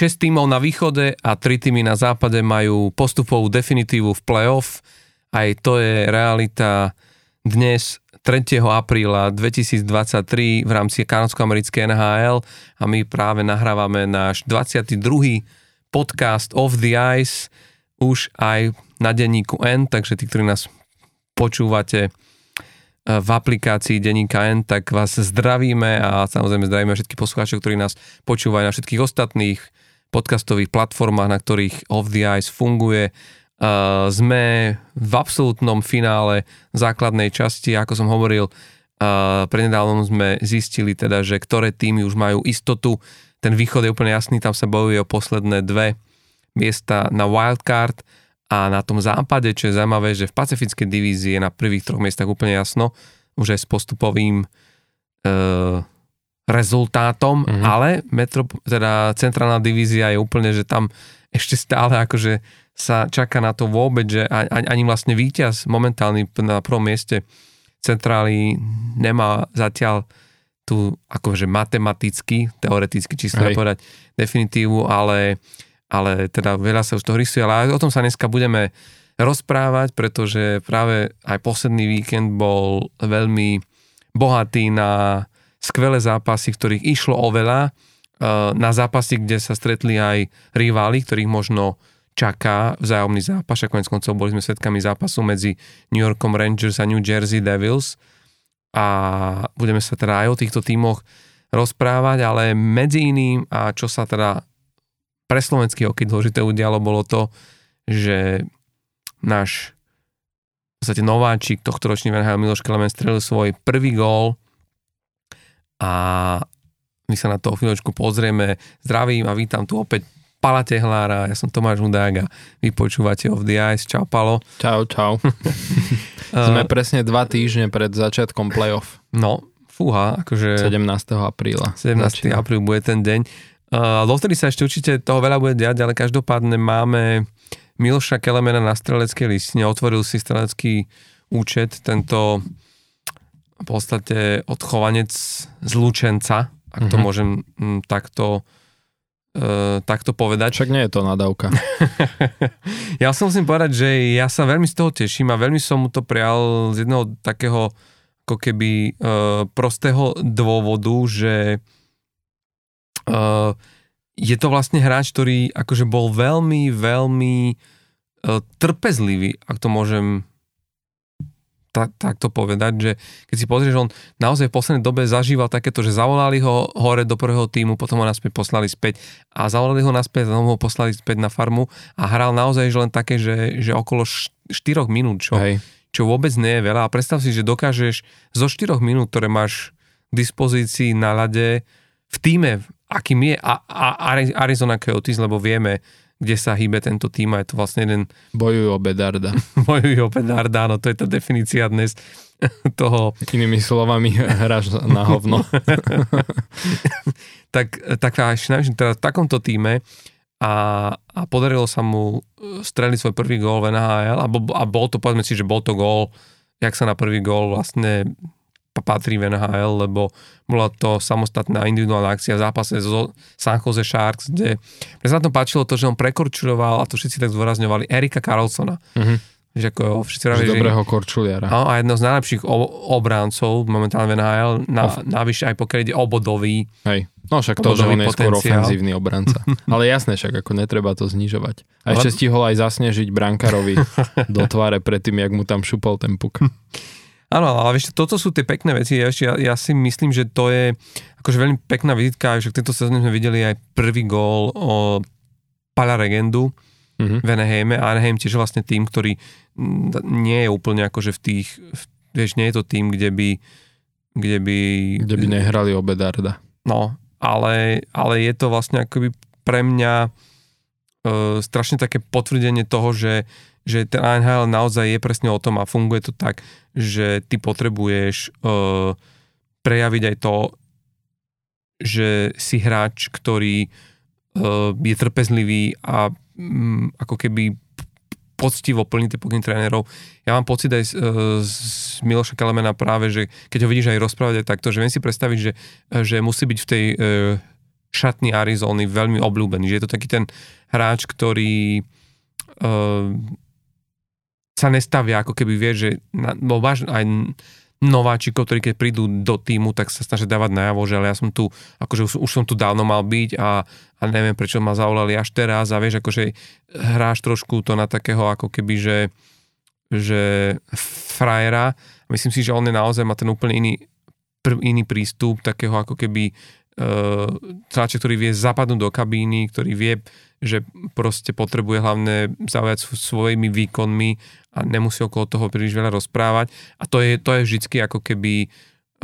6 tímov na východe a 3 týmy na západe majú postupovú definitívu v playoff. Aj to je realita dnes 3. apríla 2023 v rámci kanadsko-americkej NHL a my práve nahrávame náš 22. podcast Off the Ice už aj na denníku N, takže tí, ktorí nás počúvate v aplikácii Deníka N, tak vás zdravíme a samozrejme zdravíme všetkých poslucháčov, ktorí nás počúvajú na všetkých ostatných podcastových platformách, na ktorých Off the Ice funguje. Uh, sme v absolútnom finále základnej časti, ako som hovoril, uh, prednedávnom sme zistili teda, že ktoré týmy už majú istotu. Ten východ je úplne jasný, tam sa bojuje o posledné dve miesta na wildcard a na tom západe, čo je zaujímavé, že v pacifickej divízii je na prvých troch miestach úplne jasno, už aj s postupovým e, rezultátom, mm-hmm. ale metro, teda centrálna divízia je úplne, že tam ešte stále akože sa čaká na to vôbec, že ani, ani vlastne víťaz momentálny na prvom mieste centrály nemá zatiaľ tu akože matematicky, teoreticky číslo povedať definitívu, ale ale teda veľa sa už toho rysuje, ale o tom sa dneska budeme rozprávať, pretože práve aj posledný víkend bol veľmi bohatý na skvelé zápasy, ktorých išlo o veľa, e, na zápasy, kde sa stretli aj riváli, ktorých možno čaká vzájomný zápas, a konec koncov boli sme svetkami zápasu medzi New Yorkom Rangers a New Jersey Devils. A budeme sa teda aj o týchto tímoch rozprávať, ale medzi iným, a čo sa teda pre slovenský hokej dôležité udialo bolo to, že náš v podstate nováčik tohto ročný NHL Miloš Klemen strelil svoj prvý gól a my sa na to o chvíľočku pozrieme. Zdravím a vítam tu opäť Pala Tehlára, ja som Tomáš Hudák a vy počúvate Off the Ice. Čau Palo. Čau, čau. Sme presne dva týždne pred začiatkom playoff. No, fúha, akože... 17. apríla. 17. apríl bude ten deň. Uh, dovtedy sa ešte určite toho veľa bude diať, ale každopádne máme Miloša Kelemena na streleckej listine, otvoril si strelecký účet, tento v podstate odchovanec z Lučenca, ak mm-hmm. to mhm. môžem m, takto uh, takto povedať. Však nie je to nadávka. ja som musím povedať, že ja sa veľmi z toho teším a veľmi som mu to prial z jedného takého ako keby uh, prostého dôvodu, že uh, je to vlastne hráč, ktorý akože bol veľmi, veľmi uh, trpezlivý, ak to môžem tak, takto povedať, že keď si pozrieš, on naozaj v poslednej dobe zažíval takéto, že zavolali ho hore do prvého týmu, potom ho naspäť poslali späť a zavolali ho naspäť a ho poslali späť na farmu a hral naozaj že len také, že, že okolo 4 minút, čo, čo vôbec nie je veľa. A predstav si, že dokážeš zo 4 minút, ktoré máš k dispozícii na lade v týme, akým je a, a Arizona Coyotes, lebo vieme, kde sa hýbe tento tým a je to vlastne jeden... Bojujú o Bedarda. Bojujú o Bedarda, no to je tá definícia dnes toho... Inými slovami, hráš na hovno. tak, tak teda v takomto týme a, a podarilo sa mu streliť svoj prvý gól v NHL a, bol, a bol to, povedzme si, že bol to gól, jak sa na prvý gól vlastne patrí v NHL, lebo bola to samostatná individuálna akcia v zápase zo San Jose Sharks, kde mne sa na tom páčilo to, že on prekorčuloval, a to všetci tak zdôrazňovali, Erika Carlsona. Mm-hmm. Že ako všetci že dobrého korčuliara. A, a jedno z najlepších obráncov momentálne v NHL, na, navyše aj pokiaľ ide obodový. Hej. No však to, že on je skôr ofenzívny obranca. Ale jasné, však ako netreba to znižovať. A ešte stihol aj zasnežiť brankárovi do tváre predtým, jak mu tam šupol ten puk. Áno, ale vieš, toto sú tie pekné veci. Ja, ja, ja si myslím, že to je akože veľmi pekná vizitka. Však tento sezóne sme videli aj prvý gól o Pala Regendu mm-hmm. v Anaheime. A Anaheim tiež vlastne tým, ktorý nie je úplne akože v tých, v, vieš, nie je to tým, kde by kde by... Kde by nehrali o Bedarda. No, ale, ale je to vlastne akoby pre mňa e, strašne také potvrdenie toho, že že ten NHL naozaj je presne o tom a funguje to tak, že ty potrebuješ uh, prejaviť aj to, že si hráč, ktorý uh, je trpezlivý a um, ako keby poctivo plní tie pokyny trénerov. Ja mám pocit aj z, z Miloša Kalemena práve, že keď ho vidíš aj rozprávať aj takto, že viem si predstaviť, že, že musí byť v tej uh, šatný Arizony veľmi obľúbený, že je to taký ten hráč, ktorý uh, sa nestavia, ako keby vie, že na, bo váž, aj nováčikov, ktorí keď prídu do týmu, tak sa snažia dávať najavo, že ale ja som tu, akože už, už som tu dávno mal byť a, a neviem, prečo ma zavolali až teraz a vieš, akože hráš trošku to na takého ako keby, že, že frajera. Myslím si, že on je naozaj má ten úplne iný, prv, iný prístup, takého ako keby uh, ktorý vie zapadnúť do kabíny, ktorý vie, že proste potrebuje hlavne zaujať svojimi výkonmi a nemusí okolo toho príliš veľa rozprávať. A to je, to je vždycky ako keby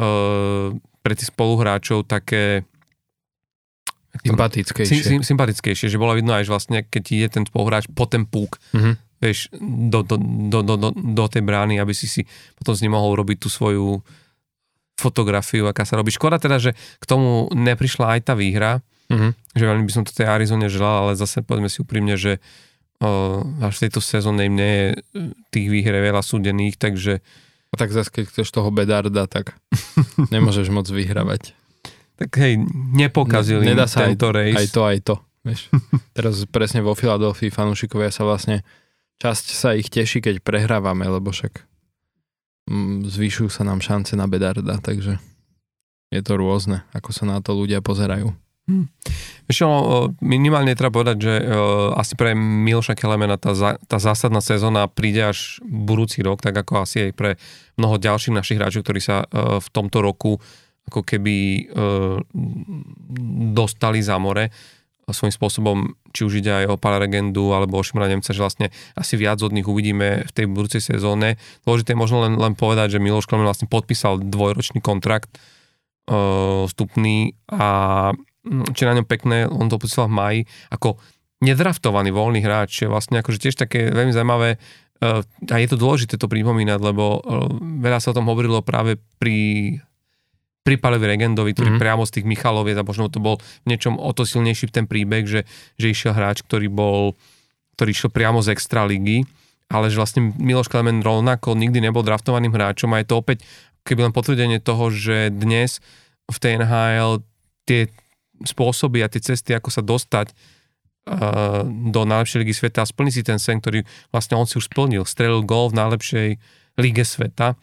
uh, pre tých spoluhráčov také sympatickejšie. sympatickejšie, že bolo vidno aj, že vlastne keď ide ten spoluhráč po ten púk, mm-hmm. vieš, do, do, do, do, do, do tej brány, aby si si potom z ním mohol robiť tú svoju fotografiu, aká sa robí. Škoda teda, že k tomu neprišla aj tá výhra, mm-hmm. že veľmi by som to tej Arizone želal, ale zase povedzme si úprimne, že o, až v tejto sezóne im nie je e, tých výher veľa súdených, takže... A tak zase, keď chceš toho Bedarda, tak nemôžeš moc vyhrávať. Tak hej, nepokazili ne, Nedá sa tento aj, race. Aj to, aj to. Vieš. Teraz presne vo Filadelfii fanúšikovia sa vlastne časť sa ich teší, keď prehrávame, lebo však zvyšujú sa nám šance na Bedarda, takže je to rôzne, ako sa na to ľudia pozerajú. Hmm. Ešte minimálne treba povedať, že uh, asi pre Miloša Kelemena tá, tá zásadná sezóna príde až budúci rok, tak ako asi aj pre mnoho ďalších našich hráčov, ktorí sa uh, v tomto roku ako keby uh, dostali za more svojím spôsobom, či už ide aj o Pala Regendu alebo o Šimra Nemca, že vlastne asi viac od nich uvidíme v tej budúcej sezóne. Dôležité je možno len, len povedať, že Miloš Klemen vlastne podpísal dvojročný kontrakt uh, vstupný a čo na ňom pekné, on to posielal v maji, ako nedraftovaný voľný hráč, je vlastne akože tiež také veľmi zaujímavé uh, a je to dôležité to pripomínať, lebo uh, veľa sa o tom hovorilo práve pri pri Regendovi, ktorý mm-hmm. priamo z tých Michaloviec a možno to bol v niečom o to silnejší ten príbeh, že, že išiel hráč, ktorý bol, ktorý išiel priamo z extra ligy, ale že vlastne Miloš Klemen rovnako nikdy nebol draftovaným hráčom a je to opäť keby len potvrdenie toho, že dnes v tej NHL tie spôsoby a tie cesty, ako sa dostať uh, do najlepšej ligy sveta a splniť si ten sen, ktorý vlastne on si už splnil. Strelil gol v najlepšej lige sveta,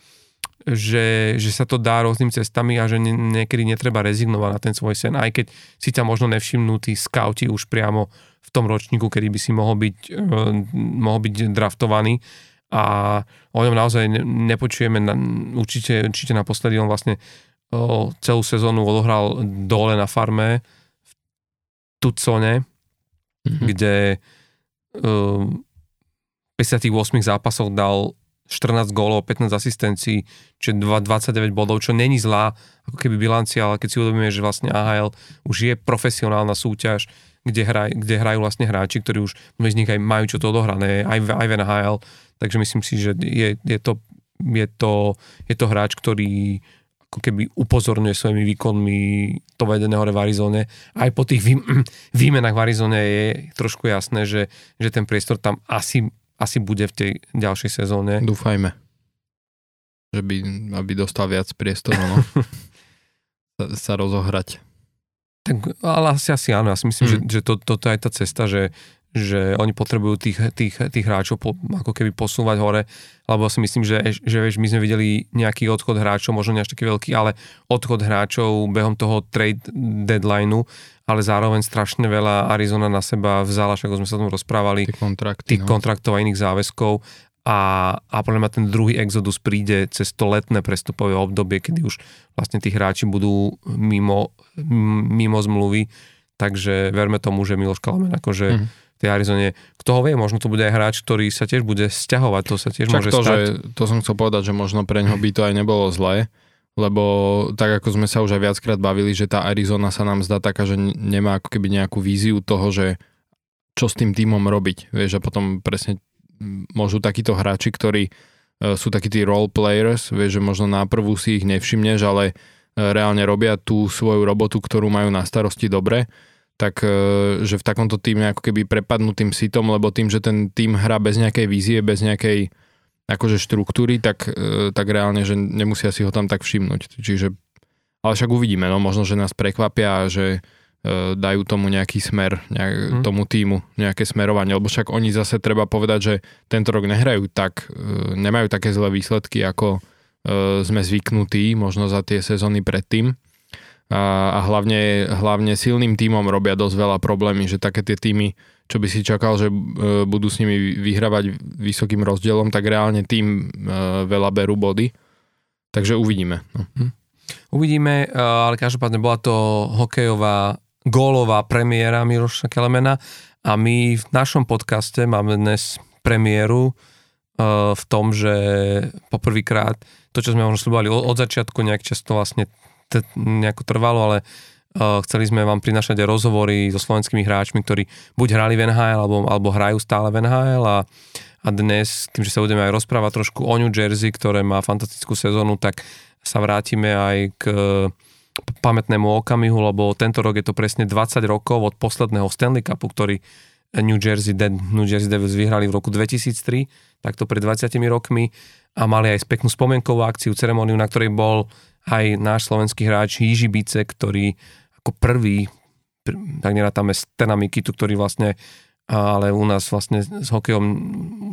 že, že sa to dá rôznymi cestami a že niekedy netreba rezignovať na ten svoj sen, aj keď si ťa možno nevšimnú tí scouti už priamo v tom ročníku, kedy by si mohol byť, uh, mohol byť draftovaný a o ňom naozaj nepočujeme na, určite, určite naposledy, on vlastne celú sezónu odohral dole na farme v Tucone, mm-hmm. kde v 58 zápasoch dal 14 gólov, 15 asistencií, čiže 29 bodov, čo není zlá ako keby bilancia, ale keď si uvedomíme, že vlastne AHL už je profesionálna súťaž, kde, hraj, kde hrajú vlastne hráči, ktorí už z nich aj majú čo to odohrané, aj v, aj v NHL, takže myslím si, že je, je, to, je, to, je to hráč, ktorý ako keby upozorňuje svojimi výkonmi to vedené hore v Arizone. Aj po tých vý, výmenách v Arizone je trošku jasné, že, že ten priestor tam asi, asi bude v tej ďalšej sezóne. Dúfajme. Že by, aby dostal viac priestoru, no. sa, sa rozohrať. Tak, ale asi, asi áno, ja si myslím, mm. že, že to, toto je tá cesta, že, že oni potrebujú tých, tých, tých hráčov po, ako keby posúvať hore, lebo si myslím, že, že vieš, my sme videli nejaký odchod hráčov, možno nie až taký veľký, ale odchod hráčov behom toho trade deadlineu, ale zároveň strašne veľa Arizona na seba vzala, ako sme sa o tom rozprávali, tých, kontrakty, tých no. kontraktov a iných záväzkov. A, a podľa mňa ten druhý exodus príde cez to letné prestupové obdobie, kedy už vlastne tí hráči budú mimo, mimo zmluvy, takže verme tomu, že Miloš Kalamen akože mm tej Arizone. Kto ho vie, možno to bude aj hráč, ktorý sa tiež bude stiahovať, to sa tiež Čak môže to, stať. Že, to som chcel povedať, že možno pre ňo by to aj nebolo zlé, lebo tak ako sme sa už aj viackrát bavili, že tá Arizona sa nám zdá taká, že nemá ako keby nejakú víziu toho, že čo s tým týmom robiť. Vieš, a potom presne môžu takíto hráči, ktorí e, sú takí tí role players, vieš, že možno na prvú si ich nevšimneš, ale e, reálne robia tú svoju robotu, ktorú majú na starosti dobre tak e, že v takomto týme ako keby prepadnú tým sitom, lebo tým, že ten tým hrá bez nejakej vízie, bez nejakej akože štruktúry, tak, e, tak reálne, že nemusia si ho tam tak všimnúť. Čiže, ale však uvidíme, no možno, že nás prekvapia, že, dajú tomu nejaký smer, nejak, hmm. tomu týmu, nejaké smerovanie, lebo však oni zase treba povedať, že tento rok nehrajú tak, nemajú také zlé výsledky, ako sme zvyknutí možno za tie sezóny predtým a, a hlavne, hlavne silným týmom robia dosť veľa problémy, že také tie týmy, čo by si čakal, že e, budú s nimi vyhrávať vysokým rozdielom, tak reálne tým e, veľa berú body. Takže uvidíme. No. Hm. Uvidíme, e, ale každopádne bola to hokejová gólová premiéra Miroša Kelemena a my v našom podcaste máme dnes premiéru v tom, že poprvýkrát to, čo sme možno slúbali od začiatku, nejak často vlastne t- nejako trvalo, ale uh, chceli sme vám prinašať aj rozhovory so slovenskými hráčmi, ktorí buď hrali v NHL, alebo, alebo hrajú stále v NHL a, a dnes, tým, že sa budeme aj rozprávať trošku o New Jersey, ktoré má fantastickú sezónu, tak sa vrátime aj k pamätnému okamihu, lebo tento rok je to presne 20 rokov od posledného Stanley Cupu, ktorý New Jersey, New Jersey Devils vyhrali v roku 2003, takto pred 20 rokmi a mali aj peknú spomienkovú akciu, ceremóniu, na ktorej bol aj náš slovenský hráč Jiži Bice, ktorý ako prvý, tak nerátame Stena Mikitu, ktorý vlastne ale u nás vlastne s hokejom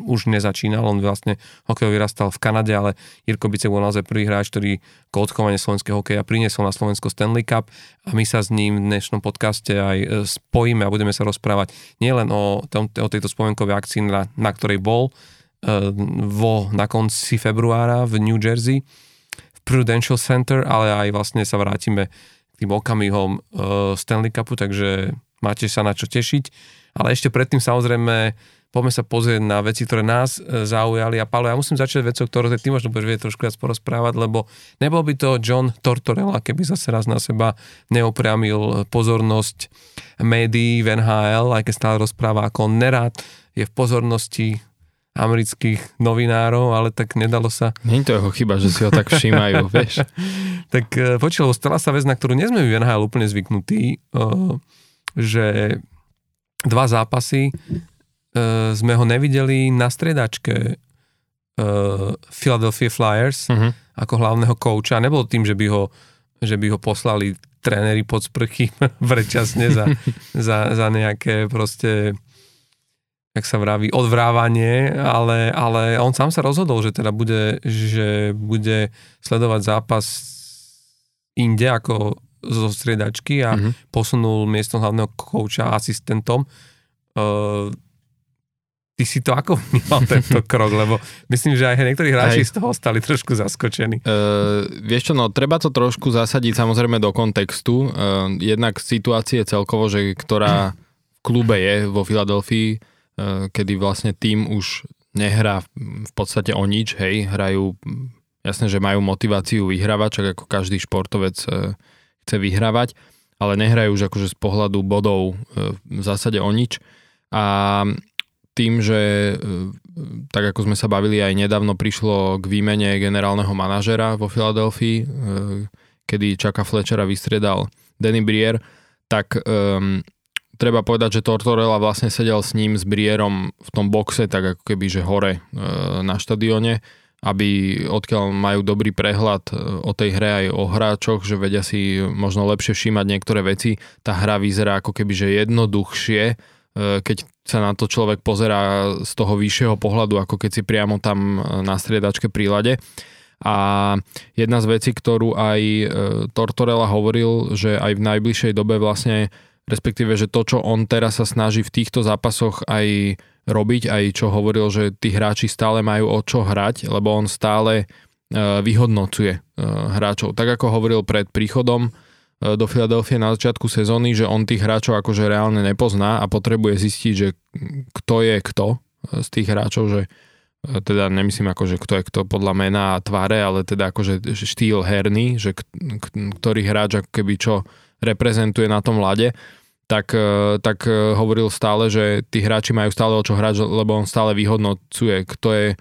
už nezačínal, on vlastne hokejov vyrastal v Kanade, ale Jirko Bice bol naozaj prvý hráč, ktorý ako odchovanie slovenského hokeja priniesol na Slovensko Stanley Cup. A my sa s ním v dnešnom podcaste aj e, spojíme a budeme sa rozprávať nielen o, tom, o tejto spomienkovej akcii, na, na ktorej bol e, vo, na konci februára v New Jersey, Prudential Center, ale aj vlastne sa vrátime k tým okamihom uh, Stanley Cupu, takže máte sa na čo tešiť. Ale ešte predtým samozrejme poďme sa pozrieť na veci, ktoré nás e, zaujali. A Paolo, ja musím začať vecou, ktoré ty možno budeš vedieť trošku viac porozprávať, lebo nebol by to John Tortorella, keby zase raz na seba neopriamil pozornosť médií v NHL, aj keď stále rozpráva, ako on nerád je v pozornosti amerických novinárov, ale tak nedalo sa... Nie je to jeho chyba, že si ho tak všímajú, vieš. tak e, počul, stala sa vec, na ktorú nie sme v NHL úplne zvyknutí, e, že dva zápasy e, sme ho nevideli na stredačke Philadelphia Flyers uh-huh. ako hlavného kouča. Nebolo tým, že by ho, že by ho poslali tréneri pod sprchy vrečasne za, za, za nejaké proste jak sa vraví, odvrávanie, ale, ale on sám sa rozhodol, že teda bude, že bude sledovať zápas inde ako zo striedačky a mm-hmm. posunul miesto hlavného kouča asistentom. Uh, ty si to ako vnímal tento krok, lebo myslím, že aj niektorí hráči z toho stali trošku zaskočení. Uh, vieš čo, no treba to trošku zasadiť samozrejme do kontextu. Uh, jednak situácie celkovo, že ktorá v klube je vo Filadelfii, kedy vlastne tým už nehrá v podstate o nič, hej, hrajú, jasné, že majú motiváciu vyhrávať, čak ako každý športovec eh, chce vyhrávať, ale nehrajú už akože z pohľadu bodov eh, v zásade o nič. A tým, že tak ako sme sa bavili aj nedávno, prišlo k výmene generálneho manažera vo Filadelfii, kedy Čaka Fletchera vystriedal Danny Brier, tak um, treba povedať, že Tortorella vlastne sedel s ním, s Brierom v tom boxe, tak ako keby, že hore e, na štadióne, aby odkiaľ majú dobrý prehľad e, o tej hre aj o hráčoch, že vedia si možno lepšie všímať niektoré veci. Tá hra vyzerá ako keby, že jednoduchšie, e, keď sa na to človek pozerá z toho vyššieho pohľadu, ako keď si priamo tam na striedačke prílade. A jedna z vecí, ktorú aj Tortorella hovoril, že aj v najbližšej dobe vlastne respektíve, že to, čo on teraz sa snaží v týchto zápasoch aj robiť, aj čo hovoril, že tí hráči stále majú o čo hrať, lebo on stále e, vyhodnocuje e, hráčov. Tak ako hovoril pred príchodom e, do Filadelfie na začiatku sezóny, že on tých hráčov akože reálne nepozná a potrebuje zistiť, že kto je kto z tých hráčov, že teda nemyslím ako, že kto je kto podľa mena a tváre, ale teda akože štýl herný, že ktorý hráč ako keby čo reprezentuje na tom lade tak, e, tak e, hovoril stále, že tí hráči majú stále o čo hrať, lebo on stále vyhodnocuje, kto je e,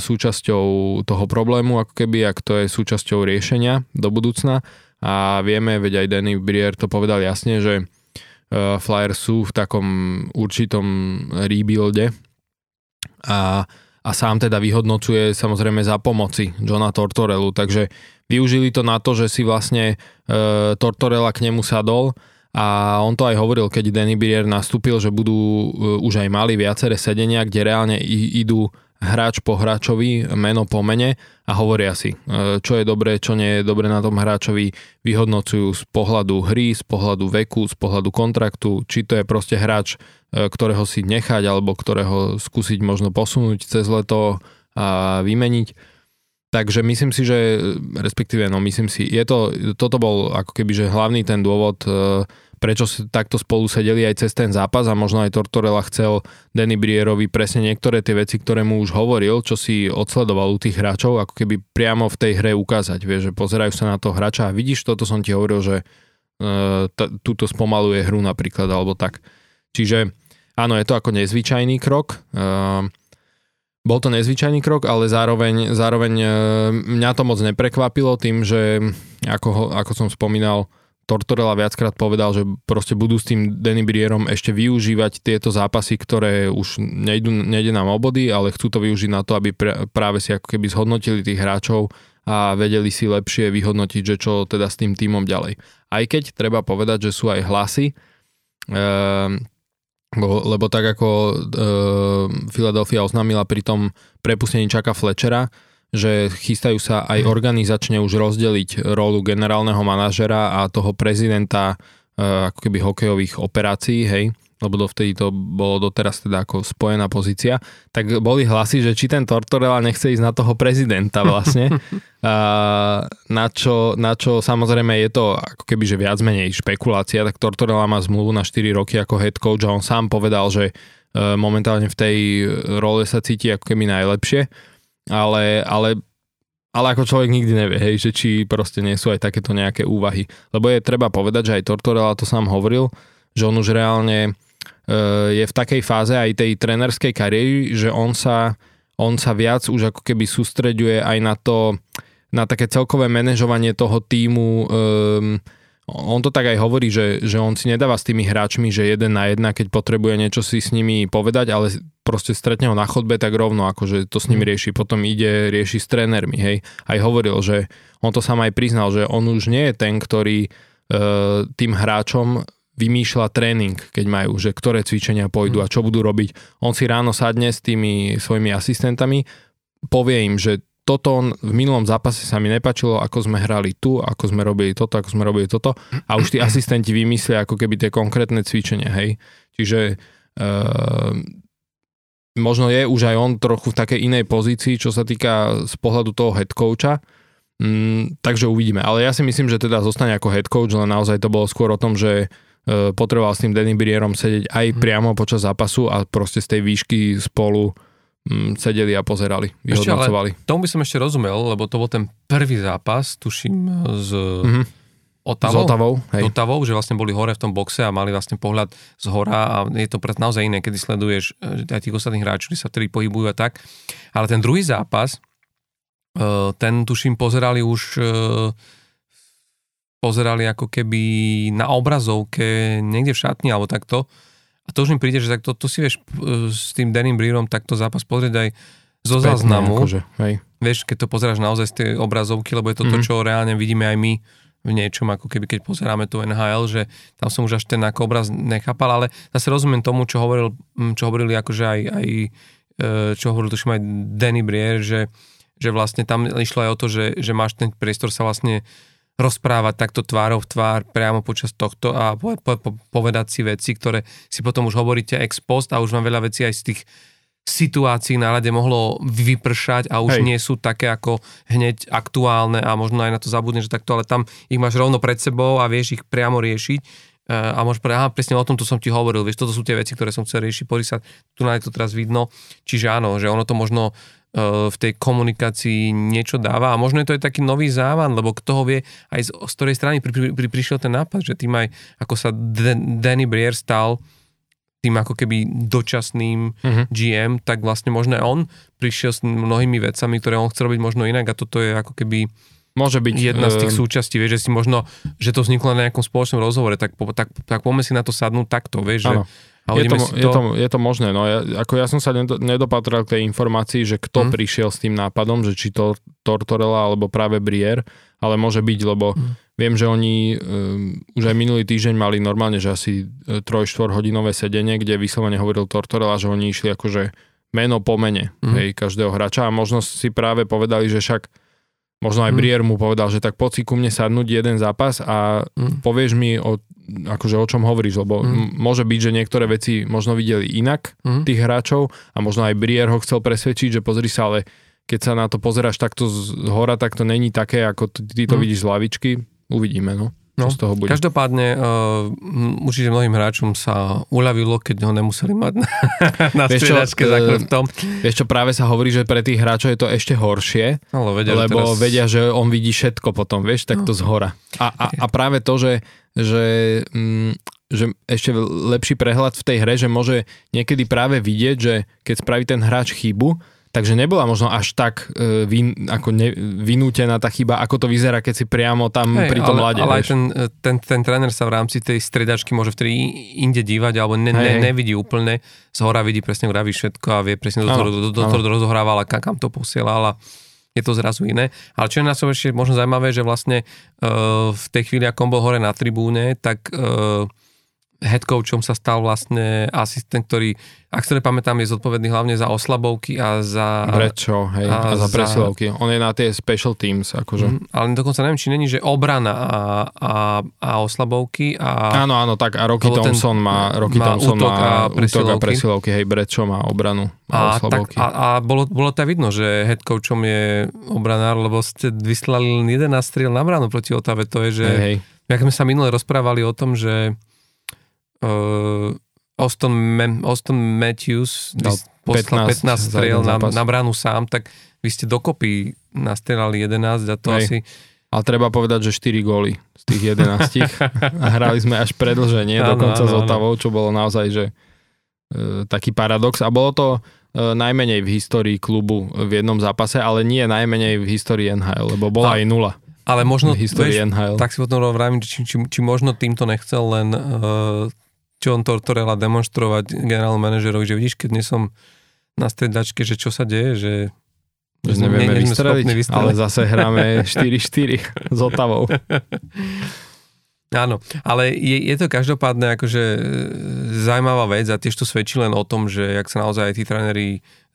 súčasťou toho problému, ako keby, a kto je súčasťou riešenia do budúcna. A vieme, veď aj Danny Brier to povedal jasne, že Flyers sú v takom určitom rebuilde a, a sám teda vyhodnocuje samozrejme za pomoci Johna Tortorelu, takže využili to na to, že si vlastne e, Tortorella k nemu sadol a on to aj hovoril, keď Danny Brier nastúpil, že budú uh, už aj mali viaceré sedenia, kde reálne idú hráč po hráčovi, meno po mene a hovoria si, uh, čo je dobré, čo nie je dobré na tom hráčovi, vyhodnocujú z pohľadu hry, z pohľadu veku, z pohľadu kontraktu, či to je proste hráč, uh, ktorého si nechať alebo ktorého skúsiť možno posunúť cez leto a vymeniť. Takže myslím si, že respektíve, no myslím si, je to, toto bol ako keby, že hlavný ten dôvod, prečo takto spolu sedeli aj cez ten zápas a možno aj Tortorella chcel Danny Brierovi presne niektoré tie veci, ktoré mu už hovoril, čo si odsledoval u tých hráčov, ako keby priamo v tej hre ukázať, vieš, že pozerajú sa na toho hráča a vidíš, toto som ti hovoril, že t- túto spomaluje hru napríklad, alebo tak. Čiže áno, je to ako nezvyčajný krok, uh, bol to nezvyčajný krok, ale zároveň, zároveň uh, mňa to moc neprekvapilo tým, že ako, ako som spomínal, Tortorella viackrát povedal, že proste budú s tým Danny Brierom ešte využívať tieto zápasy, ktoré už nejdu, nejde nám o body, ale chcú to využiť na to, aby pr- práve si ako keby zhodnotili tých hráčov a vedeli si lepšie vyhodnotiť, že čo teda s tým týmom ďalej. Aj keď treba povedať, že sú aj hlasy, ehm, lebo tak ako e, Philadelphia oznámila pri tom prepustení Čaka Fletchera, že chystajú sa aj mhm. organizačne už rozdeliť rolu generálneho manažera a toho prezidenta uh, ako keby hokejových operácií, hej, lebo dovtedy to bolo doteraz teda ako spojená pozícia, tak boli hlasy, že či ten Tortorella nechce ísť na toho prezidenta vlastne, a na, čo, na čo samozrejme je to ako keby, že viac menej špekulácia, tak Tortorella má zmluvu na 4 roky ako head coach a on sám povedal, že e, momentálne v tej role sa cíti ako keby najlepšie ale, ale, ale ako človek nikdy nevie, hej, že či proste nie sú aj takéto nejaké úvahy. Lebo je treba povedať, že aj Tortorella to sám hovoril, že on už reálne e, je v takej fáze aj tej trenerskej kariéry, že on sa, on sa viac už ako keby sústreďuje aj na to, na také celkové manažovanie toho týmu, e, on to tak aj hovorí, že, že on si nedáva s tými hráčmi, že jeden na jedna, keď potrebuje niečo si s nimi povedať, ale proste stretne ho na chodbe tak rovno, akože to s nimi mhm. rieši. Potom ide, rieši s trénermi, hej. Aj hovoril, že on to sám aj priznal, že on už nie je ten, ktorý e, tým hráčom vymýšľa tréning, keď majú, že ktoré cvičenia pôjdu mhm. a čo budú robiť. On si ráno sadne s tými svojimi asistentami, povie im, že toto v minulom zápase sa mi nepačilo, ako sme hrali tu, ako sme robili toto, ako sme robili toto a už tí asistenti vymyslia ako keby tie konkrétne cvičenia, hej. Čiže uh, možno je už aj on trochu v takej inej pozícii, čo sa týka z pohľadu toho head coacha, mm, takže uvidíme. Ale ja si myslím, že teda zostane ako head coach, len naozaj to bolo skôr o tom, že uh, potreboval s tým Danny Brierom sedieť aj mhm. priamo počas zápasu a proste z tej výšky spolu mm, sedeli a pozerali, vyhodnocovali. Ešte, ale tomu by som ešte rozumel, lebo to bol ten prvý zápas, tuším, z mm-hmm. Otavou, z Otavou, hej. Otavou, že vlastne boli hore v tom boxe a mali vlastne pohľad z hora a je to pred naozaj iné, kedy sleduješ aj tých ostatných hráčov, ktorí sa vtedy pohybujú a tak. Ale ten druhý zápas, e, ten tuším pozerali už e, pozerali ako keby na obrazovke niekde v šatni alebo takto a to už mi príde, že tak to, to si vieš s tým Danym Breerom takto zápas pozrieť aj zo záznamu. Akože, hej. Vieš, keď to pozeráš naozaj z tej obrazovky, lebo je to mm-hmm. to, mhm. čo reálne vidíme aj my v niečom, ako keby keď pozeráme tu NHL, že tam som už až ten ako obraz nechápal, ale zase rozumiem tomu, čo, hovoril, čo hovorili akože aj, aj e, čo hovoril tuším aj Danny Brier, že, že vlastne tam išlo aj o to, že, že máš ten priestor sa vlastne rozprávať takto tvárov v tvár priamo počas tohto a po, po, po, povedať si veci, ktoré si potom už hovoríte ex post a už vám veľa vecí aj z tých situácií na rade mohlo vypršať a už Hej. nie sú také ako hneď aktuálne a možno aj na to zabudneš, že takto, ale tam ich máš rovno pred sebou a vieš ich priamo riešiť e, a môžeš povedať, aha, presne o tom to som ti hovoril, vieš, toto sú tie veci, ktoré som chcel riešiť, pozri sa, tu na to teraz vidno, čiže áno, že ono to možno Eh, v tej komunikácii niečo dáva a možno je to aj taký nový závan, lebo kto ho vie aj z, z ktorej strany pri, pri, pri, prišiel ten nápad, že tým aj ako sa Danny Brier stal tým ako keby dočasným uh-huh. Mhm. GM, tak vlastne možno on prišiel s mnohými vecami, ktoré on chce robiť možno inak a toto je ako keby Môže byť. jedna z tých ehm, súčastí, vieš, že si možno, že to vzniklo na nejakom spoločnom rozhovore, tak, po- tak, tak poďme si na to sadnúť takto, vieš, že Áno. Je, to, si je, to, je to možné, no ja, ako ja som sa nedo, nedopatral k tej informácii, že kto Mhm. prišiel s tým nápadom, že či to Tortorella alebo práve Brier, ale môže byť, lebo Mhm. viem, že oni um, už aj minulý týždeň mali normálne, že asi 3-4 hodinové sedenie, kde vyslovene hovoril Tortorella, že oni išli akože meno po mene Mhm. hej, každého hráča a možno si práve povedali, že však možno aj Mhm. Brier mu povedal, že tak poď si ku mne sadnúť jeden zápas a Mm. povieš mi o, akože o čom hovoríš, lebo Mm. môže byť, že niektoré veci možno videli inak Mhm. tých hráčov a možno aj Brier ho chcel presvedčiť, že pozri sa, ale keď sa na to pozeráš takto z hora, tak to není také, ako ty to Mm. vidíš z lavičky. Uvidíme, no. No, z toho bude. Každopádne, uh, určite mnohým hráčom sa uľavilo, keď ho nemuseli mať na, na striedačke za eh, chrbtom. Vieš čo, práve sa hovorí, že pre tých hráčov je to ešte horšie, Ale vedia, lebo teraz... vedia, že on vidí všetko potom, vieš, takto z hora. A, a, a práve to, že, že, mm, že ešte lepší prehľad v tej hre, že môže niekedy práve vidieť, že keď spraví ten hráč chybu, takže nebola možno až tak e, vin, ako ne, vynútená tá chyba, ako to vyzerá, keď si priamo tam Hej, pri tom ale, ale aj ten, ten, ten tréner sa v rámci tej stredačky môže vtedy inde dívať, alebo ne, Hej, ne, nevidí úplne, z hora vidí presne, vraví všetko a vie presne, do toho do, do, do, do, rozohrával a kam, kam to posielal a je to zrazu iné. Ale čo je na sebe ešte možno zaujímavé, že vlastne uh, v tej chvíli, ako on bol hore na tribúne, tak uh, head coachom sa stal vlastne asistent, ktorý, ak sa nepamätám, je zodpovedný hlavne za oslabovky a za... Brečo, hej, a, a za presilovky. On je na tie special teams, akože. Mm, ale dokonca neviem, či není, že obrana a, a, a oslabovky a... Áno, áno, tak a Rocky Thompson má, Rocky má Thompson útok má a útok a presilovky. presilovky, hej, Brečo má obranu a, A, tak, oslabovky. a, a bolo, bolo to aj vidno, že head coachom je obranár, lebo ste vyslali len jeden nástriel na bránu proti Otave. To je, že... hej, hej. Jak sme sa minule rozprávali o tom, že uh, Austin, Ma- Austin Matthews Dal vys- poslal 15 15, za striel na, na bránu sám, tak vy ste dokopy nastrelali 11 a to Hej. asi... Ale treba povedať, že 4 góly z tých 11 a hrali sme až predlženie Áno, dokonca áno, s. Otavou, čo bolo naozaj, že e, taký paradox a bolo to e, najmenej v histórii klubu v jednom zápase, ale nie najmenej v histórii NHL, lebo bola A- aj nula Ale možno, v histórii vieš, NHL. tak si potom vravím, či, či, či možno týmto nechcel len uh, John Tortorella demonstrovať generálnom manažerovi, že vidíš, keď nie som na stredačke, že čo sa deje, že že nevieme sme vystreliť, vystreliť. ale zase hráme 4-4 s Otavou. Áno, ale je, je to každopádne akože e, zaujímavá vec a tiež to svedčí len o tom, že jak sa naozaj aj tí tréneri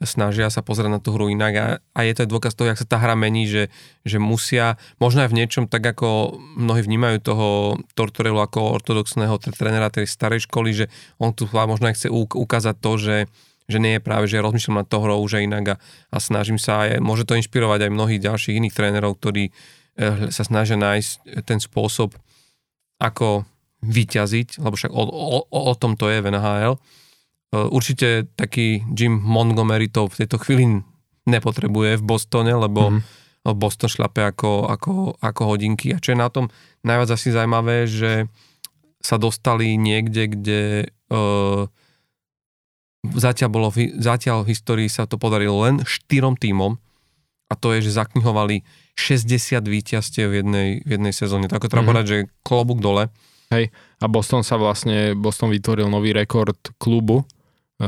snažia sa pozerať na tú hru inak a, a je to aj dôkaz toho, jak sa tá hra mení, že, že musia, možno aj v niečom tak ako mnohí vnímajú toho Tortorelu ako ortodoxného trénera tej starej školy, že on tu možno aj chce uk- ukázať to, že že nie je práve, že rozmýšľam nad tou hrou už aj inak a, a snažím sa aj, môže to inšpirovať aj mnohých ďalších iných trénerov, ktorí eh, sa snažia nájsť ten spôsob, ako vyťaziť, lebo však o, o, o, tom to je v NHL. Eh, Určite taký Jim Montgomery to v tejto chvíli nepotrebuje v Bostone, lebo Mhm. mm. Boston šlape ako, ako, ako hodinky. A čo je na tom najviac asi zaujímavé, že sa dostali niekde, kde uh, zatiaľ, bolo, zatiaľ v histórii sa to podarilo len štyrom tímom a to je, že zaknihovali 60 víťazstiev v jednej, v jednej sezóne. Tak ako treba Mhm. povedať, že klobúk dole. A Boston sa vlastne, Boston vytvoril nový rekord klubu e,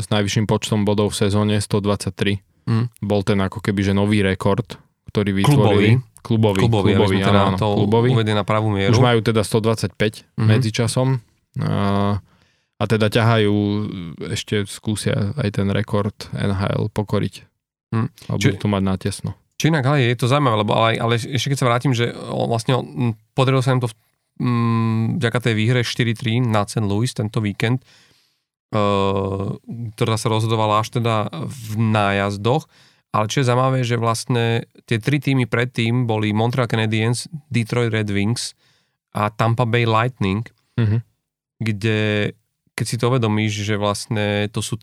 s najvyšším počtom bodov v sezóne 123. Mm. Bol ten ako keby, že nový rekord, ktorý vytvorili. Klubový. Klubový, klubový, sme teda áno, to klubový. na pravú mieru. Už majú teda 125 Mhm. medzičasom. A, a teda ťahajú, ešte skúsia aj ten rekord NHL pokoriť. Mhm. A Či- budú to mať natesno. Či inak, ale je to zaujímavé, lebo ale, ale ešte keď sa vrátim, že vlastne podarilo sa im to vďaka tej výhre 4-3 na St. Louis tento víkend, uh, ktorá sa rozhodovala až teda v nájazdoch. Ale čo je zaujímavé, že vlastne tie tri týmy predtým boli Montreal Canadiens, Detroit Red Wings a Tampa Bay Lightning, Mhm. kde keď si to uvedomíš, že vlastne to sú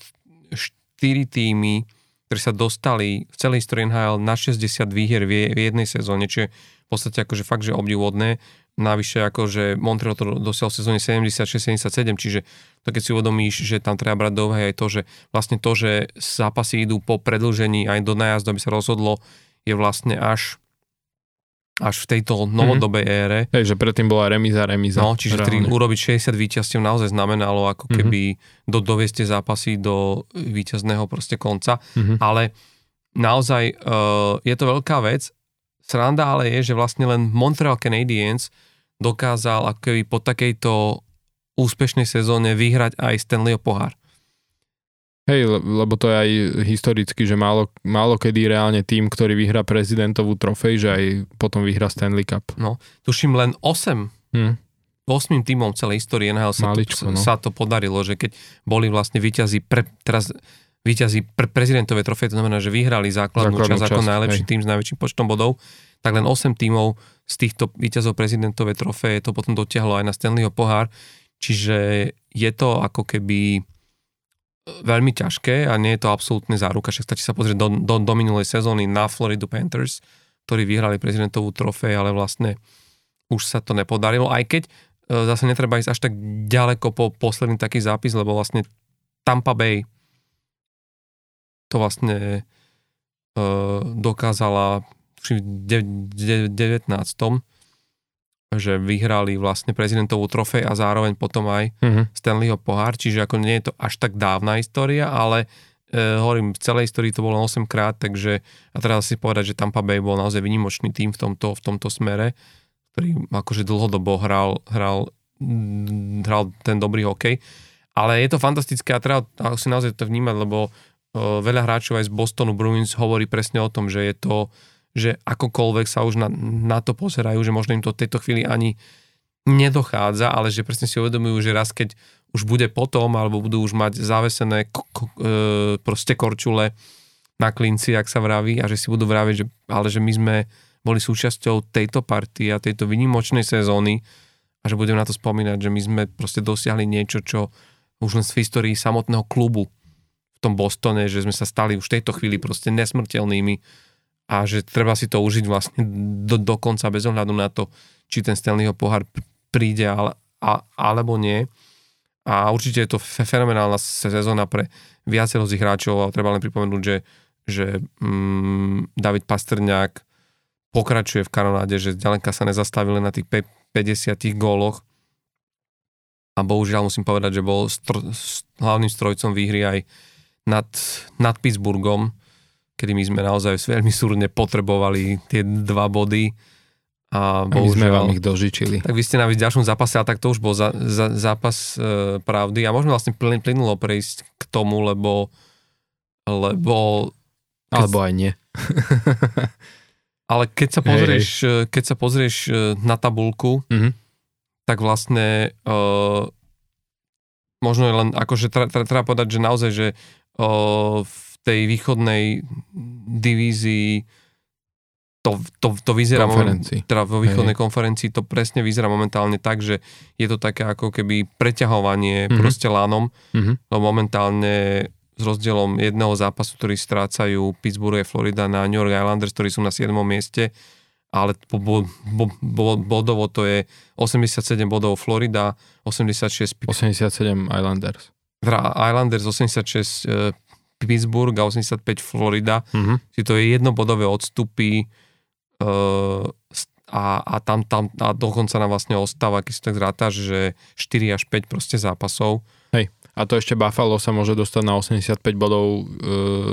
štyri týmy, ktorí sa dostali v celej histórii NHL na 60 výhier v je- v jednej sezóne, čo je v podstate akože fakt, že obdivodné. Navyše akože Montreal to dosiahol v sezóne 76-77, čiže to keď si uvedomíš, že tam treba brať do aj to, že vlastne to, že zápasy idú po predlžení aj do nájazdu, aby sa rozhodlo, je vlastne až až v tejto novodobej mm-hmm. ére. Hej, že predtým bola remíza, remíza. No, čiže tri, urobiť 60 víťazstiev naozaj znamenalo ako mhm. keby mm-hmm. do, dovieste zápasy do víťazného proste konca, mm-hmm. ale naozaj uh, je to veľká vec. Sranda ale je, že vlastne len Montreal Canadiens dokázal ako keby po takejto úspešnej sezóne vyhrať aj Stanleyho pohár. Hej, lebo to je aj historicky, že málo, málo kedy reálne tým, ktorý vyhrá prezidentovú trofej, že aj potom vyhrá Stanley Cup. No, tuším len 8 hmm. 8 tímom celej histórie NHL sa, Maličko, to, no. sa to podarilo, že keď boli vlastne výťazí pre, teraz výťazí pre prezidentové trofej, to znamená, že vyhrali základnú, základnú časť, časť ako najlepší hej. tým s najväčším počtom bodov, tak len 8 tímov z týchto výťazov prezidentovej trofeje to potom dotiahlo aj na Stanleyho pohár, čiže je to ako keby veľmi ťažké a nie je to absolútne záruka, však stačí sa pozrieť do, do, do minulej sezóny na Florida Panthers, ktorí vyhrali prezidentovú trofej, ale vlastne už sa to nepodarilo, aj keď e, zase netreba ísť až tak ďaleko po posledný taký zápis, lebo vlastne Tampa Bay to vlastne e, dokázala v 19 že vyhrali vlastne prezidentovú trofej a zároveň potom aj uh-huh. Stanleyho pohár, čiže ako nie je to až tak dávna história, ale e, hovorím, v celej histórii to bolo 8 krát, takže a teraz si povedať, že Tampa Bay bol naozaj vynimočný tým v tomto, v tomto smere, ktorý akože dlhodobo hral, hral, hral ten dobrý hokej. Ale je to fantastické a treba si naozaj to vnímať, lebo e, veľa hráčov aj z Bostonu Bruins hovorí presne o tom, že je to že akokoľvek sa už na, na to pozerajú, že možno im to v tejto chvíli ani nedochádza, ale že presne si uvedomujú, že raz keď už bude potom, alebo budú už mať zavesené k, k, e, proste korčule na klinci, ak sa vraví, a že si budú vraviť, že, ale že my sme boli súčasťou tejto party a tejto vynimočnej sezóny a že budeme na to spomínať, že my sme proste dosiahli niečo, čo už len z histórii samotného klubu v tom Bostone, že sme sa stali už v tejto chvíli proste nesmrteľnými a že treba si to užiť vlastne do, do konca bez ohľadu na to, či ten Stanleyho pohár príde ale, a, alebo nie. A určite je to fenomenálna sezóna pre viacero z hráčov a treba len pripomenúť, že, že mm, David Pastrňák pokračuje v kanonáde, že ďaleka sa nezastavili na tých 50 góloch a bohužiaľ musím povedať, že bol str- hlavným strojcom výhry aj nad, nad Pittsburghom, kedy my sme naozaj veľmi súrne potrebovali tie dva body. A, a my sme vám ich dožičili. Tak vy ste na ďalšom zápase, a tak to už bol za, za, zápas e, pravdy a môžeme vlastne plyn, plynulo prejsť k tomu, lebo lebo... Keď, Alebo aj nie. ale keď sa pozrieš, hej, hej. keď sa pozrieš e, na tabulku, mm-hmm. tak vlastne e, možno je len akože treba, treba povedať, že naozaj, že e, v tej východnej divízii to, to, to vyzerá konferencii. teda vo východnej Hej. konferencii to presne vyzerá momentálne tak, že je to také ako keby preťahovanie mm-hmm. proste lánom, mm-hmm. lebo momentálne s rozdielom jedného zápasu, ktorý strácajú Pittsburgh a Florida na New York Islanders, ktorí sú na 7. mieste, ale bo, bo, bo, bodovo to je 87 bodov Florida, 86 87 Islanders. Islanders 86 Pittsburgh a 85 Florida, mm-hmm. si to je jednobodové odstupy uh, a, a tam, tam a dokonca nám vlastne ostáva, keď si tak zrátaš, že 4 až 5 proste zápasov. Hej. A to ešte Buffalo sa môže dostať na 85 bodov e,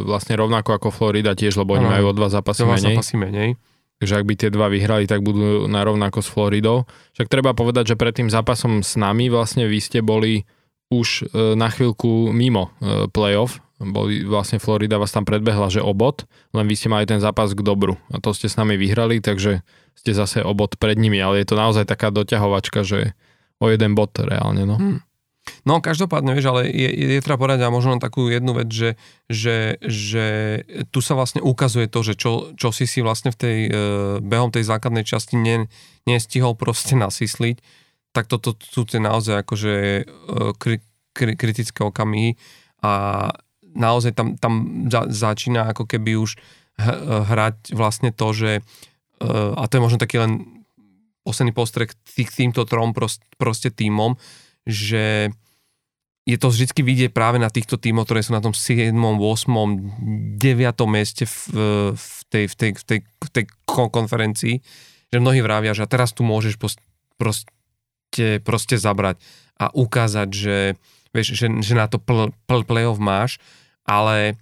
vlastne rovnako ako Florida tiež, lebo oni majú o dva zápasy menej. zápasy menej. Takže ak by tie dva vyhrali, tak budú na rovnako s Floridou. Však treba povedať, že pred tým zápasom s nami vlastne vy ste boli už e, na chvíľku mimo e, playoff, boli, vlastne Florida vás tam predbehla, že obod, len vy ste mali ten zápas k dobru a to ste s nami vyhrali, takže ste zase obod pred nimi, ale je to naozaj taká doťahovačka, že o jeden bod reálne, no. Hmm. No, každopádne, vieš, ale je, je, je treba povedať a možno takú jednu vec, že, že, že tu sa vlastne ukazuje to, že čo, čo si si vlastne v tej, e, behom tej základnej časti ne, nestihol proste nasysliť, tak toto sú tie naozaj akože e, kri, kri, kritické okamihy a naozaj tam, tam za, začína ako keby už hrať vlastne to, že eh, a to je možno taký len posledný postrek tých, týmto trom prost, proste týmom, že je to vždy vidieť práve na týchto týmoch, ktoré sú na tom 7., 8., 9. mieste v, v, tej, v, tej, v, tej, v tej konferencii, že mnohí vravia, že teraz tu môžeš proste, proste zabrať a ukázať, že, vieš, že, že na to pl, pl, playoff máš, ale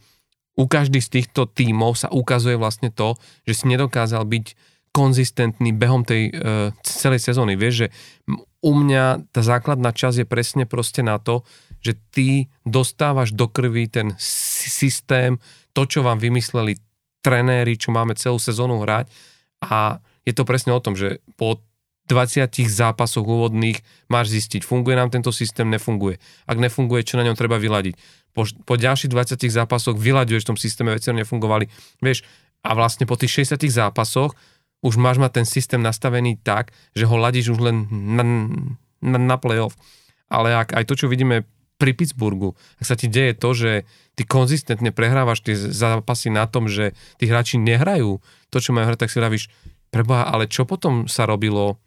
u každý z týchto tímov sa ukazuje vlastne to, že si nedokázal byť konzistentný behom tej uh, celej sezóny. Vieš, že u mňa tá základná časť je presne proste na to, že ty dostávaš do krvi ten systém, to, čo vám vymysleli trenéri, čo máme celú sezónu hrať a je to presne o tom, že po 20 zápasoch úvodných máš zistiť, funguje nám tento systém, nefunguje. Ak nefunguje, čo na ňom treba vyladiť. Po, po ďalších 20 zápasoch vyľaďuješ v tom systéme, veci nefungovali. Vieš, a vlastne po tých 60 zápasoch už máš mať ten systém nastavený tak, že ho ladíš už len na, na, na playoff. Ale ak aj to, čo vidíme pri Pittsburghu, ak sa ti deje to, že ty konzistentne prehrávaš tie zápasy na tom, že tí hráči nehrajú to, čo majú hrať, tak si vravíš, preboha, ale čo potom sa robilo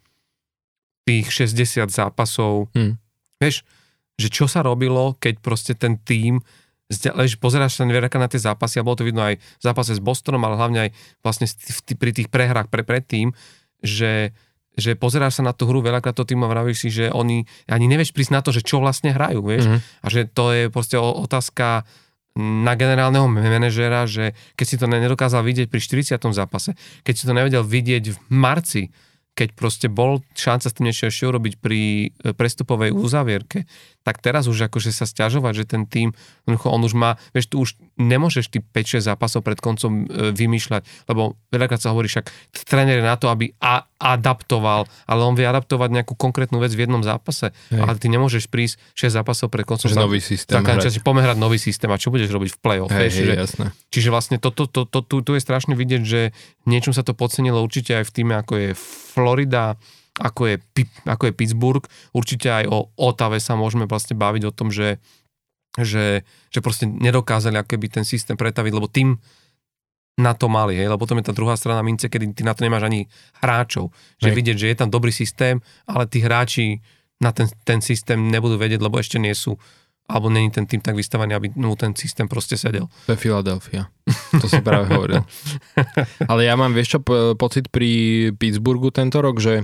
tých 60 zápasov. Hmm. Vieš, že čo sa robilo, keď proste ten tým lež, pozeráš sa nevieraka na tie zápasy a bolo to vidno aj v zápase s Bostonom, ale hlavne aj vlastne pri tých prehrách pre predtým, že, že pozeráš sa na tú hru veľakrát to tým a vravíš si, že oni ani nevieš prísť na to, že čo vlastne hrajú, vieš, mm-hmm. a že to je proste otázka na generálneho manažera, že keď si to nedokázal vidieť pri 40. zápase, keď si to nevedel vidieť v marci, keď proste bol šanca s tým niečo ešte urobiť pri e, prestupovej uzavierke, tak teraz už akože sa stiažovať, že ten tým, on už má, vieš, tu už nemôžeš ty 5-6 zápasov pred koncom e, vymýšľať, lebo veľakrát sa hovorí však, tréner je na to, aby a, adaptoval, ale on vie adaptovať nejakú konkrétnu vec v jednom zápase, Hej. ale ty nemôžeš prísť 6 zápasov pred koncom. Že nový systém tak, hrať. Poďme hrať nový systém a čo budeš robiť v play-off. Hej, vieš, hej, že, jasné. Čiže vlastne to, to, to, to, tu, tu je strašne vidieť, že niečom sa to podcenilo určite aj v týme, ako je Florida, ako je, ako je Pittsburgh. Určite aj o Otave sa môžeme vlastne baviť o tom, že, že, že proste nedokázali akoby ten systém pretaviť, lebo tým na to mali, hej, lebo potom je tá druhá strana mince, kedy ty na to nemáš ani hráčov. Že hej. vidieť, že je tam dobrý systém, ale tí hráči na ten, ten systém nebudú vedieť, lebo ešte nie sú alebo není ten tým tak vystavaný, aby mu ten systém proste sedel. To je Philadelphia. To si práve hovoril. Ale ja mám, vieš čo, pocit pri Pittsburghu tento rok, že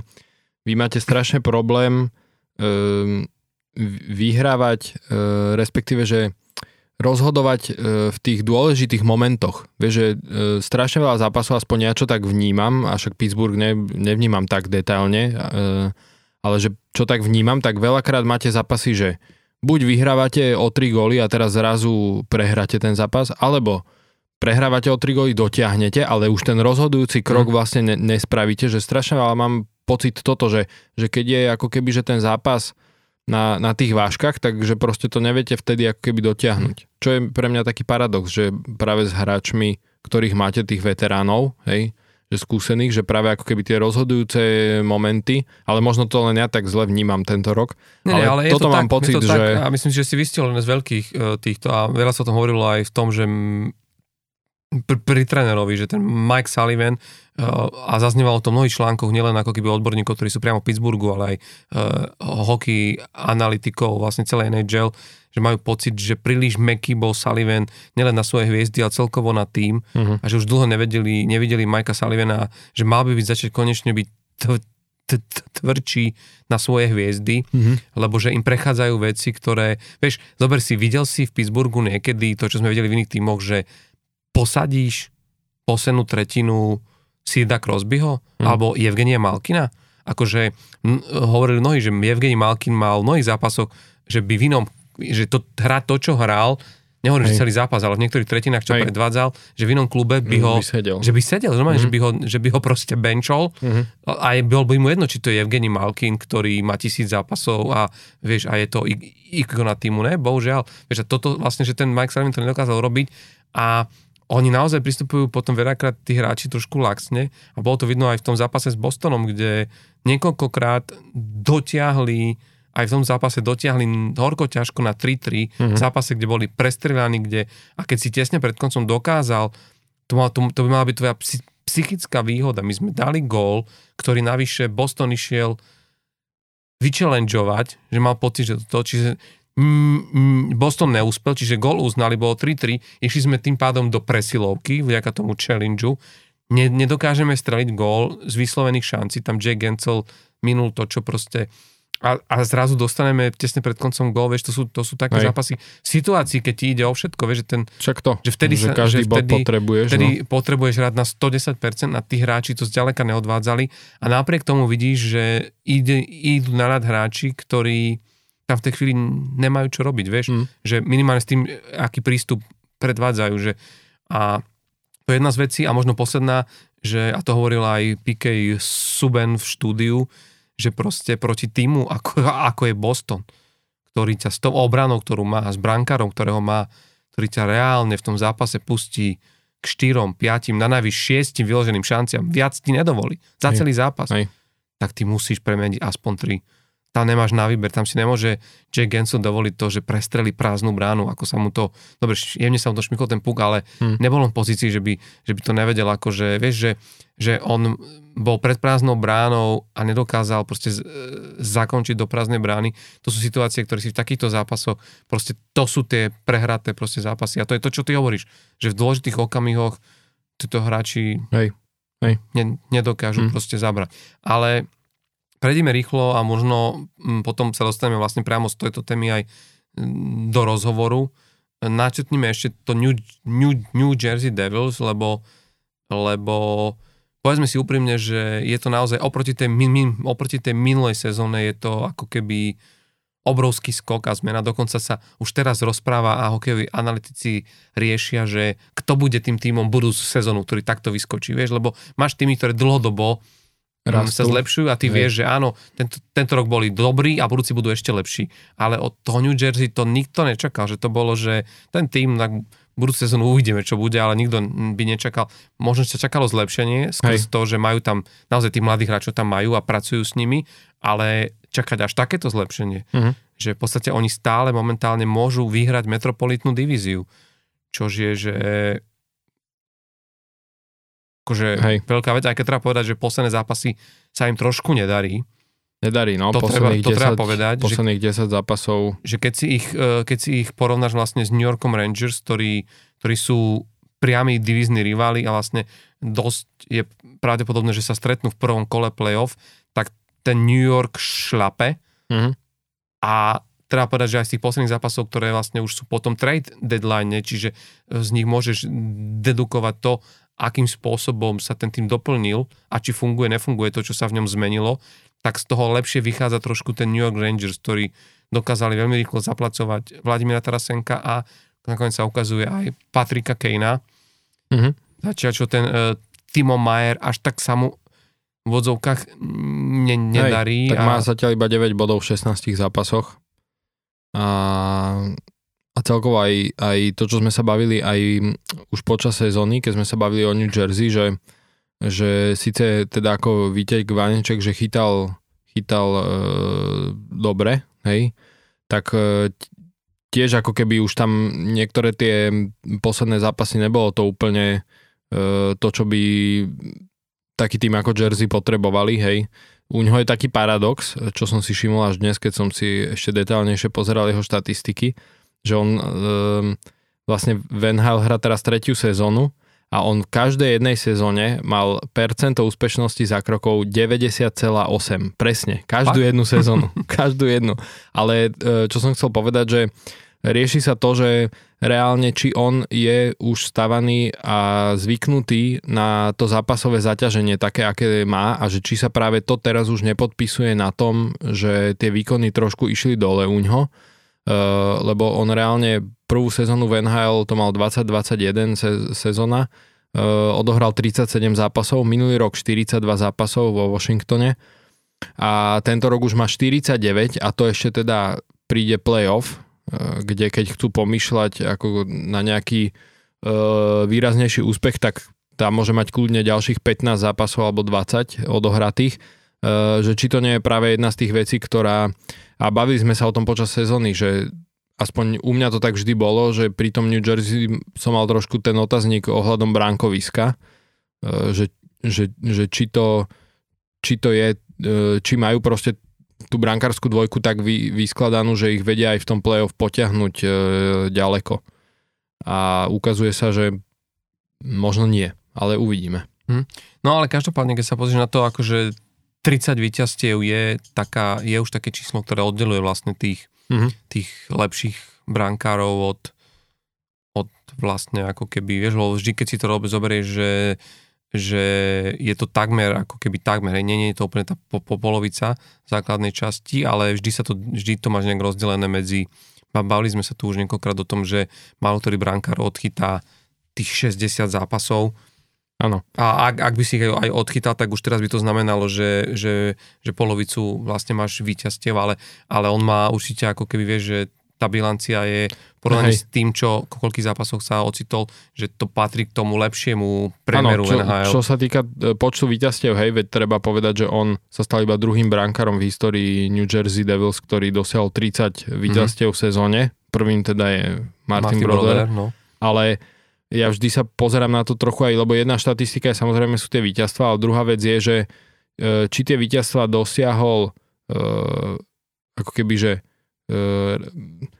vy máte strašne problém um, vyhrávať, uh, respektíve, že rozhodovať uh, v tých dôležitých momentoch. Vieš, že uh, strašne veľa zápasov, aspoň ja čo tak vnímam, a však Pittsburgh ne, nevnímam tak detailne, uh, ale že čo tak vnímam, tak veľakrát máte zápasy, že buď vyhrávate o 3 góly a teraz zrazu prehráte ten zápas, alebo prehrávate o 3 góly, dotiahnete, ale už ten rozhodujúci krok mm. vlastne ne, nespravíte, že strašne veľa mám pocit toto, že, že keď je ako keby, že ten zápas na, na tých váškach, takže proste to neviete vtedy ako keby dotiahnuť. Čo je pre mňa taký paradox, že práve s hráčmi, ktorých máte tých veteránov, hej, že skúsených, že práve ako keby tie rozhodujúce momenty, ale možno to len ja tak zle vnímam tento rok, nie, ale, ale toto to mám tak, pocit, to že... Tak, a myslím, že si vystihol len z veľkých uh, týchto a veľa sa o tom hovorilo aj v tom, že pr- pri trénerovi, že ten Mike Sullivan uh, a zaznievalo to v mnohých článkoch, nielen ako keby odborníkov, ktorí sú priamo v Pittsburghu, ale aj uh, hockey analytikov, vlastne celé NHL, že majú pocit, že príliš meký bol Sullivan nielen na svoje hviezdy, ale celkovo na tým uh-huh. a že už dlho nevedeli, nevideli Mikea Sullivana, že mal by byť začať konečne byť tvrdší na svoje hviezdy, mm-hmm. lebo že im prechádzajú veci, ktoré, vieš, zober si, videl si v Pittsburghu niekedy to, čo sme videli v iných tímoch, že posadíš poslednú tretinu Sirda Crosbyho mm. alebo Evgenia Malkina. Akože m, hovorili mnohí, že Evgeni Malkin mal v mnohých zápasoch, že by v inom, že to hrá to, čo hral, nehovorím, že celý zápas, ale v niektorých tretinách, čo Hej. predvádzal, že v inom klube by ho... By sedel. Že by sedel, normálne, mm-hmm. že, by ho, že by ho proste benčol mm-hmm. a bol by mu jedno, či to je Evgeni Malkin, ktorý má tisíc zápasov a vieš, a je to ikona týmu, ne? Bohužiaľ. Vieš, a toto vlastne, že ten Mike Sullivan to nedokázal robiť a oni naozaj pristupujú potom veľakrát tí hráči trošku laxne a bolo to vidno aj v tom zápase s Bostonom, kde niekoľkokrát dotiahli aj v tom zápase dotiahli horko ťažko na 3-3, mm-hmm. zápase, kde boli prestrelaní, kde, a keď si tesne pred koncom dokázal, to, mal, to, to by mala byť tvoja psychická výhoda. My sme dali gól, ktorý navyše Boston išiel vychallengeovať, že mal pocit, že to, čiže Boston neúspel, čiže gol uznali, bolo 3-3, išli sme tým pádom do presilovky, vďaka tomu challengeu, ne, nedokážeme streliť gól z vyslovených šancí, tam Jay Gensel minul to, čo proste a, a zrazu dostaneme tesne pred koncom gól, vieš, to sú, to sú také Hej. zápasy. Situácii, keď ti ide o všetko, vieš, že ten... Však to, že vtedy že každý že vtedy, potrebuješ. Vtedy no. potrebuješ hrať na 110% a tí hráči to zďaleka neodvádzali a napriek tomu vidíš, že ide, idú na rad hráči, ktorí tam v tej chvíli nemajú čo robiť, vieš, mm. že minimálne s tým, aký prístup predvádzajú, že a to je jedna z vecí a možno posledná, že, a to hovoril aj PK Suben v štúdiu, že proste proti týmu, ako, ako je Boston, ktorý ťa s tou obranou, ktorú má, s brankárom, ktorého má, ktorý ťa reálne v tom zápase pustí k štyrom, piatim, na najvyš šiestim vyloženým šanciam, viac ti nedovolí za celý zápas, Hej. tak ty musíš premeniť aspoň tri tam nemáš na výber, tam si nemôže Jay Gensel dovoliť to, že prestreli prázdnu bránu, ako sa mu to, dobre, jemne sa mu to šmykol ten puk, ale hmm. nebol on v pozícii, že by, že by to nevedel, akože, vieš, že, že on bol pred prázdnou bránou a nedokázal proste z, zakončiť do prázdnej brány. To sú situácie, ktoré si v takýchto zápasoch, proste to sú tie prehraté proste zápasy. A to je to, čo ty hovoríš, že v dôležitých okamihoch títo hráči Hej. Hej. Ne, nedokážu hmm. proste zabrať. Ale Prejdeme rýchlo a možno mm, potom sa dostaneme vlastne priamo z tejto témy aj mm, do rozhovoru. Načetnime ešte to New, New, New Jersey Devils, lebo, lebo povedzme si úprimne, že je to naozaj oproti tej, min, oproti tej minulej sezóne je to ako keby obrovský skok a zmena. Dokonca sa už teraz rozpráva a hokejoví analytici riešia, že kto bude tým týmom budúcu sezónu, ktorý takto vyskočí. Vieš, lebo máš týmy, ktoré dlhodobo Rastu. sa zlepšujú a ty Hej. vieš, že áno, tento, tento rok boli dobrí a budúci budú ešte lepší. Ale od toho New Jersey to nikto nečakal, že to bolo, že ten tým na budúcu sezónu uvidíme, čo bude, ale nikto by nečakal. Možno sa čakalo zlepšenie skrz to, že majú tam, naozaj tí mladí hráčov tam majú a pracujú s nimi, ale čakať až takéto zlepšenie, uh-huh. že v podstate oni stále momentálne môžu vyhrať metropolitnú divíziu, čož je, že akože Hej. veľká vec, aj keď treba povedať, že posledné zápasy sa im trošku nedarí. Nedarí, no. To, treba, to 10, treba povedať. Posledných že, 10 zápasov. Že keď si, ich, e, keď si ich porovnáš vlastne s New Yorkom Rangers, ktorí, ktorí sú priami divízni riváli a vlastne dosť je pravdepodobné, že sa stretnú v prvom kole playoff, tak ten New York šlape mm-hmm. a treba povedať, že aj z tých posledných zápasov, ktoré vlastne už sú potom trade deadline, čiže z nich môžeš dedukovať to, akým spôsobom sa ten tým doplnil a či funguje, nefunguje to, čo sa v ňom zmenilo, tak z toho lepšie vychádza trošku ten New York Rangers, ktorí dokázali veľmi rýchlo zaplacovať Vladimíra Tarasenka a nakoniec sa ukazuje aj Patrika Kejna. Mm-hmm. Začia, čo ten uh, Timo Mayer až tak sa mu v odzovkách ne, nedarí. Hej, tak má a... zatiaľ iba 9 bodov v 16 zápasoch. A a celkovo aj, aj to, čo sme sa bavili aj už počas sezóny, keď sme sa bavili o New Jersey, že, že síce teda ako Vítek Vaneček, že chytal, chytal e, dobre, hej, tak e, tiež ako keby už tam niektoré tie posledné zápasy nebolo to úplne e, to, čo by taký tým ako Jersey potrebovali, hej. U ňoho je taký paradox, čo som si všimol až dnes, keď som si ešte detálnejšie pozeral jeho štatistiky, že on e, vlastne Van Hal hrá teraz tretiu sezónu a on v každej jednej sezóne mal percento úspešnosti za krokov 90,8. Presne, každú jednu sezónu. každú jednu. Ale e, čo som chcel povedať, že rieši sa to, že reálne či on je už stavaný a zvyknutý na to zápasové zaťaženie také, aké má a že či sa práve to teraz už nepodpisuje na tom, že tie výkony trošku išli dole u ňo Eh, lebo on reálne prvú sezónu v NHL to mal 2021 se, sezóna, uh, odohral 37 zápasov, minulý rok 42 zápasov vo Washingtone. A tento rok už má 49 a to ešte teda príde playoff, uh, kde keď chcú pomýšľať ako na nejaký výraznejší úspech, tak tam môže mať kľudne ďalších 15 zápasov alebo 20 odohratých, že či to nie je práve jedna z tých vecí, ktorá a bavili sme sa o tom počas sezóny, že aspoň u mňa to tak vždy bolo, že pri tom New Jersey som mal trošku ten otazník ohľadom bránkoviska, e, že, že, že či, to, či to je, e, či majú proste tú brankárskú dvojku tak vy, vyskladanú, že ich vedia aj v tom play-off potiahnuť ďaleko. A ukazuje sa, že možno nie, ale uvidíme. No ale každopádne, keď sa pozrieš na to, akože 30 víťazstiev je, taká, je už také číslo, ktoré oddeluje vlastne tých, Mhm. tých lepších brankárov od, od vlastne ako keby, vieš, lebo vždy, keď si to robe, zoberieš, že, že je to takmer, ako keby takmer, nie, nie je to úplne tá po, po polovica základnej časti, ale vždy sa to, vždy to máš nejak rozdelené medzi, bavili sme sa tu už niekoľkrát o tom, že málo ktorý brankár odchytá tých 60 zápasov, Áno. a ak, ak by si ich aj odchytal, tak už teraz by to znamenalo, že, že, že polovicu vlastne máš víťazstiev, ale, ale on má určite ako keby vieš, že tá bilancia je v porovnaní s tým, čo koľkých zápasoch sa ocitol, že to patrí k tomu lepšiemu priemeru čo, NHL. čo sa týka e, počtu víťazstiev, hej, veď treba povedať, že on sa stal iba druhým brankárom v histórii New Jersey Devils, ktorý dosiahol 30 víťazstiev v sezóne. Prvým teda je Martin, Martin Brodeur, no. ale ja vždy sa pozerám na to trochu aj, lebo jedna štatistika je samozrejme sú tie víťazstva, ale druhá vec je, že e, či tie víťazstva dosiahol e, ako keby, že e,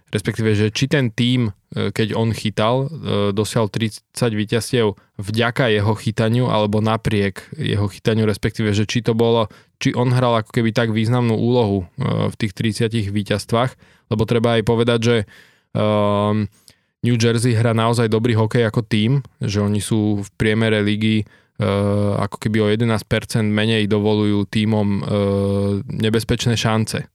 respektíve, že či ten tím, e, keď on chytal, dosiahol 30 víťazstiev vďaka jeho chytaniu alebo napriek jeho chytaniu, respektíve, že či to bolo, či on hral ako keby tak významnú úlohu v tých 30 víťazstvách, lebo treba aj povedať, že um, New Jersey hrá naozaj dobrý hokej ako tím, že oni sú v priemere ligy uh, ako keby o 11% menej dovolujú tímom uh, nebezpečné šance.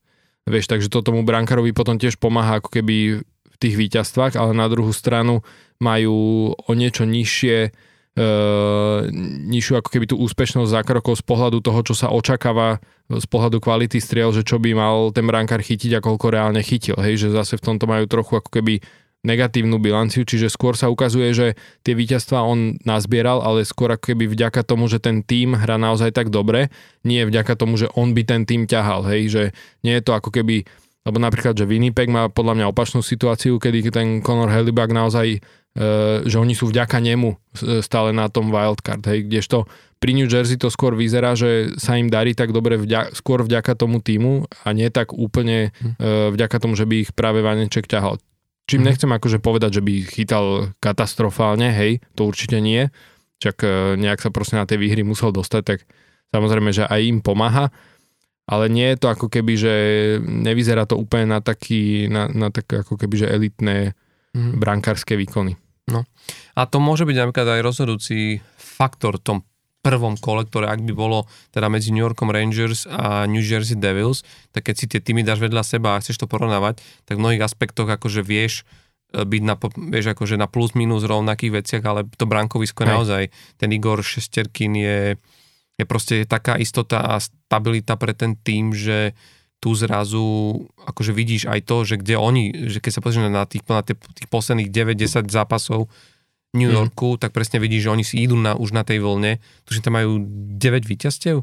Vieš, takže to tomu brankárovi potom tiež pomáha ako keby v tých víťazstvách, ale na druhú stranu majú o niečo nižšie uh, nižšiu ako keby tú úspešnosť zákrokov z pohľadu toho, čo sa očakáva z pohľadu kvality striel, že čo by mal ten brankár chytiť a koľko reálne chytil. Hej, že zase v tomto majú trochu ako keby negatívnu bilanciu, čiže skôr sa ukazuje, že tie víťazstvá on nazbieral, ale skôr ako keby vďaka tomu, že ten tým hrá naozaj tak dobre, nie vďaka tomu, že on by ten tým ťahal, hej, že nie je to ako keby, lebo napríklad, že Winnipeg má podľa mňa opačnú situáciu, kedy ten Conor Hellebuck naozaj, e, že oni sú vďaka nemu e, stále na tom wildcard, hej, kdežto pri New Jersey to skôr vyzerá, že sa im darí tak dobre vďa, skôr vďaka tomu týmu a nie tak úplne e, vďaka tomu, že by ich práve Vaneček ťahal. Čím Mhm. nechcem akože povedať, že by chytal katastrofálne, hej, to určite nie. Čak e, nejak sa proste na tie výhry musel dostať, tak samozrejme, že aj im pomáha. Ale nie je to ako keby, že nevyzerá to úplne na taký, na, na také ako keby, že elitné Mhm. brankárske výkony. A to môže byť napríklad aj rozhodujúci faktor v tom prvom kole, ktoré ak by bolo teda medzi New Yorkom Rangers a New Jersey Devils, tak keď si tie týmy dáš vedľa seba a chceš to porovnávať, tak v mnohých aspektoch akože vieš e, byť na, vieš, akože na plus minus rovnakých veciach, ale to brankovisko je naozaj, ten Igor Šesterkin je, je proste taká istota a stabilita pre ten tým, že tu zrazu akože vidíš aj to, že kde oni, že keď sa pozrieš na tých, na tých, tých posledných 9-10 zápasov New Mhm. Yorku, tak presne vidíš, že oni si idú na, už na tej vlne. Tuším, tam majú 9 víťazstiev.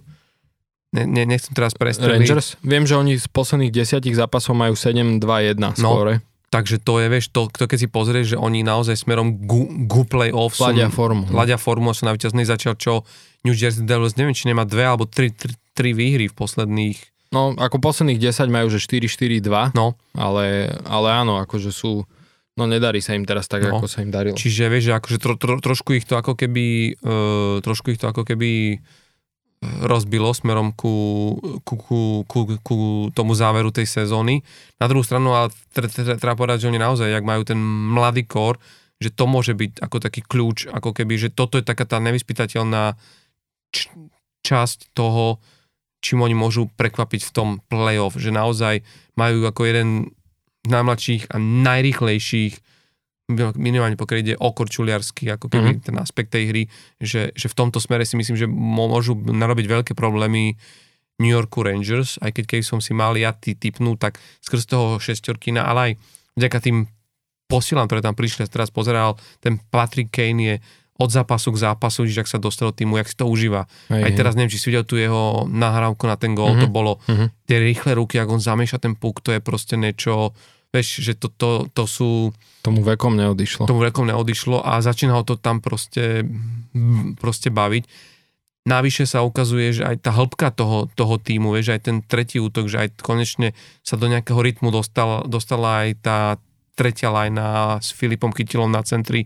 Ne, ne, nechcem teraz prestreliť. Rangers? Viem, že oni z posledných desiatich zápasov majú 7-2-1 No. skóre. Takže to je, vieš, to, to keď si pozrieš, že oni naozaj smerom ku, ku play-off sú, Ladia formu. ladia formu a sú na víťaznej začal, čo New Jersey Devils, neviem, či nemá dve alebo tri, tri, tri výhry v posledných, No, ako posledných 10 majú, že 4-4-2, no, ale, ale áno, akože sú, no nedarí sa im teraz tak, No. ako sa im darilo. čiže vieš, že akože tro, tro, trošku ich to ako keby, uh, trošku ich to ako keby rozbilo smerom ku, ku, ku, ku, ku tomu záveru tej sezóny. Na druhú stranu, ale tre- tre- treba povedať, že oni naozaj, ak majú ten mladý kor, že to môže byť ako taký kľúč, ako keby, že toto je taká tá nevyspytateľná č- časť toho, čím oni môžu prekvapiť v tom playoff, že naozaj majú ako jeden najmladších a najrýchlejších minimálne pokiaľ ide o korčuliarsky, ako keby mm-hmm. ten aspekt tej hry, že, že v tomto smere si myslím, že môžu narobiť veľké problémy New Yorku Rangers, aj keď keď som si mal ja ty typnúť, tak skrz toho šestorkina, ale aj vďaka tým posielam, ktoré tam prišli, teraz pozeral, ten Patrick Kane je od zápasu k zápasu, vidíš, ak sa dostal do týmu, jak si to užíva. Hej, Aj teraz neviem, či si videl tu jeho nahrávku na ten gól, Mhm. to bolo Mhm. tie rýchle ruky, ako on zamieša ten puk, to je proste niečo, vieš, že to, to, to sú, Tomu vekom neodišlo. tomu rekom neodišlo a začína ho to tam proste, proste baviť. Navyše sa ukazuje, že aj tá hĺbka toho, toho týmu, vieš, aj ten tretí útok, že aj konečne sa do nejakého rytmu dostala, dostala aj tá tretia lajna s Filipom Chytilom na centri,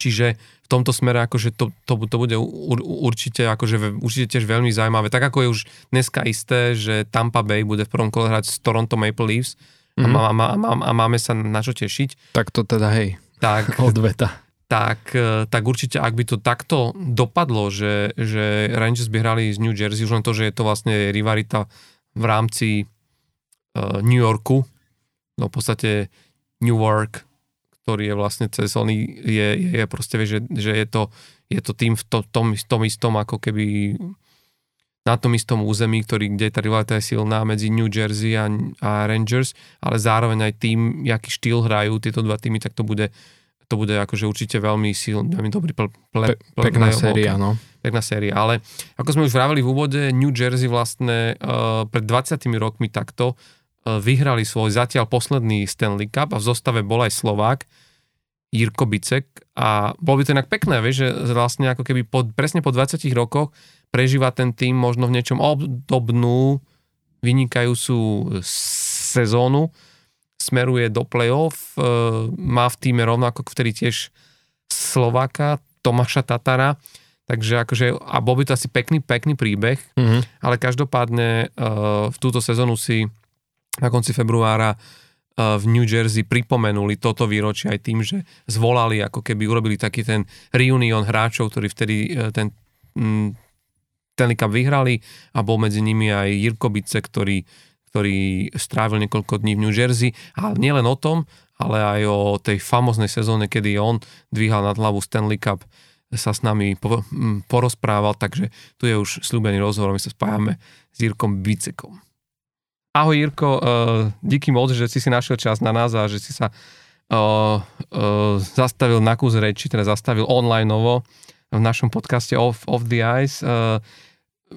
Čiže tomto smere akože to, to, to bude určite, akože určite tiež veľmi zaujímavé. Tak ako je už dneska isté, že Tampa Bay bude v prvom kole hrať s Toronto Maple Leafs mm-hmm. a, má, má, má, a máme sa na čo tešiť. Tak to teda hej, tak, odveta. Tak, e, tak určite, ak by to takto dopadlo, že, že Rangers by hrali z New Jersey, už len to, že je to vlastne rivalita v rámci uh, New Yorku, no v podstate Newark, ktorý je vlastne cez oný, je, je proste, že, že je, to, je to tým v to, tom, tom istom ako keby na tom istom území, ktorý, kde tá rivalita je silná medzi New Jersey a, a Rangers, ale zároveň aj tým, jaký štýl hrajú tieto dva týmy, tak to bude, to bude akože určite veľmi silný, veľmi dobrý ple, ple, ple, pekná séria, no. Pekná séria, ale ako sme už vravili v úvode, New Jersey vlastne uh, pred 20 rokmi takto vyhrali svoj zatiaľ posledný Stanley Cup a v zostave bol aj Slovák, Jirko Bicek. A bolo by to inak pekné, vieš, že vlastne ako keby po, presne po 20 rokoch prežíva ten tým možno v niečom obdobnú vynikajúcu sezónu, smeruje do play-off, e, má v týme rovnako vtedy tiež Slováka, Tomáša Tatara, takže akože, a bol by to asi pekný, pekný príbeh, mm-hmm. ale každopádne e, v túto sezónu si na konci februára v New Jersey pripomenuli toto výročie aj tým, že zvolali, ako keby urobili taký ten reunion hráčov, ktorí vtedy e, ten Stanley Cup vyhrali a bol medzi nimi aj Jirko Bice, ktorý, ktorý strávil niekoľko dní v New Jersey. A nielen o tom, ale aj o tej famoznej sezóne, kedy on dvíhal nad hlavu Stanley Cup sa s nami porozprával, takže tu je už slúbený rozhovor, my sa spájame s Jirkom Bicekom. Ahoj Jirko, uh, díky moc, že si si našiel čas na nás a že si sa uh, uh, zastavil na kus reči, teda zastavil online novo v našom podcaste Off, Off the Ice. Uh,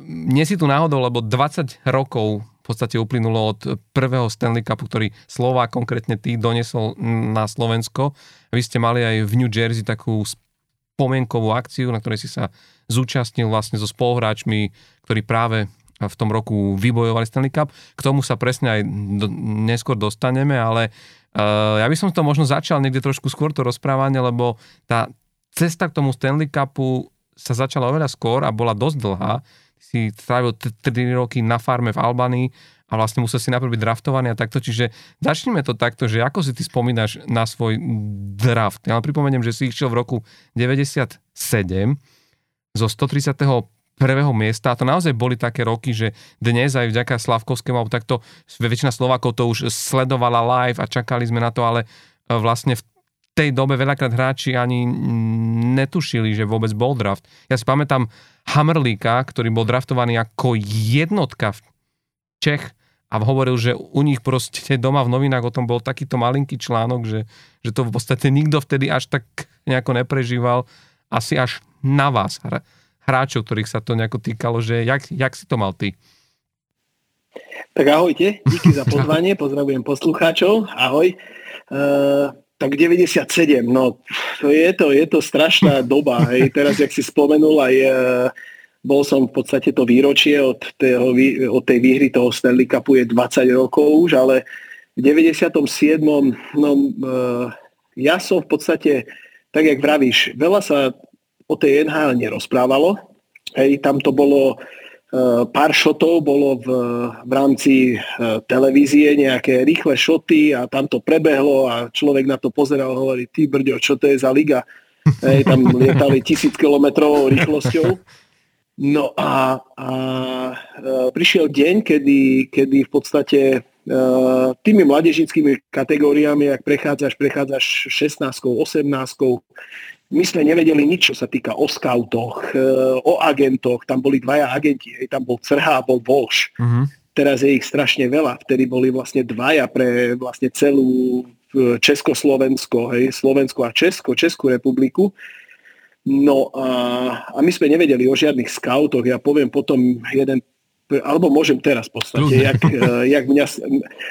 nie si tu náhodou, lebo 20 rokov v podstate uplynulo od prvého Stanley Cupu, ktorý Slová, konkrétne ty, donesol na Slovensko. Vy ste mali aj v New Jersey takú spomienkovú akciu, na ktorej si sa zúčastnil vlastne so spoluhráčmi, ktorí práve v tom roku vybojovali Stanley Cup. K tomu sa presne aj do, neskôr dostaneme, ale uh, ja by som to možno začal niekde trošku skôr to rozprávanie, lebo tá cesta k tomu Stanley Cupu sa začala oveľa skôr a bola dosť dlhá. Si strávil 3 roky na farme v Albánii a vlastne musel si najprv byť draftovaný a takto. Čiže začneme to takto, že ako si ty spomínaš na svoj draft. Ja vám pripomeniem, že si išiel v roku 97 zo 130 prvého miesta. A to naozaj boli také roky, že dnes aj vďaka Slavkovskému, alebo takto väčšina Slovákov to už sledovala live a čakali sme na to, ale e, vlastne v tej dobe veľakrát hráči ani netušili, že vôbec bol draft. Ja si pamätám Hammerlíka, ktorý bol draftovaný ako jednotka v Čech a hovoril, že u nich proste doma v novinách o tom bol takýto malinký článok, že, že to v podstate nikto vtedy až tak nejako neprežíval, asi až na vás hráčov, ktorých sa to nejako týkalo, že jak, jak si to mal ty? Tak ahojte, díky za pozvanie, pozdravujem poslucháčov, ahoj. Uh, tak 97, no to je to, je to strašná doba, hej. teraz jak si spomenul aj uh, bol som v podstate to výročie od, tého, od tej výhry toho Stanley Cupu je 20 rokov už, ale v 97. no uh, ja som v podstate, tak jak vravíš, veľa sa o tej NHL nerozprávalo. Hej, tam to bolo uh, pár šotov bolo v, v rámci uh, televízie, nejaké rýchle šoty a tam to prebehlo a človek na to pozeral a hovorí, ty brďo, čo to je za liga? Hej, tam lietali tisíc kilometrovou rýchlosťou. No a, a uh, prišiel deň, kedy, kedy v podstate tými mladežickými kategóriami, ak prechádzaš, prechádzaš 16 18 my sme nevedeli nič, čo sa týka o skautoch, e, o agentoch, tam boli dvaja agenti, hej, tam bol Crha a bol Volš. Uh-huh. Teraz je ich strašne veľa, vtedy boli vlastne dvaja pre vlastne celú e, Československo, hej, Slovensko a Česko, Českú republiku. No a, a my sme nevedeli o žiadnych skautoch. Ja poviem potom jeden alebo môžem teraz v podstate, jak, eh, jak mňa,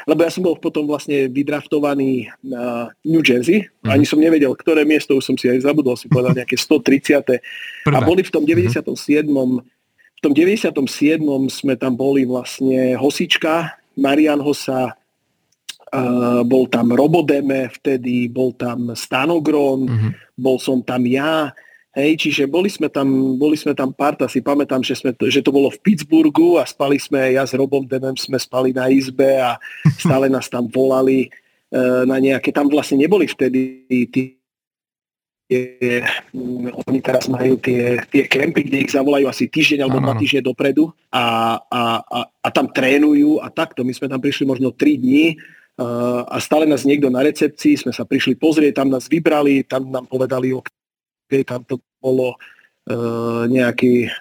lebo ja som bol potom vlastne vydraftovaný na New Jersey, mm. ani som nevedel, ktoré miesto, už som si aj zabudol, si povedal nejaké 130. Prvé. A boli v tom 97. Mm. V tom 97. sme tam boli vlastne Hosička, Marian Hosa, uh, bol tam Robodeme vtedy, bol tam Stanogron, uh-huh. bol som tam ja, Hej, čiže boli sme tam, boli sme tam parta, si pamätám, že, sme to, že to bolo v Pittsburghu a spali sme, ja s Robom Demem sme spali na izbe a stále nás tam volali e, na nejaké, tam vlastne neboli vtedy tí oni teraz majú tie, tie kempy, kde ich zavolajú asi týždeň alebo dva týždne dopredu a, a, a, a tam trénujú a takto. My sme tam prišli možno 3 dní uh, a stále nás niekto na recepcii, sme sa prišli pozrieť, tam nás vybrali, tam nám povedali, OK, tam to bolo uh, nejaký,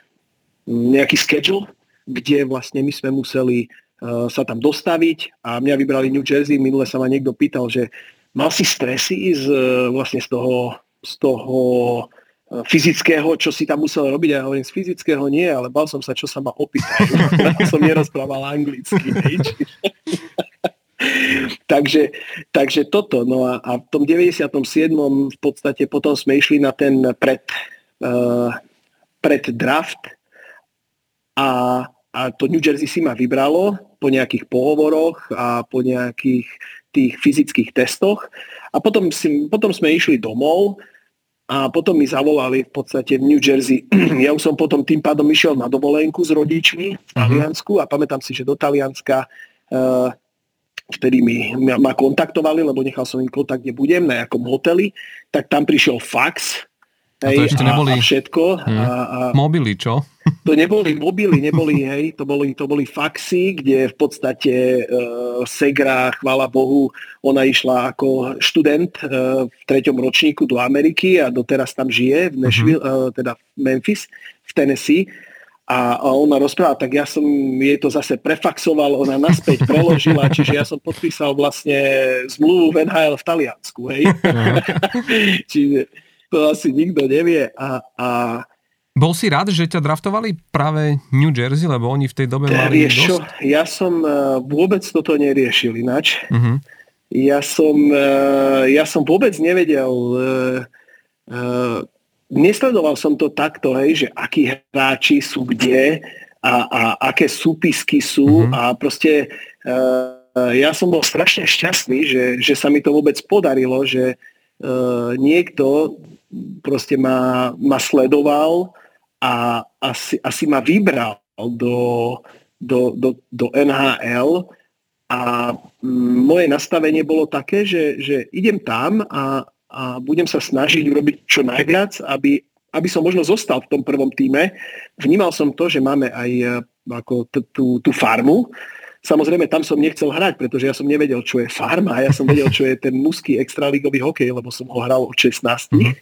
nejaký schedule, kde vlastne my sme museli uh, sa tam dostaviť a mňa vybrali New Jersey. Minule sa ma niekto pýtal, že mal si stresy z, uh, vlastne z toho, z toho fyzického, čo si tam musel robiť. Ja hovorím, z fyzického nie, ale bal som sa, čo sa ma opýtajú. som nerozprával anglicky. takže, takže toto. No a, a v tom 97. v podstate potom sme išli na ten pred, uh, pred draft a, a to New Jersey si ma vybralo po nejakých pohovoroch a po nejakých tých fyzických testoch. A potom, si, potom sme išli domov a potom mi zavolali v podstate v New Jersey. Ja už som potom tým pádom išiel na dovolenku s rodičmi v mhm. Taliansku a pamätám si, že do Talianska uh, vtedy mi, ma kontaktovali, lebo nechal som im kontakt, kde budem, na jakom hoteli, tak tam prišiel fax, Hej, a to ešte neboli a všetko. Hmm. A, a, mobily, čo? To neboli mobily, neboli, hej, to boli, to boli faxy, kde v podstate uh, Segra, chvála Bohu, ona išla ako študent uh, v treťom ročníku do Ameriky a doteraz tam žije v Nashville, uh-huh. uh, teda Memphis, v Tennessee a, a ona rozprávala, tak ja som jej to zase prefaxoval, ona naspäť preložila, čiže ja som podpísal vlastne zmluvu v NHL v Taliansku, hej. čiže to asi nikto nevie a, a bol si rád, že ťa draftovali práve New Jersey, lebo oni v tej dobe mali Vieš čo, dosť... ja som uh, vôbec toto neriešil ináč. Uh-huh. Ja som, uh, ja som vôbec nevedel nesledoval som to takto, hej, že akí hráči sú kde a, a aké súpisky sú mm-hmm. a proste uh, ja som bol strašne šťastný, že, že sa mi to vôbec podarilo, že uh, niekto proste ma, ma sledoval a asi, asi ma vybral do, do, do, do NHL a moje nastavenie bolo také, že, že idem tam a, a budem sa snažiť urobiť čo najviac, aby, aby som možno zostal v tom prvom týme. Vnímal som to, že máme aj e, ako tú, tú farmu. Samozrejme, tam som nechcel hrať, pretože ja som nevedel, čo je farma. Ja som vedel, čo je ten mužský extraligový hokej, lebo som ho hral od 16. Mm-hmm.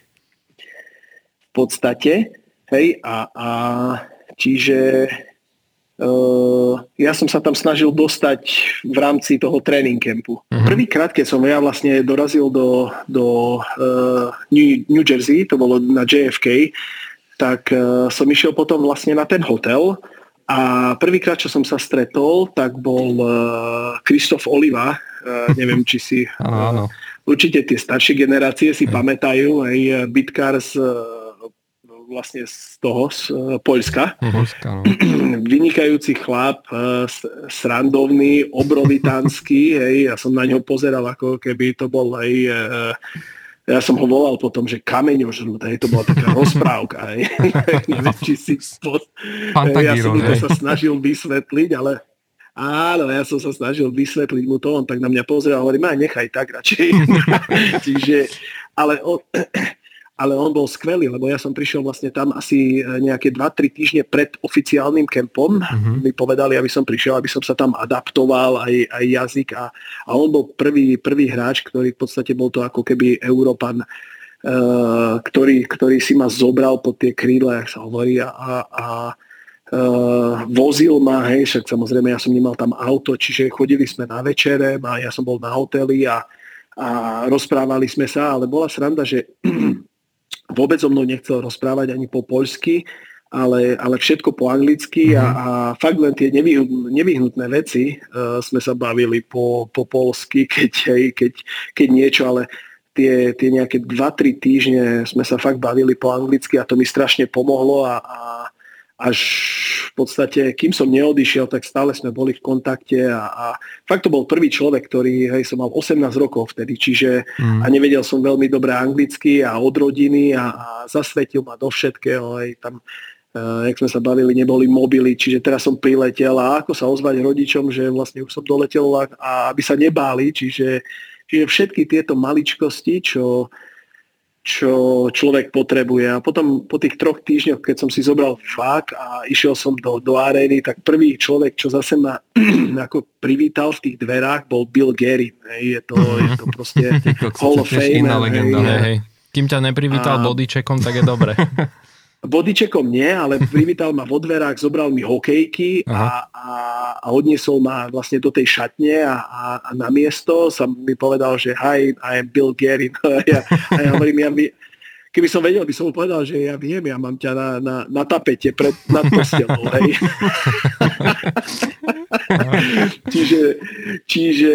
V podstate. Hej, a, a čiže ja som sa tam snažil dostať v rámci toho tréning campu. Uh-huh. Prvýkrát, keď som ja vlastne dorazil do, do uh, New, New Jersey, to bolo na JFK, tak uh, som išiel potom vlastne na ten hotel a prvýkrát, čo som sa stretol, tak bol Kristof uh, Oliva, uh, neviem, či si... áno, áno. Určite tie staršie generácie si uh-huh. pamätajú, aj Bitkars uh, vlastne z toho, z uh, Poľska. Polska, no. Vynikajúci chlap, uh, srandovný, obrovitánsky, hej, ja som na ňo pozeral, ako keby to bol aj uh, ja som ho volal potom, že kameňožrút, hej, to bola taká rozprávka, hej. Neviem, či si spod... Ja som mu to sa snažil vysvetliť, ale Áno, ja som sa snažil vysvetliť mu to, on tak na mňa pozeral a hovorí, ma nechaj tak radšej. Čiže, ale on, ale on bol skvelý, lebo ja som prišiel vlastne tam asi e, nejaké 2-3 týždne pred oficiálnym kempom. Uh-huh. Mi povedali, aby som prišiel, aby som sa tam adaptoval, aj, aj jazyk. A, a on bol prvý, prvý hráč, ktorý v podstate bol to ako keby Európan, uh, ktorý, ktorý si ma zobral pod tie krídla, jak sa hovorí, a, a uh, vozil ma, hej, však samozrejme ja som nemal tam auto, čiže chodili sme na večere a ja som bol na hoteli a, a rozprávali sme sa, ale bola sranda, že vôbec so mnou nechcel rozprávať ani po poľsky, ale, ale všetko po anglicky a, a fakt len tie nevyhnutné veci uh, sme sa bavili po, po polsky, keď, keď, keď niečo, ale tie, tie nejaké 2-3 týždne sme sa fakt bavili po anglicky a to mi strašne pomohlo a, a, až v podstate, kým som neodišiel, tak stále sme boli v kontakte a, a fakt to bol prvý človek, ktorý, hej, som mal 18 rokov vtedy, čiže mm. a nevedel som veľmi dobre anglicky a od rodiny a, a zasvetil ma do všetkého, hej, tam Uh, jak sme sa bavili, neboli mobily, čiže teraz som priletel a ako sa ozvať rodičom, že vlastne už som doletel a, a aby sa nebáli, čiže, čiže všetky tieto maličkosti, čo, čo človek potrebuje. A potom po tých troch týždňoch, keď som si zobral fák a išiel som do, do arény, tak prvý človek, čo zase ma ako privítal v tých dverách, bol Bill Gary. Hej, je, to, je to proste Hall of Fame. Hej, hej. Kým ťa neprivítal a... bodyčekom, tak je dobre. Bodyčekom nie, ale privítal ma vo dverách, zobral mi hokejky a, a, a odniesol ma vlastne do tej šatne a, a, a na miesto sa mi povedal, že hi, I am Bill Gary. a ja, a ja hovorím, ja, keby som vedel, by som mu povedal, že ja viem, ja mám ťa na, na, na tapete pred, nad postelou. Hej. čiže čiže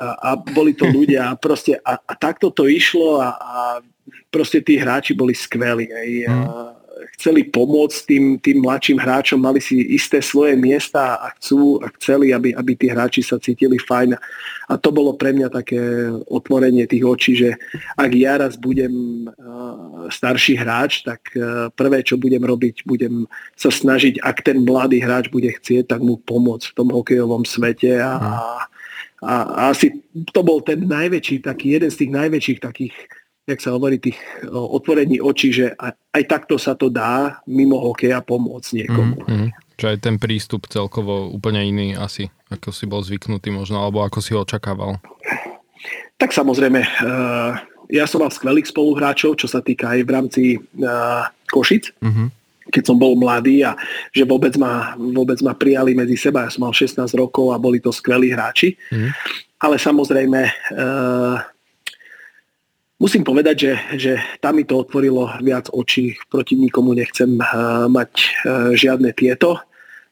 a, a boli to ľudia a proste a, a takto to išlo a, a proste tí hráči boli skvelí. Hej. A, chceli pomôcť tým, tým mladším hráčom, mali si isté svoje miesta a chcú a chceli, aby, aby tí hráči sa cítili fajn. A to bolo pre mňa také otvorenie tých očí, že ak ja raz budem uh, starší hráč, tak uh, prvé, čo budem robiť, budem sa snažiť, ak ten mladý hráč bude chcieť, tak mu pomôcť v tom hokejovom svete a, a, a asi to bol ten najväčší, taký jeden z tých najväčších takých jak sa hovorí, tých otvorení očí, že aj, takto sa to dá mimo hokeja pomôcť niekomu. Mm-hmm. Čo aj ten prístup celkovo úplne iný asi, ako si bol zvyknutý možno, alebo ako si ho očakával. Tak samozrejme, uh, ja som mal skvelých spoluhráčov, čo sa týka aj v rámci uh, Košic. Mm-hmm keď som bol mladý a že vôbec ma, vôbec ma prijali medzi seba. Ja som mal 16 rokov a boli to skvelí hráči. Mm. Ale samozrejme, uh, Musím povedať, že, že tam mi to otvorilo viac očí. Proti nikomu nechcem uh, mať uh, žiadne tieto.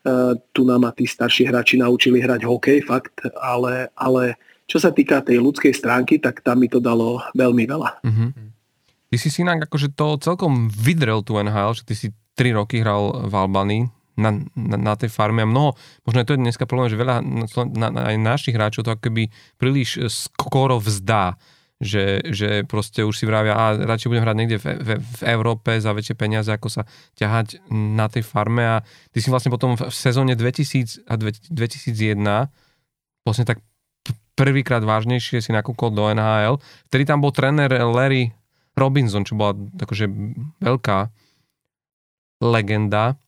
Uh, tu nám ma tí starší hráči naučili hrať hokej, fakt, ale, ale čo sa týka tej ľudskej stránky, tak tam mi to dalo veľmi veľa. Mm-hmm. Ty si si inak akože to celkom vydrel tu NHL, že ty si 3 roky hral v Albánii na, na, na tej farme a mnoho, možno je to dneska problém, že veľa na, na, aj našich hráčov to akoby príliš skoro vzdá že, že proste už si vravia, a radšej budem hrať niekde v, v, v Európe za väčšie peniaze, ako sa ťahať na tej farme a ty si vlastne potom v sezóne 2000 a 2001 vlastne tak prvýkrát vážnejšie si nakúkol do NHL. Vtedy tam bol tréner Larry Robinson, čo bola akože veľká legenda.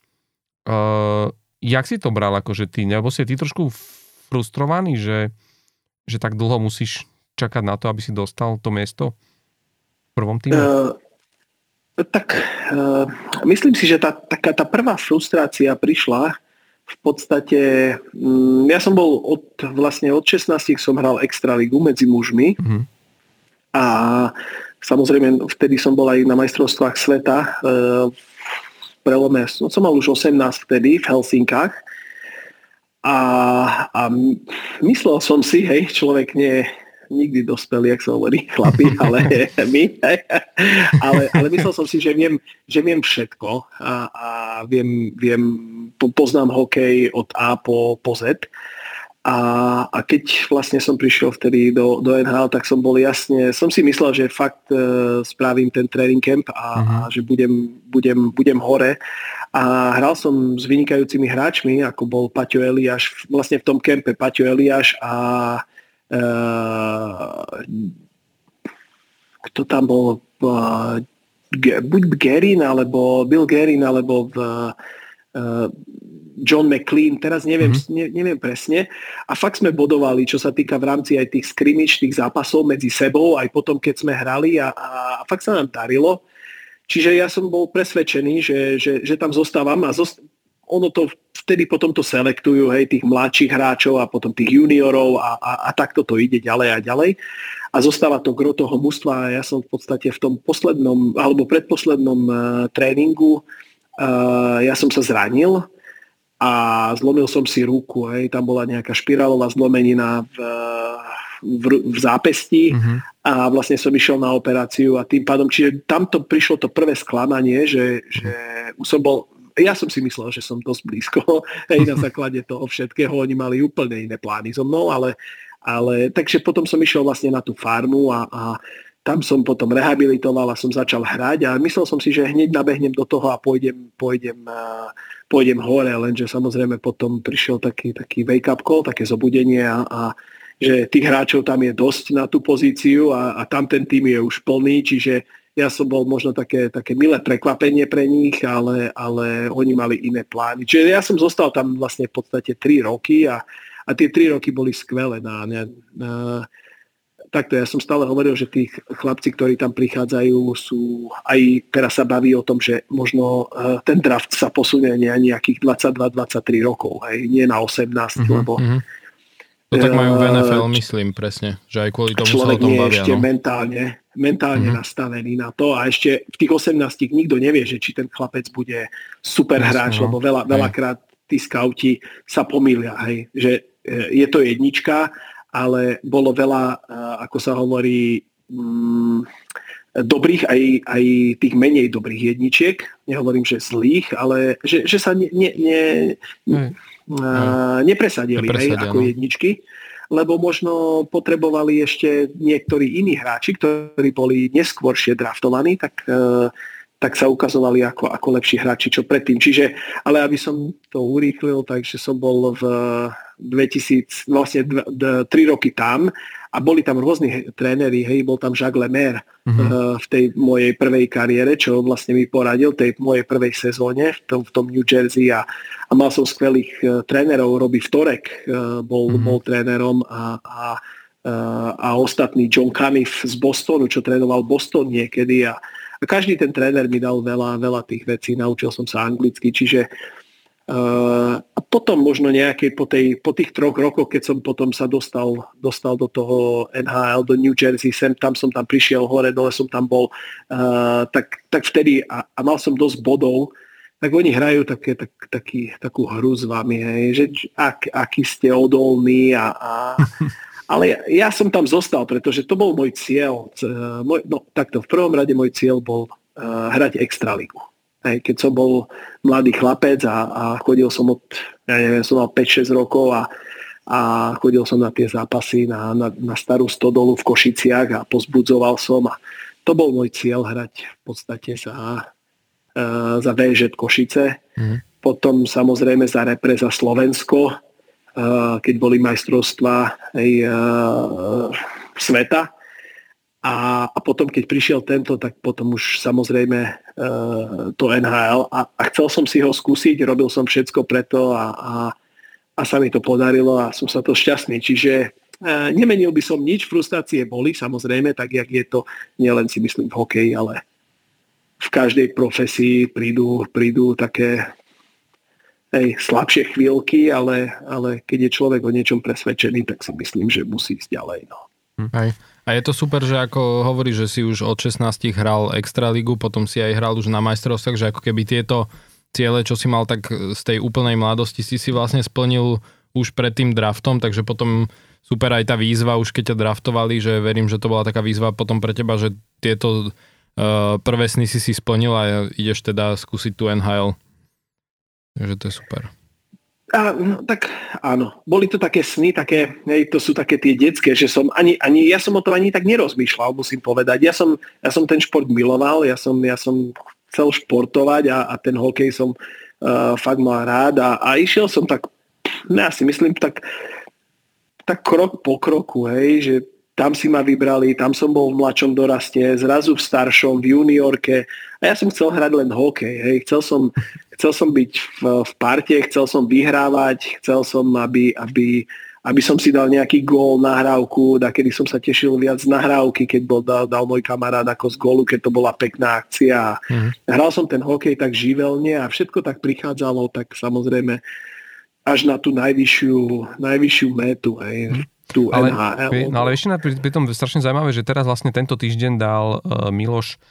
Uh, jak si to bral akože ty? Nebo si ty trošku frustrovaný, že, že tak dlho musíš čakať na to, aby si dostal to miesto v prvom týme? Uh, tak uh, myslím si, že tá, taká tá prvá frustrácia prišla v podstate, um, ja som bol od, vlastne od 16 som hral extraligu medzi mužmi uh-huh. a samozrejme vtedy som bol aj na majstrovstvách sveta uh, v prelome, no, som mal už 18 vtedy v Helsinkách a, a myslel som si, hej, človek nie, nikdy dospeli, jak sa hovorí, chlapi, ale my. ale, ale myslel som si, že viem, že viem všetko a, a viem, viem, poznám hokej od A po, po Z. A, a keď vlastne som prišiel vtedy do, do NHL, tak som bol jasne, som si myslel, že fakt e, spravím ten training camp a, uh-huh. a že budem, budem, budem hore. A hral som s vynikajúcimi hráčmi, ako bol Paťo Eliáš, vlastne v tom kempe Paťo Eliáš a kto tam bol, buď Gerin, alebo Bill Gerin, alebo v, John McLean, teraz neviem, mm-hmm. ne, neviem presne. A fakt sme bodovali, čo sa týka v rámci aj tých skrimič, tých zápasov medzi sebou, aj potom, keď sme hrali a, a fakt sa nám darilo. Čiže ja som bol presvedčený, že, že, že tam zostávam a zost- ono to vtedy potom to selektujú, hej, tých mladších hráčov a potom tých juniorov a, a, a takto to ide ďalej a ďalej. A zostáva to gro toho mužstva a ja som v podstate v tom poslednom alebo predposlednom uh, tréningu uh, ja som sa zranil a zlomil som si ruku, hej, tam bola nejaká špirálová zlomenina v, v, v zápesti mm-hmm. a vlastne som išiel na operáciu a tým pádom, čiže tamto prišlo to prvé sklamanie, že, že už som bol ja som si myslel, že som dosť blízko, hej, na základe toho všetkého, oni mali úplne iné plány so mnou, ale, ale takže potom som išiel vlastne na tú farmu a, a tam som potom rehabilitoval a som začal hrať a myslel som si, že hneď nabehnem do toho a pôjdem, pôjdem, pôjdem hore, lenže samozrejme potom prišiel taký, taký wake-up call, také zobudenie a, a že tých hráčov tam je dosť na tú pozíciu a, a tam ten tým je už plný, čiže ja som bol možno také, také milé prekvapenie pre nich, ale, ale oni mali iné plány. Čiže ja som zostal tam vlastne v podstate 3 roky a, a tie 3 roky boli skvelé. Na, na, na, takto ja som stále hovoril, že tých chlapci, ktorí tam prichádzajú, sú aj teraz sa baví o tom, že možno uh, ten draft sa posunie nejakých 22-23 rokov, hej, nie na 18, mm-hmm, lebo mm-hmm to tak majú v NFL, myslím presne, že aj kvôli tomu sa o tom bavia. ešte no? mentálne, mentálne mm-hmm. nastavený na to a ešte v tých 18 nikto nevie, že či ten chlapec bude super hráč, no. lebo veľa, veľakrát tí skauti sa pomýlia, hej, že e, je to jednička, ale bolo veľa, e, ako sa hovorí, mm, dobrých aj, aj tých menej dobrých jedničiek. Nehovorím, že zlých, ale že, že sa ne, ne, ne, nepresadili, hej, ako no. jedničky, lebo možno potrebovali ešte niektorí iní hráči, ktorí boli neskôršie draftovaní, tak, e, tak sa ukazovali ako, ako lepší hráči, čo predtým. Čiže, ale aby som to urýchlil, takže som bol v 2000, vlastne 3 roky tam a boli tam rôzni tréneri, hej, bol tam Jacques Lemaire uh-huh. v tej mojej prvej kariére, čo vlastne mi poradil tej mojej prvej sezóne v tom, v tom New Jersey. A, a mal som skvelých uh, trénerov, Robbie Vtorek uh, bol, uh-huh. bol trénerom a, a, uh, a ostatný John Caniff z Bostonu, čo trénoval Boston niekedy. A, a každý ten tréner mi dal veľa, veľa tých vecí, naučil som sa anglicky, čiže Uh, a potom možno nejaké po, tej, po tých troch rokoch, keď som potom sa dostal, dostal do toho NHL, do New Jersey, sem, tam som tam prišiel hore, dole som tam bol, uh, tak, tak vtedy, a, a mal som dosť bodov, tak oni hrajú také, tak, taký, takú hru s vami, hej, že ak, aký ste odolní a, a ale ja, ja som tam zostal, pretože to bol môj cieľ. Môj, no takto, v prvom rade môj cieľ bol uh, hrať extraligu. Hej, keď som bol mladý chlapec a, a chodil som od, ja neviem, som mal 5-6 rokov a, a chodil som na tie zápasy na, na, na starú stodolu v Košiciach a pozbudzoval som a to bol môj cieľ hrať v podstate za, uh, za VŽ Košice. Mm. Potom samozrejme za repre za Slovensko, uh, keď boli majstrovstvá aj, uh, sveta a, a potom, keď prišiel tento, tak potom už samozrejme e, to NHL a, a chcel som si ho skúsiť, robil som všetko preto a, a, a sa mi to podarilo a som sa to šťastný. Čiže e, nemenil by som nič, frustrácie boli samozrejme, tak jak je to nielen si myslím v hokeji, ale v každej profesii prídu, prídu také hej, slabšie chvíľky, ale, ale keď je človek o niečom presvedčený, tak si myslím, že musí ísť ďalej. No. Hej. A je to super, že ako hovorí, že si už od 16 hral Extraligu, potom si aj hral už na majstrovstvách, že ako keby tieto ciele, čo si mal tak z tej úplnej mladosti, si si vlastne splnil už pred tým draftom, takže potom super aj tá výzva, už keď ťa draftovali, že verím, že to bola taká výzva potom pre teba, že tieto uh, prvé sny si si splnil a ideš teda skúsiť tú NHL. Takže to je super. A, no, tak áno, boli to také sny, také, hej, to sú také tie detské, že som ani, ani, ja som o tom ani tak nerozmýšľal, musím povedať. Ja som, ja som ten šport miloval, ja som, ja som chcel športovať a, a ten hokej som uh, fakt mal rád a, a išiel som tak, no ja si myslím, tak, tak krok po kroku, hej, že tam si ma vybrali, tam som bol v mladšom doraste, zrazu v staršom, v juniorke a ja som chcel hrať len hokej. Hej. Chcel, som, chcel som byť v, v parte, chcel som vyhrávať, chcel som, aby, aby, aby som si dal nejaký gól, nahrávku, da kedy som sa tešil viac z nahrávky, keď bol dal, dal môj kamarát ako z gólu, keď to bola pekná akcia. Mm-hmm. Hral som ten hokej tak živelne a všetko tak prichádzalo, tak samozrejme až na tú najvyššiu, najvyššiu metu. Hej. Mm-hmm tú ale, NHL. No ale ešte pri, pri tom strašne zaujímavé, že teraz vlastne tento týždeň dal uh, Miloš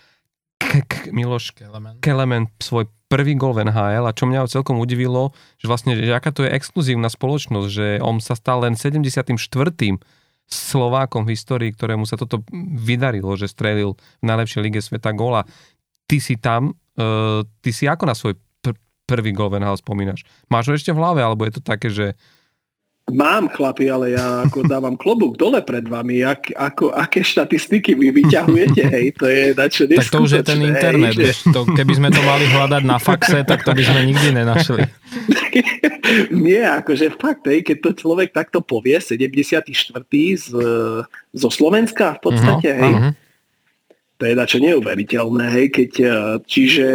K- K- Miloš Kelemen. Kelemen svoj prvý gol v NHL a čo mňa celkom udivilo, že vlastne, že aká to je exkluzívna spoločnosť, že on sa stal len 74. Slovákom v histórii, ktorému sa toto vydarilo, že strelil v najlepšej lige sveta góla. Ty si tam, uh, ty si ako na svoj pr- prvý gol Van spomínaš? Máš ho ešte v hlave, alebo je to také, že Mám chlapi, ale ja ako dávam klobúk dole pred vami, ak, ako, aké štatistiky vy vyťahujete, hej, to je načo Tak to už je ten internet, hej, vieš, to, keby sme to mali hľadať na faxe, tak to by sme nikdy nenašli. Nie, akože fakt, hej, keď to človek takto povie, 74. Z, zo Slovenska v podstate, uh-huh, hej, uh-huh. to je načo neuveriteľné, hej, keď, čiže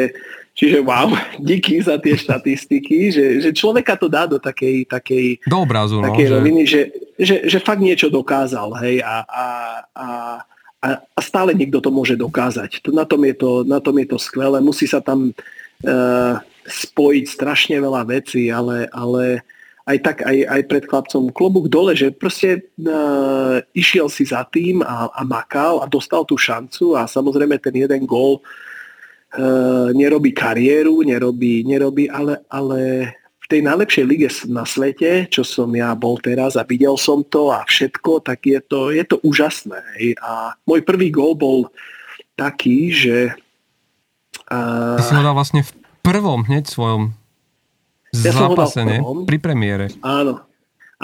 Čiže wow, díky za tie štatistiky, že, že človeka to dá do takej, takej, do obrazu, no, takej no, roviny, že... Že, že fakt niečo dokázal, hej, a, a, a, a stále niekto to môže dokázať. Na tom je to, na tom je to skvelé, musí sa tam uh, spojiť strašne veľa vecí, ale, ale aj tak, aj, aj pred chlapcom klobúk dole, že proste uh, išiel si za tým a, a makal a dostal tú šancu a samozrejme ten jeden gól nerobí kariéru, nerobí, nerobí ale, ale v tej najlepšej lige na svete, čo som ja bol teraz a videl som to a všetko, tak je to, je to úžasné. A môj prvý gol bol taký, že... Uh, Ty si ho dal vlastne v prvom hneď svojom ja zápase, nie? Pri premiére. Áno,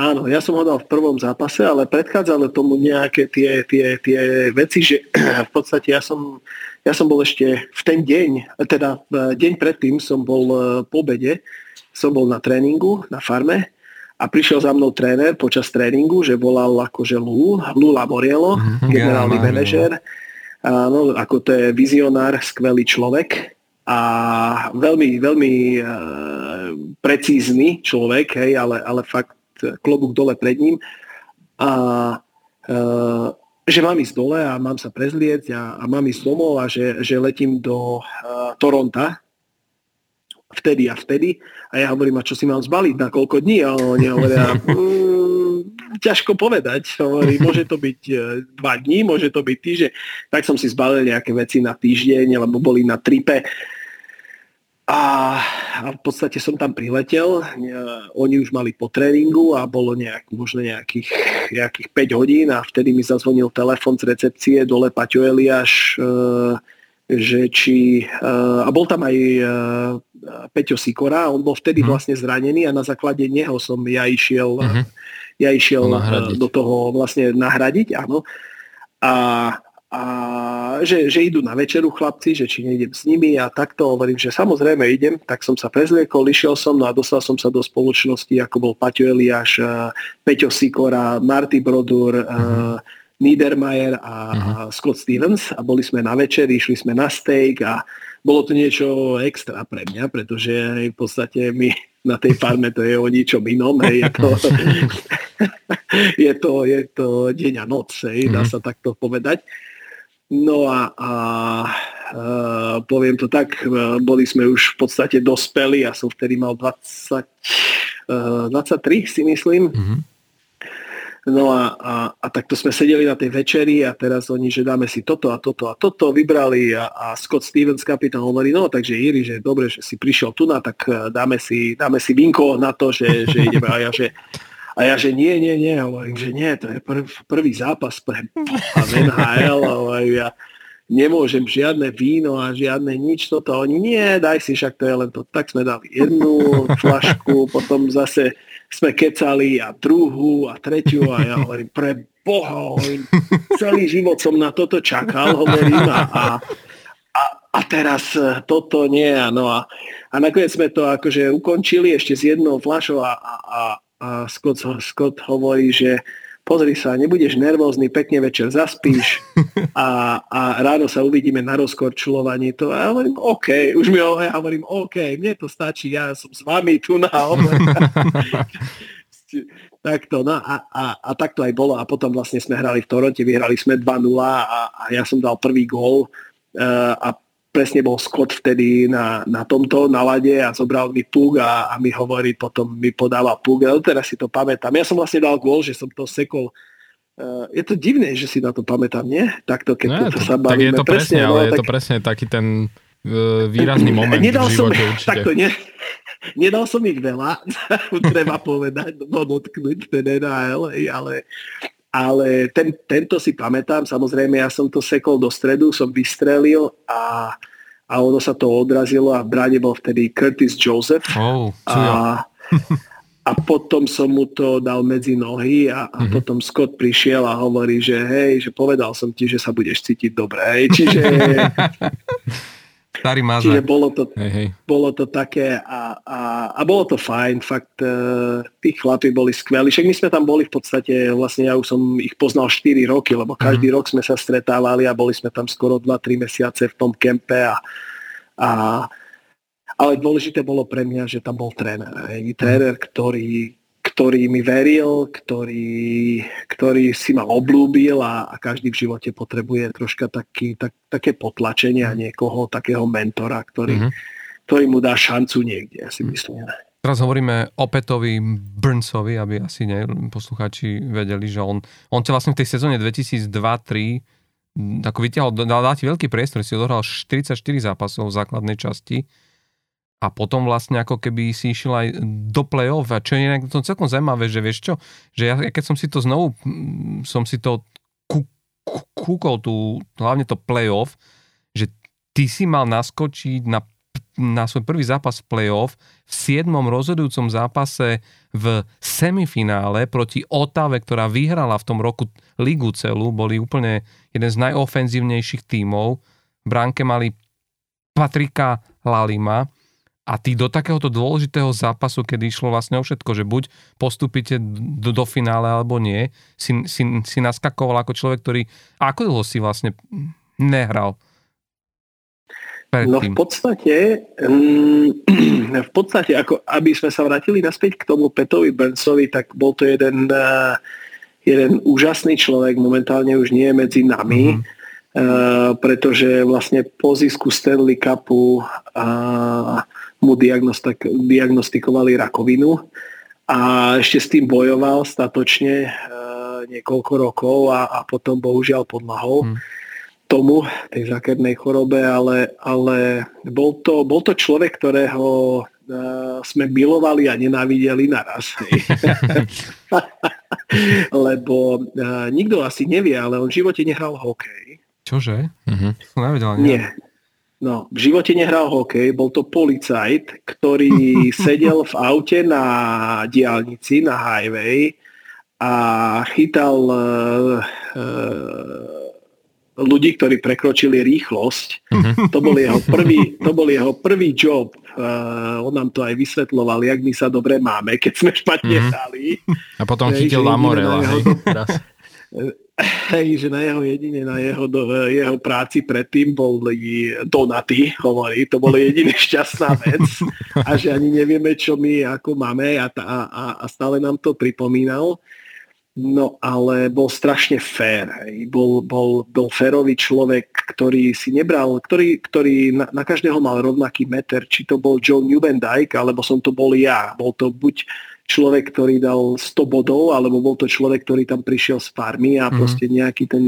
Áno, ja som ho dal v prvom zápase, ale predchádzalo tomu nejaké tie, tie, tie veci, že v podstate ja som ja som bol ešte v ten deň, teda deň predtým som bol e, po obede, som bol na tréningu na farme a prišiel za mnou tréner počas tréningu, že volal akože Lul, Lula Morielo, mm-hmm, generálny yeah, manažer. Áno, ako to je vizionár, skvelý človek a veľmi, veľmi uh, precízny človek, hej, ale, ale fakt klobúk dole pred ním. A uh, že mám ísť dole a mám sa prezlieť a, a mám ísť domov a že, že letím do uh, Toronta vtedy a vtedy. A ja hovorím, a čo si mám zbaliť, na koľko dní? A oni hovoria, mm, ťažko povedať. Hovorí, môže to byť uh, dva dní, môže to byť týždeň. Tak som si zbalil nejaké veci na týždeň, lebo boli na tripe. A, a v podstate som tam priletel, oni už mali po tréningu a bolo nejak, možno nejakých, nejakých 5 hodín a vtedy mi zazvonil telefon z recepcie dole Paťo Eliáš, e, že či, e, a bol tam aj e, Peťo Sikora, on bol vtedy uh-huh. vlastne zranený a na základe neho som ja išiel, uh-huh. ja išiel do toho vlastne nahradiť, áno. A a že, že idú na večeru chlapci, že či nejdem s nimi a takto hovorím, že samozrejme idem, tak som sa prezliekol, išiel som no a dostal som sa do spoločnosti, ako bol Paťo Eliáš, uh, Peťo Sikora, Marty Brodur, uh, Niedermayer a, uh-huh. Scott Stevens a boli sme na večeri, išli sme na steak a bolo to niečo extra pre mňa, pretože v podstate my na tej farme to je o ničom inom, hej, je to, je to, je to deň a noc, hej, dá sa takto povedať. No a, a a poviem to tak, boli sme už v podstate dospeli, ja som vtedy mal 20, 23 si myslím. Mm-hmm. No a, a, a takto sme sedeli na tej večeri a teraz oni, že dáme si toto a toto a toto, vybrali a, a Scott Stevens, kapitán, hovorí, no takže Iri, že dobre, že si prišiel tu na, tak dáme si, dáme si vinko na to, že, že ideme a ja, že a ja, že nie, nie, nie, hovorím, že nie, to je prv, prvý zápas pre NHL, hovorím, ja nemôžem žiadne víno a žiadne nič toto. Oni, nie, daj si, však to je len to. Tak sme dali jednu flašku, potom zase sme kecali a druhú a tretiu a ja hovorím, pre Boha, hovorím, celý život som na toto čakal, hovorím a, a, a, a teraz toto nie. No a, a nakoniec sme to akože ukončili ešte s jednou flašou a, a, a Scott, Scott hovorí, že pozri sa, nebudeš nervózny, pekne večer zaspíš a, a ráno sa uvidíme na rozkorčulovaní. To, a ja hovorím, OK, už mi ho, ja hovorím, OK, mne to stačí, ja som s vami tu na Takto, no a, a, a takto aj bolo. A potom vlastne sme hrali v Toronte, vyhrali sme 2-0 a, a ja som dal prvý gól uh, a presne bol Scott vtedy na, na tomto nalade a zobral mi púk a, a mi hovorí, potom mi podáva púk. Ja teraz si to pamätám. Ja som vlastne dal gól, že som to sekol Uh, je to divné, že si na to pamätám, nie? Takto, keď ne, to, to sa bavíme. Tak je to presne, presne ale no, je tak... to presne taký ten uh, výrazný moment nedal v živote som, určite. Takto, ne, nedal som ich veľa, treba povedať, no dotknúť ten NHL, ale ale ten, tento si pamätám, samozrejme ja som to sekol do stredu, som vystrelil a, a ono sa to odrazilo a v bráne bol vtedy Curtis Joseph. Oh, a, a potom som mu to dal medzi nohy a, a mm-hmm. potom Scott prišiel a hovorí, že hej, že povedal som ti, že sa budeš cítiť dobre. Hej. Čiže Starý mazák. Čiže bolo to, hej, hej. bolo to také a, a, a bolo to fajn, fakt uh, tí chlapi boli skvelí. Však my sme tam boli v podstate, vlastne ja už som ich poznal 4 roky, lebo každý mm. rok sme sa stretávali a boli sme tam skoro 2-3 mesiace v tom kempe a, a ale dôležité bolo pre mňa, že tam bol tréner. Hej. Tréner, ktorý, ktorý mi veril, ktorý, ktorý si ma oblúbil a, a každý v živote potrebuje troška taký, tak, také potlačenie a niekoho, takého mentora, ktorý, mm-hmm. ktorý mu dá šancu niekde, ja si myslím. Teraz hovoríme o Petovi Burnsovi, aby asi ne, poslucháči vedeli, že on, on ťa vlastne v tej sezóne 2002-2003 ako vyťahol, dal, dal ti veľký priestor, si odohral 44 zápasov v základnej časti a potom vlastne ako keby si išiel aj do play-off a čo je inak to celkom zaujímavé, že vieš čo, že ja keď som si to znovu, mm, som si to kúkol tu, hlavne to play-off, že ty si mal naskočiť na, na svoj prvý zápas play-off v 7. rozhodujúcom zápase v semifinále proti Otave, ktorá vyhrala v tom roku ligu celú, boli úplne jeden z najofenzívnejších tímov. V bránke mali Patrika Lalima, a ty do takéhoto dôležitého zápasu, kedy išlo vlastne o všetko, že buď postupíte do, do finále alebo nie, si, si, si naskakoval ako človek, ktorý... ako dlho si vlastne nehral? No v podstate, mm, v podstate, ako aby sme sa vrátili naspäť k tomu Petovi Burnsovi, tak bol to jeden, eh, jeden úžasný človek, momentálne už nie je medzi nami, mm-hmm. Uh, pretože vlastne po zisku Stanley Cupu uh, mu diagnostikovali rakovinu a ešte s tým bojoval statočne e, niekoľko rokov a, a potom bohužiaľ podlahol hmm. tomu, tej zákernej chorobe, ale, ale bol, to, bol to človek, ktorého e, sme milovali a nenávideli naraz. Lebo e, nikto asi nevie, ale on v živote nehral hokej. Čože? Som nevedel, nie. nie. No, v živote nehral hokej, bol to policajt, ktorý sedel v aute na diálnici, na highway a chytal uh, uh, ľudí, ktorí prekročili rýchlosť. Uh-huh. To, bol jeho prvý, to bol jeho prvý job. Uh, on nám to aj vysvetloval, jak my sa dobre máme, keď sme špatne uh-huh. hrali. A potom chytil Lamorela. Hej, že na jeho jedine, na jeho, do, jeho práci predtým boli donaty, hovorí, to bolo jediná šťastná vec a že ani nevieme, čo my ako máme a, a, a stále nám to pripomínal. No ale bol strašne fér, hej. Bol, bol, bol férový človek, ktorý si nebral, ktorý, ktorý na, na každého mal rovnaký meter, či to bol Joe Newbendike, alebo som to bol ja. Bol to buď človek, ktorý dal 100 bodov, alebo bol to človek, ktorý tam prišiel z farmy a mm. proste nejaký ten,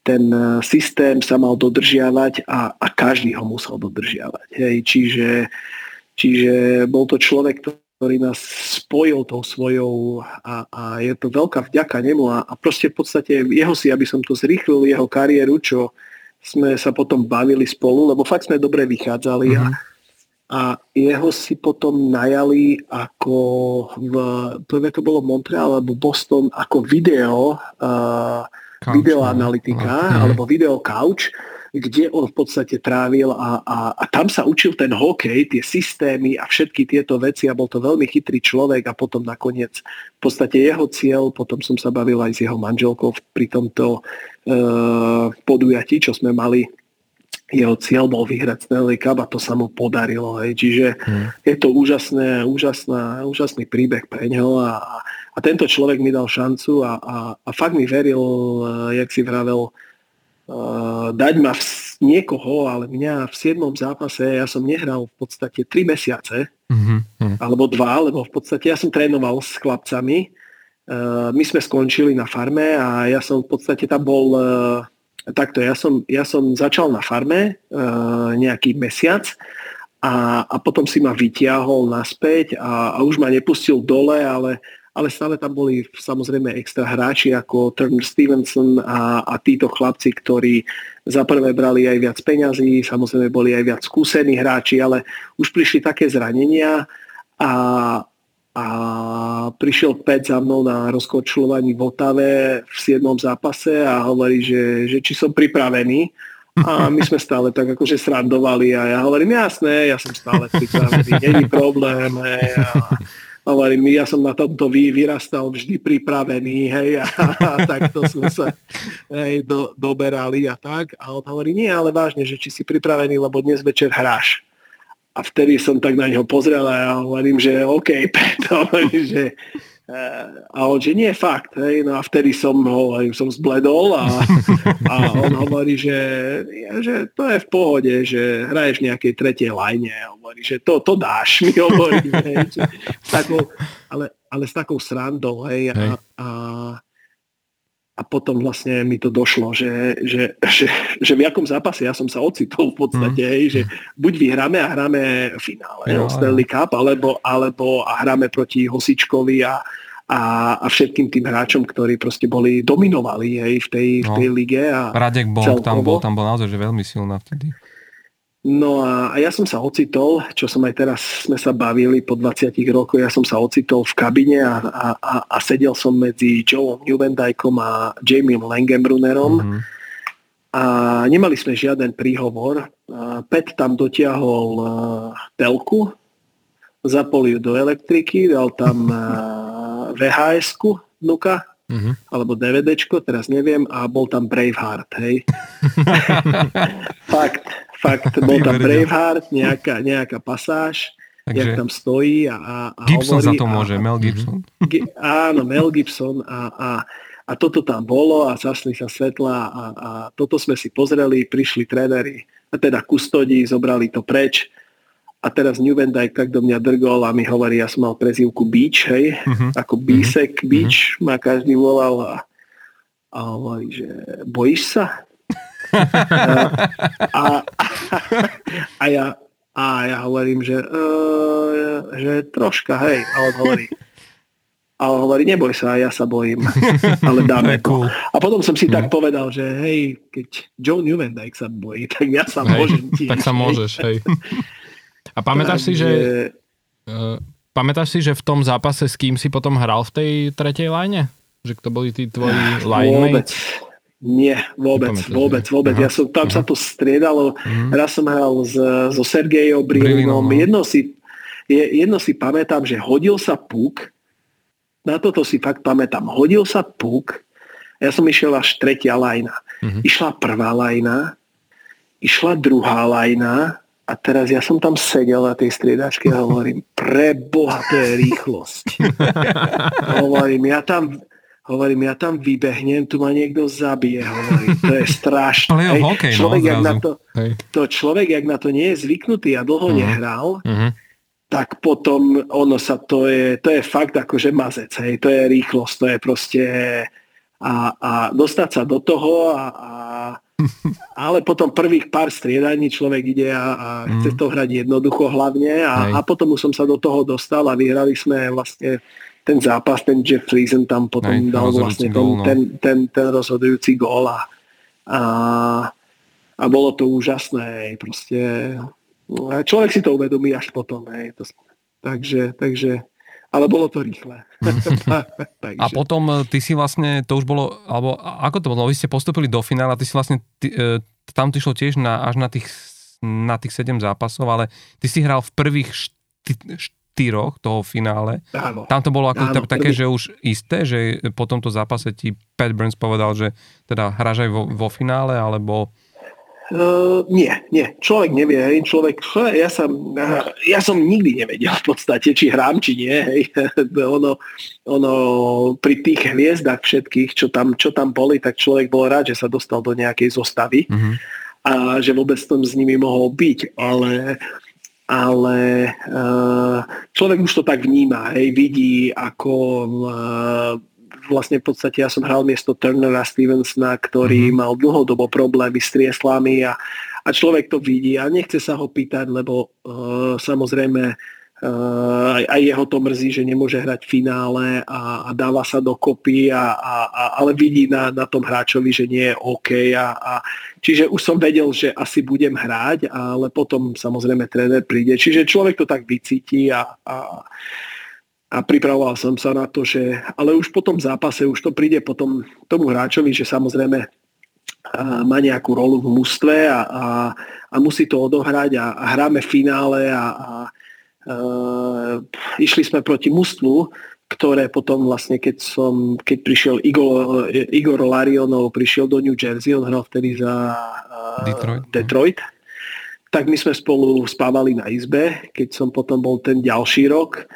ten eh, systém sa mal dodržiavať a, a každý ho musel dodržiavať. Hej. Čiže, čiže bol to človek, ktorý nás spojil tou svojou a, a je to veľká vďaka nemu a, a proste v podstate jeho si, aby som to zrýchlil, jeho kariéru, čo sme sa potom bavili spolu, lebo fakt sme dobre vychádzali mm-hmm. a mhm a jeho si potom najali ako v, prvé to bolo Montreal alebo Boston ako video uh, videoanalytika uh, alebo video couch, kde on v podstate trávil a, a, a tam sa učil ten hokej, tie systémy a všetky tieto veci a bol to veľmi chytrý človek a potom nakoniec v podstate jeho cieľ, potom som sa bavil aj s jeho manželkou pri tomto uh, podujatí, čo sme mali jeho cieľ bol vyhrať Stanley Cup a to sa mu podarilo. Hej. Čiže hmm. je to úžasné, úžasná, úžasný príbeh pre ňo a, a tento človek mi dal šancu a, a, a fakt mi veril, uh, jak si vravel, uh, dať ma v, niekoho, ale mňa v 7. zápase, ja som nehral v podstate 3 mesiace, mm-hmm. alebo 2, lebo v podstate ja som trénoval s chlapcami, uh, my sme skončili na farme a ja som v podstate tam bol uh, takto, ja som, ja som začal na farme uh, nejaký mesiac a, a potom si ma vytiahol naspäť a, a už ma nepustil dole, ale, ale stále tam boli samozrejme extra hráči ako Turner Stevenson a, a títo chlapci, ktorí za prvé brali aj viac peňazí, samozrejme boli aj viac skúsení hráči, ale už prišli také zranenia a, a prišiel Pet za mnou na rozkočľovaní v Otave v 7. zápase a hovorí, že, že či som pripravený. A my sme stále tak akože srandovali a ja hovorím, jasné, ja som stále pripravený, není problém. Hej, a, hovorím, ja som na tomto vy, vyrastal vždy pripravený, hej, a, a takto sme sa hej, do, doberali a tak. A on hovorí, nie, ale vážne, že či si pripravený, lebo dnes večer hráš. A vtedy som tak na neho pozrel a ja hovorím, že OK, Peto, že a on, že nie, fakt. Hej. No a vtedy som, ho, som zbledol a, a on hovorí, že, že to je v pohode, že hraješ v nejakej tretej line. Hovorí, že to, to dáš, mi hovorí. Hej, takou, ale, ale s takou srandou. Hej, a, a, a potom vlastne mi to došlo, že, že, že, že v jakom zápase ja som sa ocitol v podstate, mm. hej, že buď vyhráme a hráme finále no, Stanley Cup, alebo, alebo a hráme proti Hosičkovi a, a, a všetkým tým hráčom, ktorí proste boli, dominovali hej, v, tej, no. v tej lige. A Radek Bong tam bol, tam bol naozaj že veľmi silná vtedy. No a, a ja som sa ocitol, čo som aj teraz sme sa bavili po 20 rokoch, ja som sa ocitol v kabine a, a, a, a sedel som medzi Joeom Newendijkom a Jamiem Langenbrunnerom mm-hmm. a nemali sme žiaden príhovor. Pet tam dotiahol uh, telku, zapol ju do elektriky, dal tam uh, VHS-ku vnuka, mm-hmm. alebo DVDčko, teraz neviem, a bol tam Braveheart, hej. Fakt fakt bol tam Braveheart, nejaká, nejaká pasáž, Takže... jak tam stojí a, a, a Gibson hovorí, za to môže, a, Mel Gibson. G, áno, Mel Gibson a, a, a toto tam bolo a zasli sa svetla a, a toto sme si pozreli, prišli tréneri, a teda kustodí, zobrali to preč a teraz New Van Dyke tak do mňa drgol a mi hovorí, ja som mal prezivku Beach, hej, uh-huh. ako Bísek uh-huh. Beach, ma každý volal a, a hovorí, že bojíš sa? A, a, a, ja, a ja hovorím, že, uh, že troška, hej. A on hovorí, a on hovorí, neboj sa, ja sa bojím, ale dáme to. A potom som si no. tak povedal, že hej, keď Joe Newendike sa bojí, tak ja sa hej, môžem tiež. Tak sa môžeš, hej. A pamätáš si, že... Uh, pamätáš si, že v tom zápase s kým si potom hral v tej tretej line? Že kto boli tí tvoji line Vôbec. Nie, vôbec, vôbec, vôbec. Aha, ja som, tam aha. sa to striedalo. Uh-huh. Raz som hral s, so Sergejom Brilinom. No. Jedno si, jedno si pamätám, že hodil sa puk. Na toto si fakt pamätám. Hodil sa puk. Ja som išiel až tretia lajna. Uh-huh. Išla prvá lajna, išla druhá lajna a teraz ja som tam sedel na tej striedačke a hovorím, pre Boha, to je rýchlosť. hovorím, ja tam, Hovorím, ja tam vybehnem, tu ma niekto zabije. Hovorím, to je strašné. Hej, hokej, no, človek, no, jak na to, to človek, jak na to nie je zvyknutý a dlho uh-huh. nehral, uh-huh. tak potom ono sa, to je, to je fakt akože mazec. Hej, to je rýchlosť, to je proste a, a dostať sa do toho a, a ale potom prvých pár striedaní človek ide a, a chce to hrať jednoducho hlavne a, a potom už som sa do toho dostal a vyhrali sme vlastne ten zápas, ten Jeff Friesen tam potom Aj, dal vlastne ten, gól, no. ten, ten, ten rozhodujúci gól a, a, a bolo to úžasné. Proste, no, človek si to uvedomí až potom. Hej, to, takže, takže, ale bolo to rýchle. takže. A potom e, ty si vlastne, to už bolo, alebo ako to bolo, vy ste postupili do finále a ty si vlastne, ty, e, tam ty šlo tiež na, až na tých, na tých 7 zápasov, ale ty si hral v prvých šty, štyroch toho finále. Áno. Tam to bolo ako Áno, také, prvý. že už isté, že po tomto zápase ti Pat Burns povedal, že teda hráš aj vo, vo finále, alebo... Uh, nie, nie. Človek nevie. Hej. Človek, ja, som, ja som nikdy nevedel v podstate, či hrám, či nie. Hej. ono, ono pri tých hviezdach všetkých, čo tam, čo tam boli, tak človek bol rád, že sa dostal do nejakej zostavy. Uh-huh a že vôbec tom s nimi mohol byť, ale ale uh, človek už to tak vníma, hej, vidí, ako uh, vlastne v podstate ja som hral miesto Turnera Stevensona, ktorý mm-hmm. mal dlhodobo problémy s trieslami a, a človek to vidí a nechce sa ho pýtať, lebo uh, samozrejme Uh, aj jeho to mrzí, že nemôže hrať v finále a, a dáva sa dokopy, a, a, a, ale vidí na, na tom hráčovi, že nie je OK. A, a, čiže už som vedel, že asi budem hrať, ale potom samozrejme tréner príde. Čiže človek to tak vycíti a, a, a pripravoval som sa na to, že ale už po tom zápase už to príde potom tomu hráčovi, že samozrejme má nejakú rolu v mústve a, a, a musí to odohrať a, a hráme v finále a, a išli sme proti Mustlu, ktoré potom vlastne, keď som, keď prišiel Igor, Igor Larionov, prišiel do New Jersey, on hral vtedy za uh, Detroit. Detroit, tak my sme spolu spávali na izbe, keď som potom bol ten ďalší rok.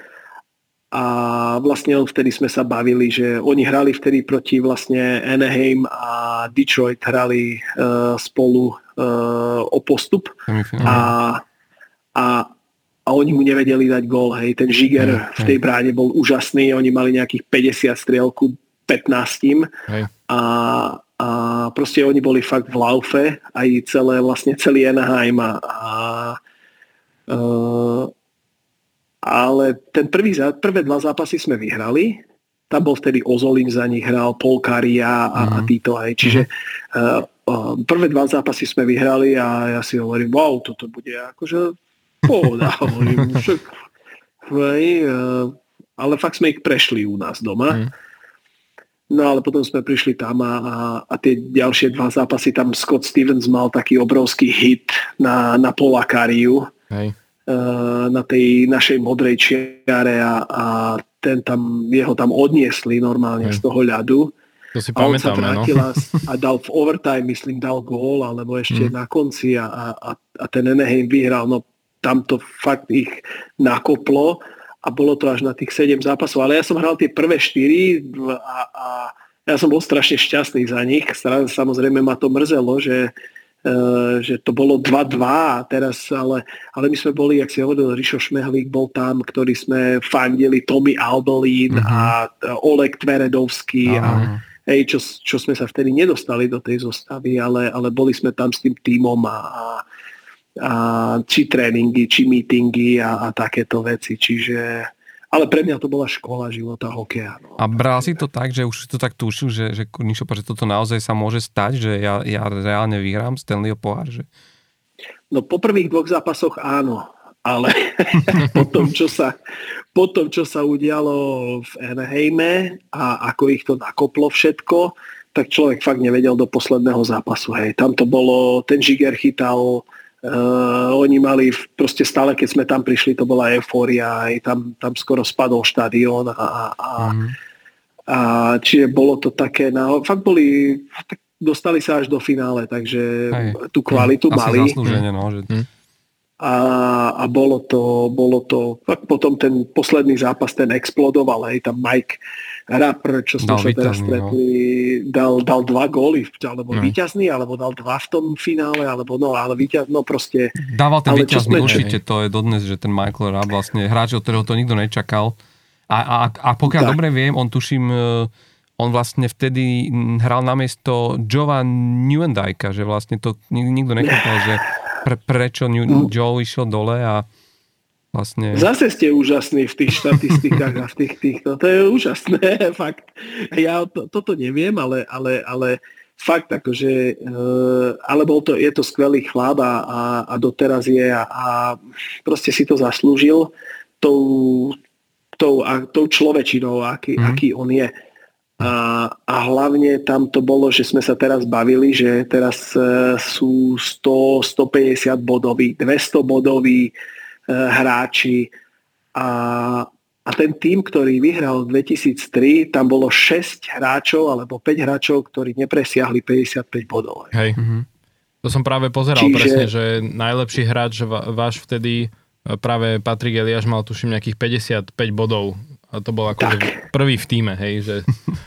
A vlastne vtedy sme sa bavili, že oni hrali vtedy proti vlastne Anaheim a Detroit hrali uh, spolu uh, o postup. A, a a oni mu nevedeli dať gól. Hej. Ten Žiger hej, v tej bráne bol úžasný, oni mali nejakých 50 strielku 15 hej. a, a proste oni boli fakt v laufe, aj celé, vlastne celý Anaheim a, a uh, ale ten prvý, prvé dva zápasy sme vyhrali, tam bol vtedy Ozolin za nich hral, Polkaria a, mm. a mhm. títo aj. Čiže uh, uh, prvé dva zápasy sme vyhrali a ja si hovorím, wow, toto bude akože pohoda, hovorím, však, hej, eh, ale fakt sme ich prešli u nás doma. Mm. No ale potom sme prišli tam a, a, a tie ďalšie dva zápasy, tam Scott Stevens mal taký obrovský hit na, na Polakariu. Hej. Uh, na tej našej modrej čiare a, a ten tam, jeho tam odniesli normálne Hej. z toho ľadu. To si a on sa vrátil no? a dal v overtime, myslím, dal gól, alebo ešte mm. na konci a, a, a ten Anaheim vyhral. No tam to fakt ich nakoplo a bolo to až na tých 7 zápasov. Ale ja som hral tie prvé 4 a, a ja som bol strašne šťastný za nich. Samozrejme ma to mrzelo, že, Uh, že to bolo 2-2 a teraz, ale, ale my sme boli, jak si hovoril, Rišo Šmehlík bol tam, ktorý sme fandili, Tommy Albelín uh-huh. a Oleg Tveredovský a hej, čo, čo sme sa vtedy nedostali do tej zostavy, ale, ale boli sme tam s tým tímom a, a a, či tréningy, či meetingy a, a takéto veci. Čiže, ale pre mňa to bola škola života hokeja. No. A bral si to tak, že už si to tak tušil, že, že, Nišo, že toto naozaj sa môže stať, že ja, ja reálne vyhrám Stanleyho pohár? Že... No po prvých dvoch zápasoch áno, ale po tom, čo sa, po tom, čo sa udialo v Anaheime a ako ich to nakoplo všetko, tak človek fakt nevedel do posledného zápasu. Hej. Tam to bolo, ten Žiger chytal Uh, oni mali proste stále, keď sme tam prišli, to bola eufória, aj tam, tam skoro spadol štadión a, a, mm. a čiže bolo to také, no, fakt boli, tak dostali sa až do finále, takže aj. tú kvalitu mm. mali. no, že... Mm. A, a bolo to, bolo to, fakt potom ten posledný zápas, ten explodoval, hej, tam Mike Rapper, čo sme sa teraz no. stretli, no. dal, dal dva góly, alebo no. víťazný, alebo dal dva v tom finále, alebo no, ale víťaz, no proste... Dával ten víťazný, sme, určite, to je dodnes, že ten Michael Rapp vlastne hráč, od ktorého to nikto nečakal. A, a, a pokiaľ tak. dobre viem, on tuším, e, on vlastne vtedy hral na miesto Jova Newendajka, že vlastne to nikto nechápal, že pre, prečo New, Joe išiel dole a Vlastne... Zase ste úžasní v tých štatistikách a v tých týchto. To je úžasné, fakt. Ja to, toto neviem, ale, ale, ale fakt akože, ale bol to, je to skvelý chlap a, a, a doteraz je a, a proste si to zaslúžil tou, tou, a, tou človečinou, aký, mm. aký on je. A, a hlavne tam to bolo, že sme sa teraz bavili, že teraz uh, sú 100, 150 bodoví, 200 bodoví, Eh, hráči a, a ten tým, ktorý vyhral v 2003, tam bolo 6 hráčov alebo 5 hráčov, ktorí nepresiahli 55 bodov. Hej. Mm-hmm. To som práve pozeral Čiže... presne, že najlepší hráč váš vtedy eh, práve Patrik Eliáš mal tuším nejakých 55 bodov a to bol ako prvý v týme, hej, že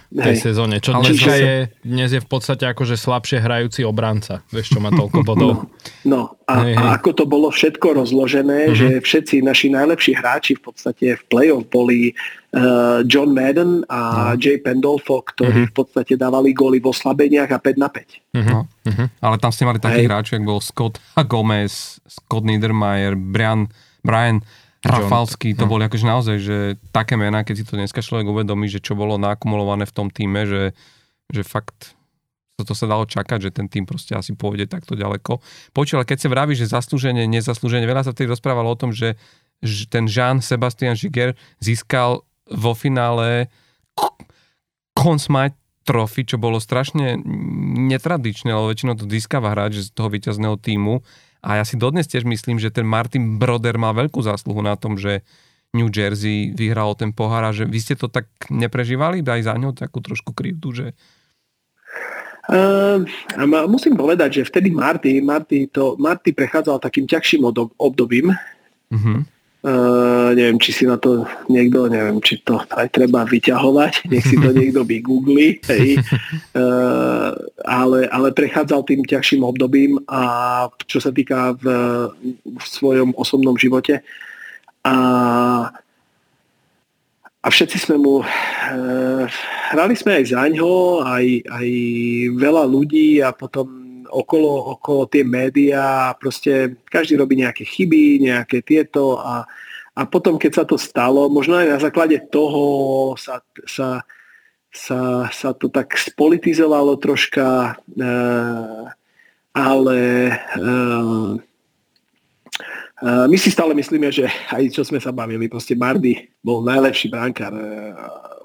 v tej hej. sezóne. Čo dnes, čiže... je, dnes je v podstate akože slabšie hrajúci obranca. Vieš, čo má toľko bodov. No, no a, hej, hej. a ako to bolo všetko rozložené, uh-huh. že všetci naši najlepší hráči v podstate v play-off boli uh, John Madden a uh-huh. Jay Pendolfo, ktorí uh-huh. v podstate dávali góly v oslabeniach a 5 na 5. Uh-huh. No. Uh-huh. Ale tam ste mali takých hráčov, ako bol Scott Gomez, Scott Niedermayer, Brian, Brian Rafalský, to hm. boli akože naozaj, že také mená, keď si to dneska človek uvedomí, že čo bolo nakumulované v tom týme, že, že fakt toto sa dalo čakať, že ten tým proste asi pôjde takto ďaleko. Počul, ale keď sa vraví, že zaslúženie, nezaslúženie, veľa sa vtedy rozprávalo o tom, že, že ten Jean Sebastian Žiger získal vo finále Consmite trofy, čo bolo strašne netradičné, lebo väčšinou to získava hráč z toho víťazného týmu. A ja si dodnes tiež myslím, že ten Martin Broder má veľkú zásluhu na tom, že New Jersey vyhral ten pohár a že vy ste to tak neprežívali aj za ňou takú trošku krivdu, že... Uh, musím povedať, že vtedy Marty, Marty, to, Marty prechádzal takým ťažším obdobím. Uh-huh. Uh, neviem, či si na to niekto, neviem, či to aj treba vyťahovať, nech si to niekto vygoogli, hej. Uh, ale, ale prechádzal tým ťažším obdobím a čo sa týka v, v svojom osobnom živote. A, a všetci sme mu, uh, hrali sme aj za ňo, aj, aj veľa ľudí a potom okolo, okolo tie médiá, proste každý robí nejaké chyby, nejaké tieto a, a potom, keď sa to stalo, možno aj na základe toho sa, sa, sa, sa to tak spolitizovalo troška, e, ale e, my si stále myslíme, že aj čo sme sa bavili, proste Mardy bol najlepší bránkár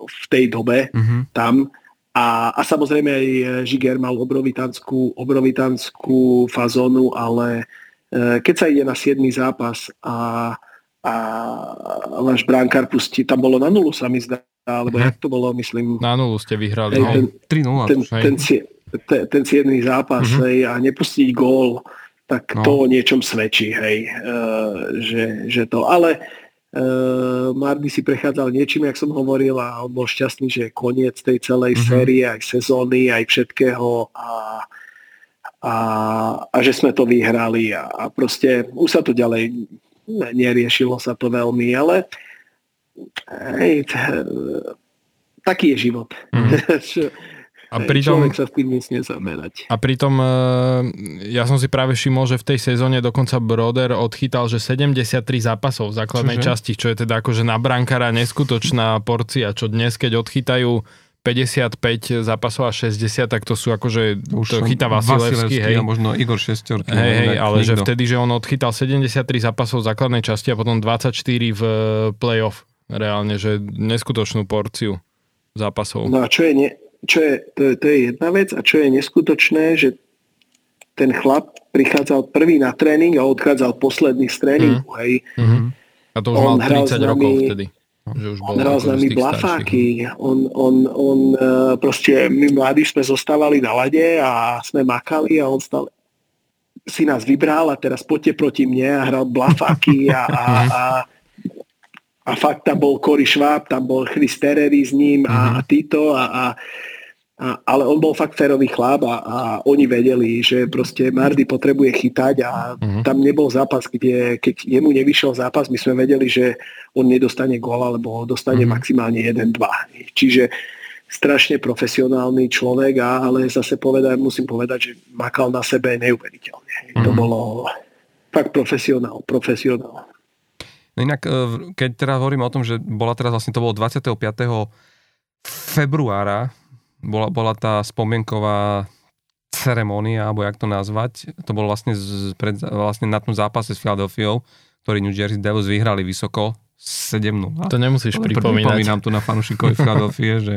v tej dobe mm-hmm. tam a, a samozrejme aj e, Žiger mal obrovitanskú, obrovitanskú fazónu, ale e, keď sa ide na 7. zápas a, a váš bránkár pustí, tam bolo na nulu sa mi zdá, alebo mhm. jak to bolo, myslím. Na nulu ste vyhrali. Ten, 3-0. Ten, ten, ten, ten 7. zápas mm-hmm. hej, a nepustiť gól, tak no. to o niečom svedčí, hej, uh, že, že to, ale Mardy si prechádzal niečím, jak som hovoril a on bol šťastný, že je koniec tej celej mm-hmm. série, aj sezóny, aj všetkého a, a, a že sme to vyhrali a, a proste už sa to ďalej neriešilo sa to veľmi, ale hej, t- taký je život. Mm. A pritom, Človek sa s tým nesmie zamerať. A pritom e, ja som si práve všimol, že v tej sezóne dokonca Broder odchytal, že 73 zápasov v základnej Čože? časti, čo je teda akože na brankára neskutočná porcia, čo dnes, keď odchytajú 55 zápasov a 60, tak to sú akože, Už to chytá Vasilevský, hej. A možno Igor Šestorky. Hej, hej, ale nikto. že vtedy, že on odchytal 73 zápasov v základnej časti a potom 24 v playoff. Reálne, že neskutočnú porciu zápasov. No a čo je, ne, čo je, to, to je jedna vec a čo je neskutočné, že ten chlap prichádzal prvý na tréning a odchádzal posledný z tréningu. Mm. Hej. Mm-hmm. A to už on mal 30 nami, rokov vtedy. Že už bol hral s nami blafáky. On, on, on, uh, proste, my mladí sme zostávali na lade a sme makali a on stále si nás vybral a teraz poďte proti mne a hral blafáky a, a, a a fakt tam bol Cory Schwab, tam bol Chris Terry s ním a, mm-hmm. a Tito a, a, a, ale on bol fakt férový chlap a, a oni vedeli, že proste Mardy potrebuje chytať a mm-hmm. tam nebol zápas, kde keď jemu nevyšiel zápas, my sme vedeli, že on nedostane gól alebo dostane mm-hmm. maximálne 1-2. Čiže strašne profesionálny človek, a, ale zase povedať, musím povedať, že makal na sebe neuveriteľne. Mm-hmm. To mhm. bolo fakt profesionál, profesionál. No inak, e, keď teraz hovorím o tom, že bola teraz vlastne, to bolo 25. februára, bola, bola tá spomienková ceremónia, alebo jak to nazvať, to bolo vlastne, z, pred, vlastne na tom zápase s Philadelphia, ktorý New Jersey Devils vyhrali vysoko 7-0. To nemusíš pripomínať. Pripomínam tu na fanúšikovi Philadelphia, že,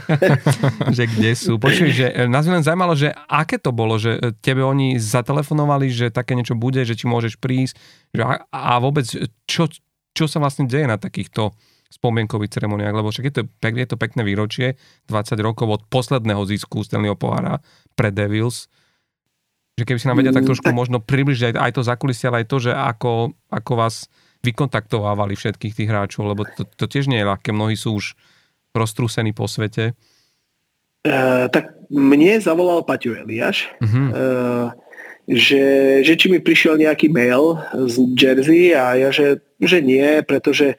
že kde sú. Počuj, že e, nás len zaujímalo, že aké to bolo, že e, tebe oni zatelefonovali, že také niečo bude, že či môžeš prísť že a, a vôbec čo, čo sa vlastne deje na takýchto spomienkových ceremoniách, lebo však je to, je to pekné výročie, 20 rokov od posledného zisku Stanleyho pohára pre Devils, že keby si nám vedia tak mm, trošku možno približiť aj, aj to zakulisie, ale aj to, že ako, ako vás vykontaktovávali všetkých tých hráčov, lebo to, to tiež nie je ľahké, mnohí sú už roztrúsení po svete. Uh, tak mne zavolal Paťo Eliáš, uh-huh. uh, že, že či mi prišiel nejaký mail z Jersey a ja, že, že nie, pretože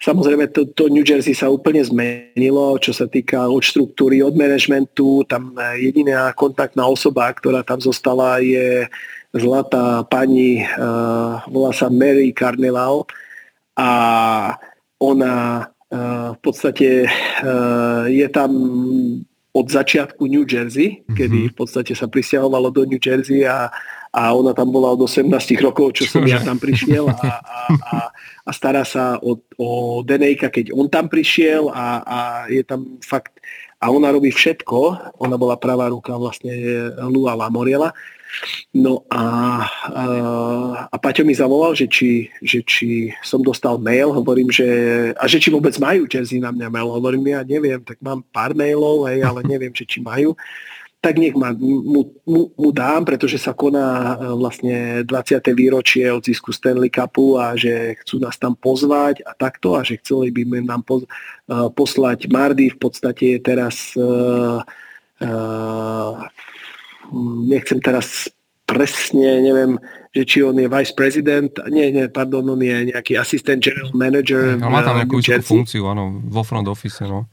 samozrejme to, to New Jersey sa úplne zmenilo, čo sa týka od štruktúry, od managementu, tam jediná kontaktná osoba, ktorá tam zostala je zlatá pani, uh, volá sa Mary Carneval a ona uh, v podstate uh, je tam od začiatku New Jersey, kedy mhm. v podstate sa prisťahovalo do New Jersey a, a ona tam bola od 18 rokov, čo som ja tam prišiel a, a, a, a stará sa o, o Denejka, keď on tam prišiel a, a je tam fakt a ona robí všetko, ona bola pravá ruka vlastne Lua Lamoriela No a, a, a Paťo mi zavolal, že či, že či som dostal mail, hovorím, že a že či vôbec majú Jersey na mňa mail, hovorím, ja neviem, tak mám pár mailov, hej, ale neviem, že či majú tak nech ma, mu, mu, mu dám, pretože sa koná e, vlastne 20. výročie od zisku Stanley Cupu a že chcú nás tam pozvať a takto a že chceli by nám poz, uh, poslať Mardy v podstate je teraz uh, uh, nechcem teraz presne, neviem, že či on je vice president, nie, nie, pardon, on je nejaký assistant general manager. No, má tam nejakú funkciu, áno, vo front office, no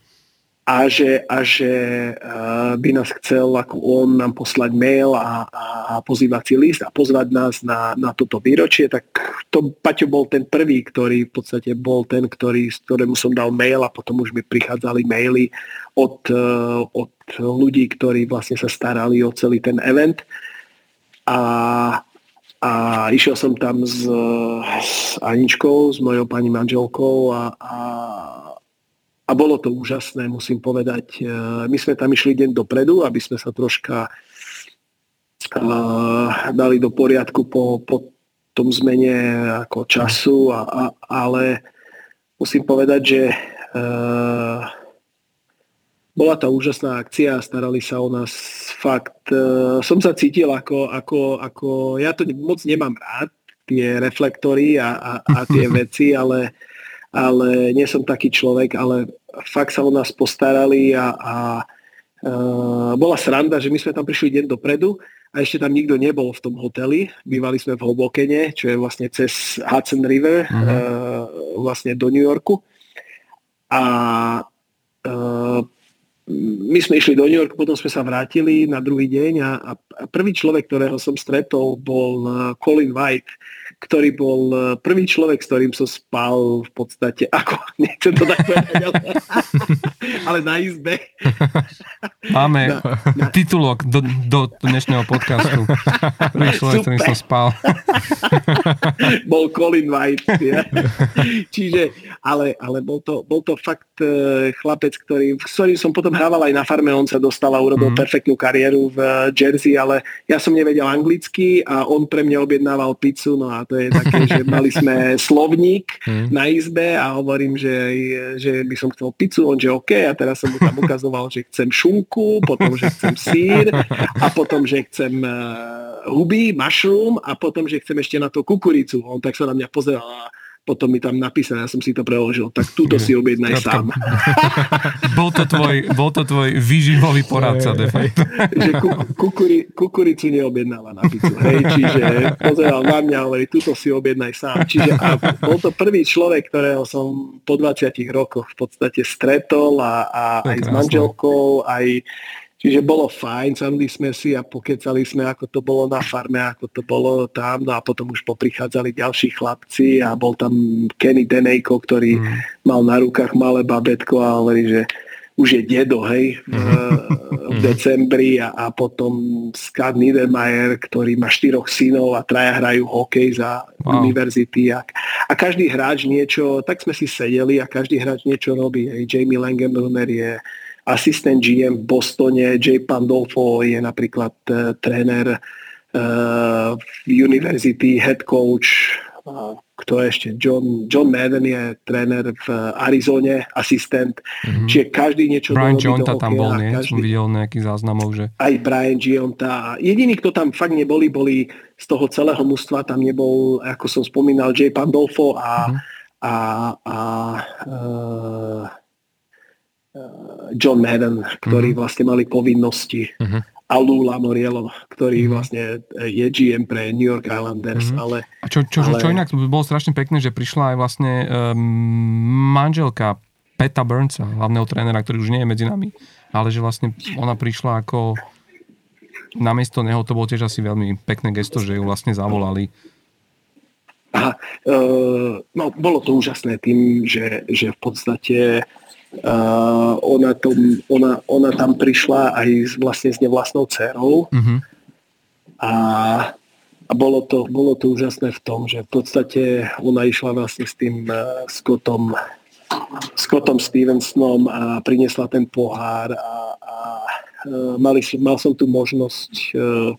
a že, a že uh, by nás chcel ako on nám poslať mail a, a pozývací list a pozvať nás na, na toto výročie, tak to Paťo bol ten prvý, ktorý v podstate bol ten, ktorý, z ktorému som dal mail a potom už mi prichádzali maily od, uh, od ľudí, ktorí vlastne sa starali o celý ten event. A, a išiel som tam s, s Aničkou, s mojou pani manželkou a, a a bolo to úžasné, musím povedať. E, my sme tam išli deň dopredu, aby sme sa troška uh, dali do poriadku po, po tom zmene ako času, a, a, ale musím povedať, že uh, bola to úžasná akcia, starali sa o nás fakt. Uh, som sa cítil ako, ako, ako, ja to moc nemám rád, tie reflektory a, a, a tie veci, ale ale nie som taký človek, ale fakt sa o nás postarali a, a uh, bola sranda, že my sme tam prišli deň dopredu a ešte tam nikto nebol v tom hoteli. Bývali sme v Hobokene, čo je vlastne cez Hudson River, uh-huh. uh, vlastne do New Yorku. A uh, my sme išli do New Yorku, potom sme sa vrátili na druhý deň a, a prvý človek, ktorého som stretol, bol Colin White, ktorý bol e, prvý človek, s ktorým som spal v podstate, ako, nechcem to tak povedať, ale, ale na izbe. Máme na, na... titulok do, do dnešného podcastu. Prvý človek, s ktorým som spal. bol Colin White. Ja. Čiže, ale, ale bol, to, bol to fakt e, chlapec, ktorý, s ktorým som potom hrával aj na farme, on sa dostal a urobil mm. perfektnú kariéru v e, Jersey, ale ja som nevedel anglicky a on pre mňa objednával pizzu, no a to je také, že mali sme slovník hmm. na izbe a hovorím, že, že by som chcel pizzu, on že OK a teraz som mu tam ukazoval, že chcem šunku, potom, že chcem sír a potom, že chcem uh, huby, mushroom a potom, že chcem ešte na to kukuricu. On tak sa na mňa pozeral a potom mi tam napísané, ja som si to preložil, tak túto si objednaj sám. bol, to tvoj, bol to tvoj výživový poradca, de facto. že kukuri, kukuricu neobjednáva na pizzu, hej, čiže pozeral na mňa a hovorí, túto si objednaj sám. Čiže a bol to prvý človek, ktorého som po 20 rokoch v podstate stretol a, a aj s manželkou, aj Čiže bolo fajn, sadli sme si a pokecali sme, ako to bolo na farme, ako to bolo tam, no a potom už poprichádzali ďalší chlapci a bol tam Kenny Denejko, ktorý mm. mal na rukách malé babetko a hovorí, že už je dedo, hej, v, v decembri a, a potom Scott Niedermayer, ktorý má štyroch synov a traja hrajú hokej za wow. univerzity a, a každý hráč niečo, tak sme si sedeli a každý hráč niečo robí. Hej. Jamie Langenbrunner je asistent GM v Bostone, Jay Pandolfo je napríklad uh, tréner uh, v University, head coach, kto ešte, John, John Madden je tréner v Arizone, asistent, mm-hmm. čiže každý niečo Brian Gionta tam bol, nie? Každý, Som videl nejakých záznamov, že... Aj Brian Gionta. Jediný, kto tam fakt neboli, boli z toho celého mužstva, tam nebol, ako som spomínal, Jay Pandolfo a, mm-hmm. a, a uh, John Madden, ktorí mm-hmm. vlastne mali povinnosti mm-hmm. a Lou Lamoriello, ktorý mm-hmm. vlastne je GM pre New York Islanders. Mm-hmm. Ale, a čo, čo, ale... čo inak bolo strašne pekné, že prišla aj vlastne um, manželka Peta Burnsa, hlavného trénera, ktorý už nie je medzi nami, ale že vlastne ona prišla ako namiesto neho, to bolo tiež asi veľmi pekné gesto, že ju vlastne zavolali Aha, uh, no, bolo to úžasné tým, že, že v podstate uh, ona, tom, ona, ona tam prišla aj s, vlastne s nevlastnou dcerou uh-huh. a, a bolo, to, bolo to úžasné v tom, že v podstate ona išla vlastne s tým uh, Scottom Scottom Stevensonom a priniesla ten pohár a, a e, mali, mal som tu možnosť e,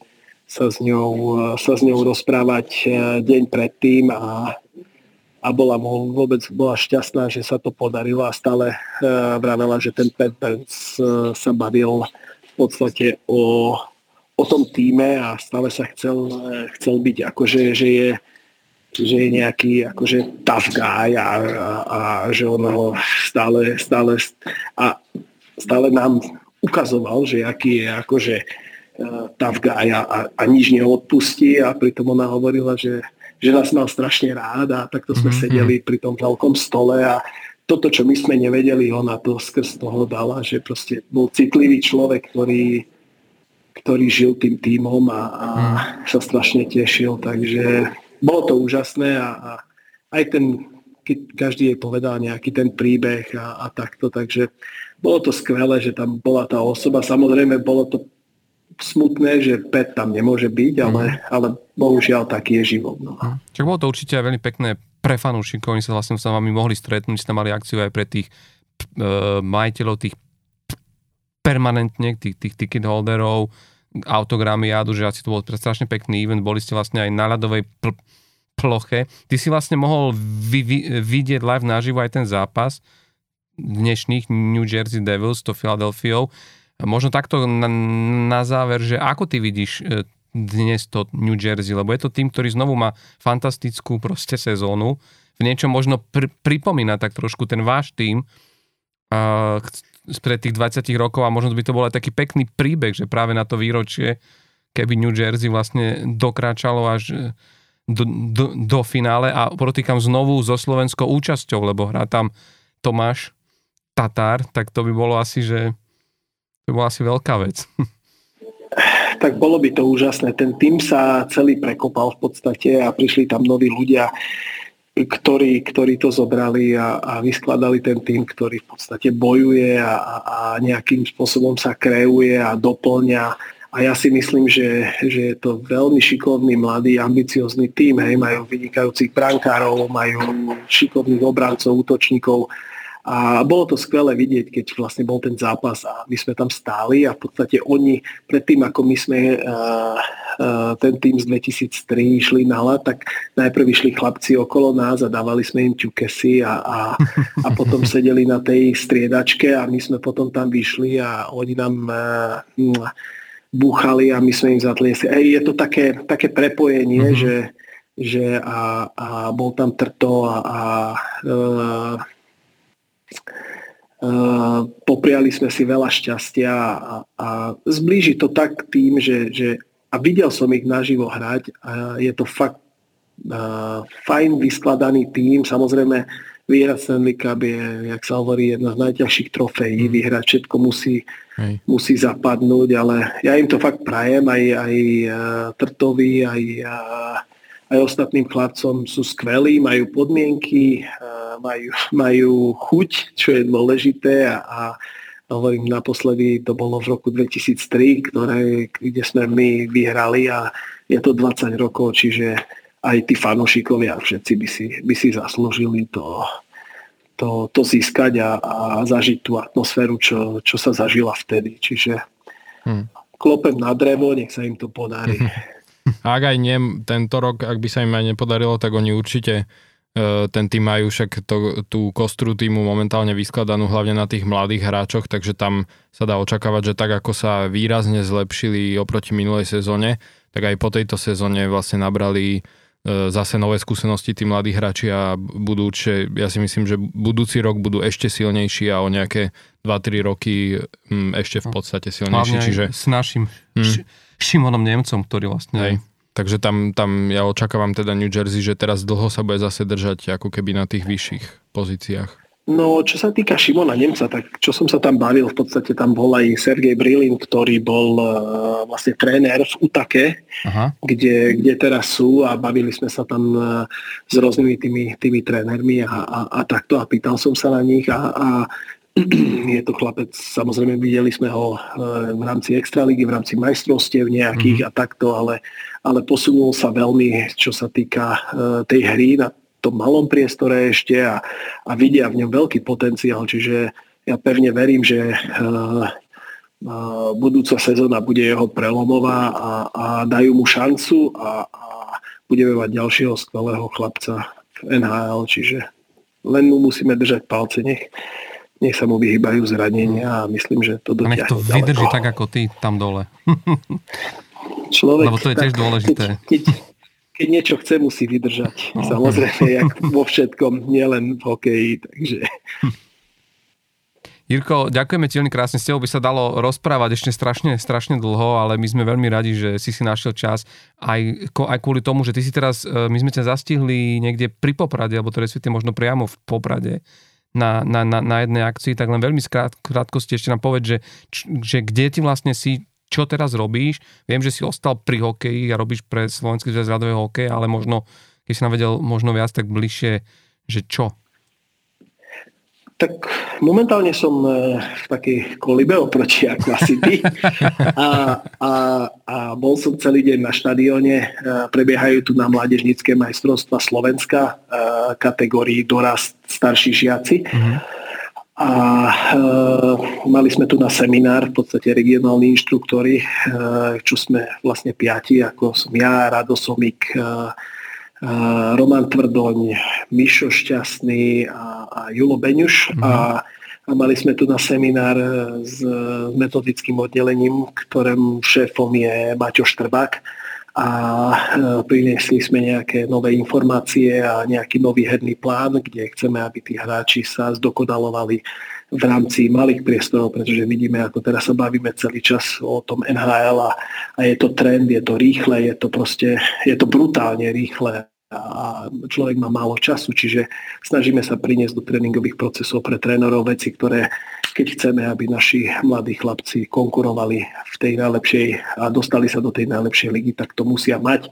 sa s ňou, sa s ňou rozprávať deň predtým a, a bola vôbec bola šťastná, že sa to podarilo a stále vravela, že ten Pat Burns sa bavil v podstate o, o tom týme a stále sa chcel, chcel byť akože, že je že je nejaký akože tough guy a, a, a že on ho stále, stále a stále nám ukazoval, že aký je akože uh, tough guy a, a, a nič neodpustí a pritom ona hovorila, že, že nás mal strašne rád a takto sme mm-hmm. sedeli pri tom veľkom stole a toto, čo my sme nevedeli, ona to skrz toho dala, že proste bol citlivý človek, ktorý, ktorý žil tým týmom a, a mm. sa strašne tešil, takže bolo to úžasné a, a aj ten, keď každý jej povedal nejaký ten príbeh a, a takto, takže bolo to skvelé, že tam bola tá osoba. Samozrejme, bolo to smutné, že Pet tam nemôže byť, ale, mm. ale bohužiaľ taký je život. No. Mm. Čak bolo to určite aj veľmi pekné pre fanúšikov, oni sa vlastne s vami mohli stretnúť, ste mali akciu aj pre tých uh, majiteľov tých permanentne, tých, tých ticket holderov, autogramy jádu, že asi to bol strašne pekný event, boli ste vlastne aj na ľadovej pl- ploche. Ty si vlastne mohol vy, vy, vidieť live naživo aj ten zápas dnešných New Jersey Devils to Philadelphia. Možno takto na, na záver, že ako ty vidíš e, dnes to New Jersey, lebo je to tým, ktorý znovu má fantastickú proste sezónu. V niečom možno pr- pripomína tak trošku ten váš tým, uh, spred tých 20 rokov a možno by to bol aj taký pekný príbeh, že práve na to výročie, keby New Jersey vlastne dokračalo až do, do, do finále a protýkam znovu so slovenskou účasťou, lebo hrá tam Tomáš Tatár, tak to by bolo asi, že to bola asi veľká vec. Tak bolo by to úžasné. Ten tým sa celý prekopal v podstate a prišli tam noví ľudia, ktorí, ktorí to zobrali a, a vyskladali ten tým, ktorý v podstate bojuje a, a nejakým spôsobom sa kreuje a doplňa a ja si myslím, že, že je to veľmi šikovný, mladý, ambiciózny tým. Hej. Majú vynikajúcich brankárov, majú šikovných obrancov, útočníkov. A bolo to skvelé vidieť, keď vlastne bol ten zápas a my sme tam stáli a v podstate oni predtým, ako my sme uh, uh, ten tým z 2003 išli na hlad, tak najprv išli chlapci okolo nás a dávali sme im ťukesy a, a, a potom sedeli na tej striedačke a my sme potom tam vyšli a oni nám uh, búchali a my sme im zatliesli. Ej, je to také, také prepojenie, mm-hmm. že, že a, a bol tam Trto a, a uh, popriali sme si veľa šťastia a, a zblíži to tak tým, že, že a videl som ich naživo hrať a je to fakt uh, fajn vyskladaný tým. Samozrejme, vyhrať Stanley Cup je, jak sa hovorí, jedna z najťažších trofejí. Mm. Vyhrať všetko musí, musí zapadnúť, ale ja im to fakt prajem, aj, aj Trtovi, aj, aj ostatným chlapcom sú skvelí, majú podmienky, uh, majú, majú chuť, čo je dôležité a, a hovorím, naposledy to bolo v roku 2003, ktoré, kde sme my vyhrali a je to 20 rokov, čiže aj tí fanúšikovia všetci by si, by si zaslúžili to, to, to získať a, a zažiť tú atmosféru, čo, čo sa zažila vtedy. Čiže hmm. klopem na drevo, nech sa im to podarí. A ak aj nie tento rok, ak by sa im aj nepodarilo, tak oni určite e, ten tým majú však to, tú kostru týmu momentálne vyskladanú hlavne na tých mladých hráčoch, takže tam sa dá očakávať, že tak ako sa výrazne zlepšili oproti minulej sezóne, tak aj po tejto sezóne vlastne nabrali E, zase nové skúsenosti tí mladí hráči a budú určite, ja si myslím, že budúci rok budú ešte silnejší a o nejaké 2-3 roky mm, ešte v podstate silnejší. Hlavne čiže... s našim hmm. Šimonom Nemcom, ktorý vlastne... Hej. Takže tam, tam ja očakávam teda New Jersey, že teraz dlho sa bude zase držať ako keby na tých vyšších pozíciách. No, čo sa týka Šimona Nemca, tak čo som sa tam bavil, v podstate tam bol aj Sergej Brilin, ktorý bol uh, vlastne tréner v Utake, Aha. Kde, kde teraz sú a bavili sme sa tam uh, s rôznymi tými, tými trénermi a, a, a takto a pýtal som sa na nich a, a je to chlapec, samozrejme videli sme ho uh, v rámci Extraligy, v rámci majstrovstiev nejakých mm-hmm. a takto, ale, ale posunul sa veľmi, čo sa týka uh, tej hry na tom malom priestore ešte a, a vidia v ňom veľký potenciál, čiže ja pevne verím, že uh, budúca sezóna bude jeho prelomová a, a dajú mu šancu a, a budeme mať ďalšieho skvelého chlapca v NHL, čiže len mu musíme držať palce, nech, nech sa mu vyhýbajú zranenia a myslím, že to dotiahne Nech to vydrží ďaleko. tak ako ty tam dole. Človek, Lebo to je tiež dôležité. Keď, keď, keď niečo chce, musí vydržať. No. Samozrejme, jak vo všetkom, nielen v hokeji. Takže... Jirko, ďakujeme ti veľmi krásne. S tebou by sa dalo rozprávať ešte strašne, strašne dlho, ale my sme veľmi radi, že si si našiel čas aj, aj kvôli tomu, že ty si teraz, e, my sme ťa zastihli niekde pri Poprade, alebo to respektíve možno priamo v Poprade na, na, na, na jednej akcii, tak len veľmi skrát, krátkosti ešte nám povedz, že, že kde ty vlastne si, čo teraz robíš. Viem, že si ostal pri hokeji a robíš pre Slovenský zväz radového hokeja, ale možno, keď si nám vedel možno viac tak bližšie, že čo? Tak momentálne som e, v takej kolibe oproti ako asi ty. A, a, a bol som celý deň na štadióne. E, prebiehajú tu na mládežnícke majstrovstva Slovenska e, kategórii dorast starší žiaci. Mm-hmm a e, mali sme tu na seminár, v podstate regionálni inštruktori, e, čo sme vlastne piati, ako som ja, Rado Somik, e, e, Roman Tvrdoň, Mišo Šťastný a, a Julo Beňuš. Mm-hmm. A, a mali sme tu na seminár s metodickým oddelením, ktorým šéfom je Maťo Štrbák a e, priniesli sme nejaké nové informácie a nejaký nový herný plán, kde chceme, aby tí hráči sa zdokonalovali v rámci malých priestorov, pretože vidíme, ako teraz sa bavíme celý čas o tom NHL a, a je to trend, je to rýchle, je to proste, je to brutálne rýchle a človek má málo času, čiže snažíme sa priniesť do tréningových procesov pre trénerov veci, ktoré keď chceme, aby naši mladí chlapci konkurovali v tej najlepšej a dostali sa do tej najlepšej ligy, tak to musia mať.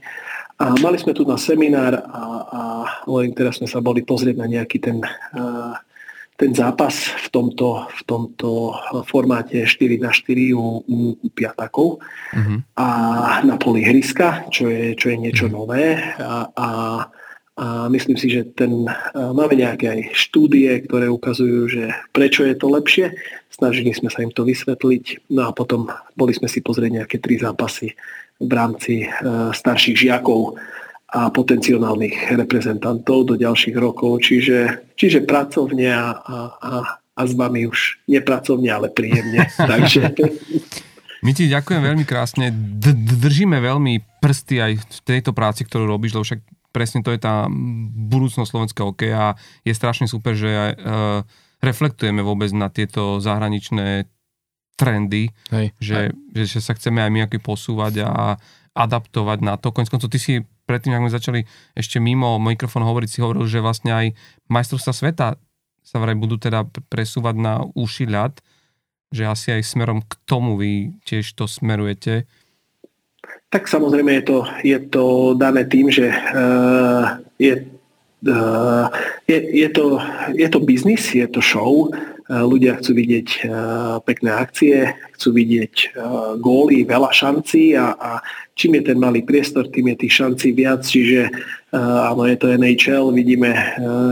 A mali sme tu na seminár a, a len teraz sme sa boli pozrieť na nejaký ten uh, ten zápas v tomto, v tomto formáte 4 na 4 u, u, u piatakov uh-huh. a na poli hryska, čo je, čo je niečo uh-huh. nové a, a, a myslím si, že ten, máme nejaké aj štúdie, ktoré ukazujú, že prečo je to lepšie. Snažili sme sa im to vysvetliť. No a potom boli sme si pozrieť nejaké tri zápasy v rámci uh, starších žiakov a potenciálnych reprezentantov do ďalších rokov. Čiže, čiže pracovne a, a, a s vami už nepracovne, ale príjemne. Takže... My ti ďakujem veľmi krásne. D- držíme veľmi prsty aj v tejto práci, ktorú robíš, lebo však presne to je tá budúcnosť slovenského hokeja a je strašne super, že aj, uh, reflektujeme vôbec na tieto zahraničné trendy, Hej. Že, že, že sa chceme aj my posúvať a adaptovať na to. Konec koncov, ty si predtým, ako sme začali ešte mimo mikrofón hovoriť, si hovoril, že vlastne aj majstrovstvá sveta sa vraj budú teda presúvať na uši ľad, že asi aj smerom k tomu vy tiež to smerujete. Tak samozrejme je to, je to dané tým, že uh, je, uh, je, je, to, je to biznis, je to show, ľudia chcú vidieť pekné akcie, chcú vidieť góly, veľa šancí a, a čím je ten malý priestor, tým je tých šancí viac, čiže áno, je to NHL, vidíme,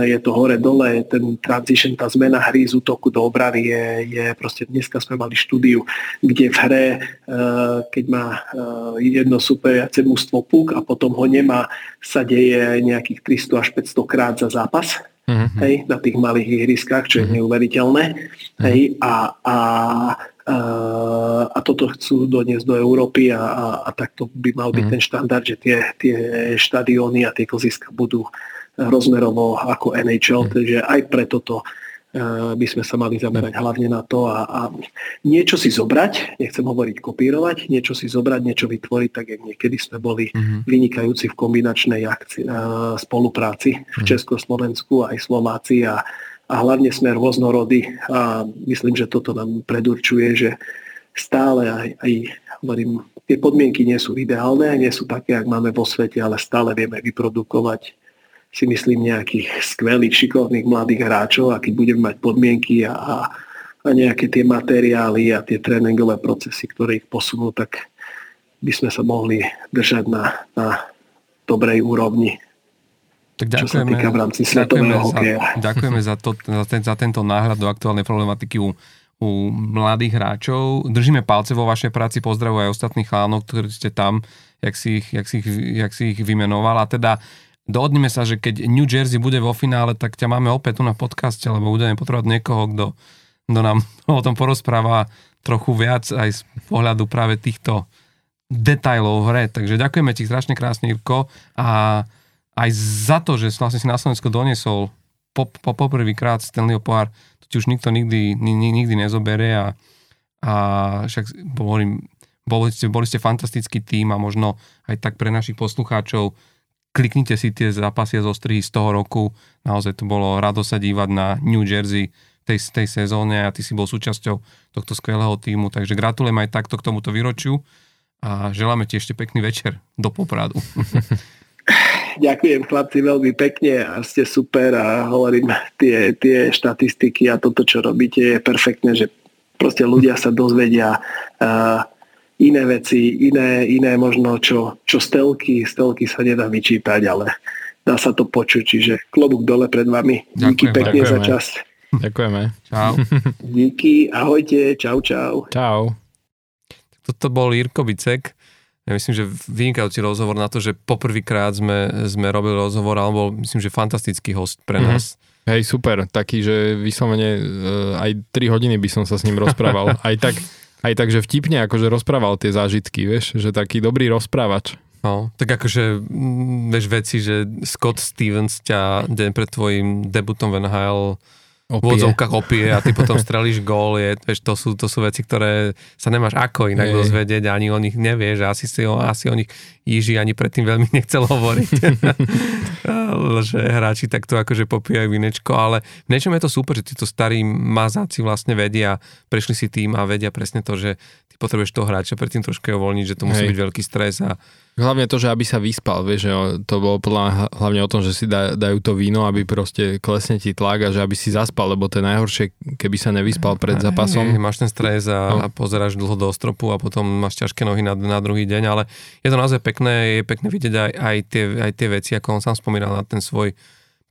je to hore-dole, ten transition, tá zmena hry z útoku do obrany je, je proste, dneska sme mali štúdiu, kde v hre, keď má jedno superiace mužstvo puk a potom ho nemá, sa deje nejakých 300 až 500 krát za zápas uh-huh. hej, na tých malých ihriskách, čo je uh-huh. neuveriteľné. Uh-huh. Hej, a, a, a, a toto chcú doniesť do Európy a, a, a takto by mal byť uh-huh. ten štandard, že tie, tie štadióny a tie klziska budú rozmerovo ako NHL, uh-huh. takže aj preto to by sme sa mali zamerať hlavne na to a, a niečo si zobrať, nechcem hovoriť kopírovať, niečo si zobrať, niečo vytvoriť, tak jak niekedy sme boli uh-huh. vynikajúci v kombinačnej akci, spolupráci v uh-huh. Československu aj Slováci a, a hlavne sme rôznorody a myslím, že toto nám predurčuje, že stále aj, aj hovorím, tie podmienky nie sú ideálne, nie sú také, ak máme vo svete, ale stále vieme vyprodukovať si myslím nejakých skvelých, šikovných mladých hráčov a keď budeme mať podmienky a, a nejaké tie materiály a tie tréningové procesy, ktoré ich posunú, tak by sme sa mohli držať na, na dobrej úrovni. Tak ďakujeme, čo sa týka v rámci ďakujeme, za, ďakujeme za, to, za, ten, za tento náhľad do aktuálnej problematiky u, u mladých hráčov. Držíme palce vo vašej práci, pozdravujem aj ostatných chánov, ktorí ste tam, jak si ich, jak si ich, jak si ich vymenoval. A teda dohodneme sa, že keď New Jersey bude vo finále, tak ťa máme opäť tu na podcaste, lebo budeme potrebovať niekoho, kto, nám o tom porozpráva trochu viac aj z pohľadu práve týchto detajlov hre. Takže ďakujeme ti strašne krásne, Irko. A aj za to, že vlastne si na Slovensko doniesol po, po poprvýkrát Stanleyho pohár, to ti už nikto nikdy, nikdy, nikdy nezoberie a, a však hovorím, boli ste, boli ste fantastický tým a možno aj tak pre našich poslucháčov kliknite si tie zápasy zo strihy z toho roku, naozaj to bolo rado sa dívať na New Jersey tej, tej sezóne a ty si bol súčasťou tohto skvelého týmu, takže gratulujem aj takto k tomuto výročiu a želáme ti ešte pekný večer. Do Popradu. Ďakujem chlapci veľmi pekne a ste super a hovorím, tie, tie štatistiky a toto, čo robíte je perfektné, že proste ľudia sa dozvedia uh, iné veci, iné, iné možno, čo, čo stelky, stelky sa nedá vyčítať, ale dá sa to počuť, čiže klobúk dole pred vami. Díky ďakujeme, pekne ďakujeme. za čas. Ďakujeme. Čau. Díky, ahojte, čau, čau. Čau. Toto bol Jirko Bicek ja myslím, že vynikajúci rozhovor na to, že poprvýkrát sme, sme robili rozhovor, alebo myslím, že fantastický host pre mhm. nás. Mm-hmm. Hej, super, taký, že vyslovene uh, aj 3 hodiny by som sa s ním rozprával. aj tak, aj tak, že vtipne akože rozprával tie zážitky, vieš, že taký dobrý rozprávač. No, tak akože, mm, vieš veci, že Scott Stevens ťa deň pred tvojim debutom v NHL opie. v odzovkách opie a ty potom strelíš gól, je, vieš, to, sú, to sú veci, ktoré sa nemáš ako inak hey. dozvedieť, ani o nich nevieš, asi, si, asi o nich Jiži ani predtým veľmi nechcel hovoriť, že hráči takto akože popíjajú vinečko, ale v niečom je to super, že títo starí mazáci vlastne vedia, prešli si tým a vedia presne to, že ty potrebuješ toho hráča predtým trošku uvoľniť, že to musí Hej. byť veľký stres a Hlavne to, že aby sa vyspal, vieš, že to bolo podľa hlavne o tom, že si dajú to víno, aby proste klesne ti tlak a že aby si zaspal, lebo to je najhoršie, keby sa nevyspal pred zápasom. Aj, máš ten stres a, no. a pozeráš dlho do stropu a potom máš ťažké nohy na, na druhý deň, ale je to naozaj pekné, je pekné vidieť aj, aj, tie, aj tie veci, ako on sám spomínal na ten svoj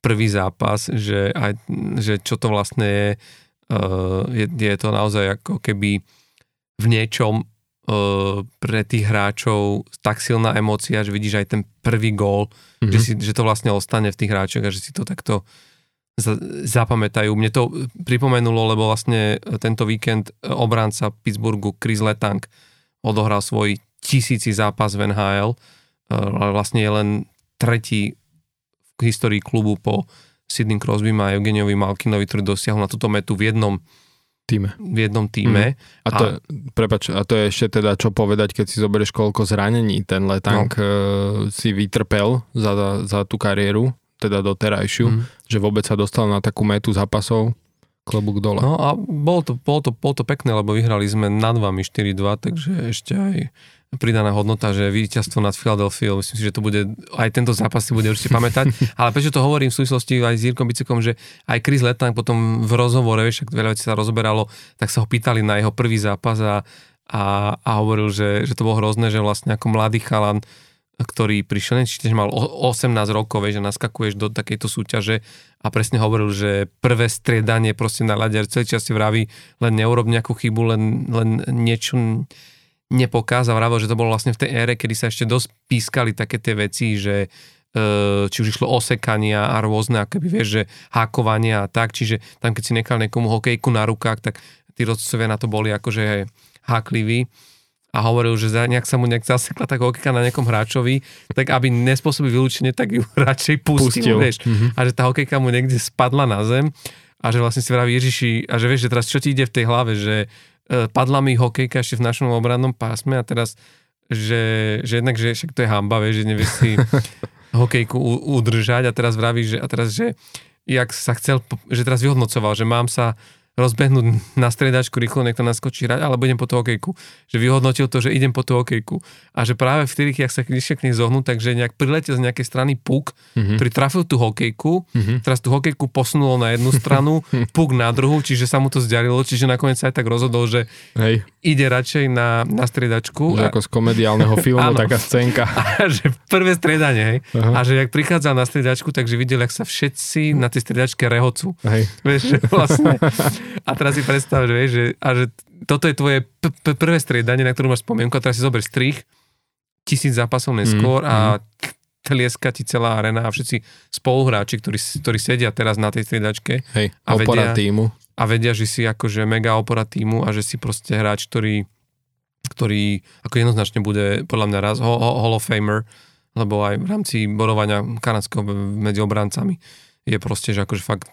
prvý zápas, že, aj, že čo to vlastne je, uh, je, je to naozaj ako keby v niečom pre tých hráčov tak silná emócia, že vidíš aj ten prvý gól, mm-hmm. že, si, že to vlastne ostane v tých hráčoch a že si to takto za, zapamätajú. Mne to pripomenulo, lebo vlastne tento víkend obránca Pittsburghu Chris Letang odohral svoj tisíci zápas v NHL, ale vlastne je len tretí v histórii klubu po Sidney Crosbym a Eugeniovi Malkinovi, ktorý dosiahol na túto metu v jednom týme. v jednom týme. Mm. A, to, a, prepač, a to je ešte teda čo povedať, keď si zoberieš koľko zranení ten letang no. uh, si vytrpel za, za tú kariéru, teda doterajšiu, mm. že vôbec sa dostal na takú metu zápasov, klobúk dole. No a bolo to, bolo to, bolo to pekné, lebo vyhrali sme nad vami 4-2, takže ešte aj pridaná hodnota, že víťazstvo nad Philadelphia, myslím si, že to bude, aj tento zápas si bude určite pamätať, ale prečo to hovorím v súvislosti aj s Jirkom Bicekom, že aj Chris Letang potom v rozhovore, vieš, ak veľa vecí sa rozoberalo, tak sa ho pýtali na jeho prvý zápas a, a, a hovoril, že, že to bolo hrozné, že vlastne ako mladý chalan, ktorý prišiel, či mal 18 rokov, vieš, že naskakuješ do takejto súťaže a presne hovoril, že prvé striedanie proste na ľadiar celý čas si vraví, len neurob nejakú chybu, len, len niečo nepokázal, vravil, že to bolo vlastne v tej ére, kedy sa ešte dosť pískali také tie veci, že e, či už išlo osekania a rôzne, akoby vieš, že hákovania a tak, čiže tam keď si nechal niekomu hokejku na rukách, tak tí rodcovia na to boli akože hákliví a hovoril, že nejak sa mu nejak zasekla tá hokejka na nejakom hráčovi, tak aby nespôsobil vylúčenie, tak ju radšej pustil, pustil. vieš. Mm-hmm. A že tá hokejka mu niekde spadla na zem a že vlastne si vraví Ježiši, a že vieš, že teraz čo ti ide v tej hlave, že padla mi hokejka ešte v našom obrannom pásme a teraz, že, že jednak, že však to je hamba, vieš, že nevieš si hokejku udržať a teraz vraví, že, a teraz, že jak sa chcel, že teraz vyhodnocoval, že mám sa rozbehnúť na stredačku, rýchlo niekto naskočí hrať, alebo idem po tú hokejku. Že vyhodnotil to, že idem po tú hokejku. A že práve vtedy, keď sa išiel k nej zohnúť, takže nejak priletel z nejakej strany puk, mm-hmm. ktorý trafil tú hokejku, mm-hmm. teraz tú hokejku posunulo na jednu stranu, puk na druhú, čiže sa mu to zďarilo, čiže nakoniec sa aj tak rozhodol, že Hej. ide radšej na, na striedačku. Že a... ako z komediálneho filmu taká scénka. A že prvé striedanie, hej. Uh-huh. A že jak prichádzal na striedačku, takže videl, jak sa všetci na tej striedačke rehocu. Hej. Vieš, že vlastne a teraz si predstav, že, vieš, že, a že toto je tvoje p- p- prvé striedanie, na ktorú máš spomienku a teraz si zober strich, tisíc zápasov neskôr mm, a mm. tlieska ti celá arena a všetci spoluhráči, ktorí, ktorí sedia teraz na tej striedačke Hej, a, vedia, týmu. a vedia, že si akože mega opora týmu a že si proste hráč, ktorý, ktorý ako jednoznačne bude podľa mňa raz Hall of Famer, lebo aj v rámci borovania kanadského medzi obrancami je proste, že akože fakt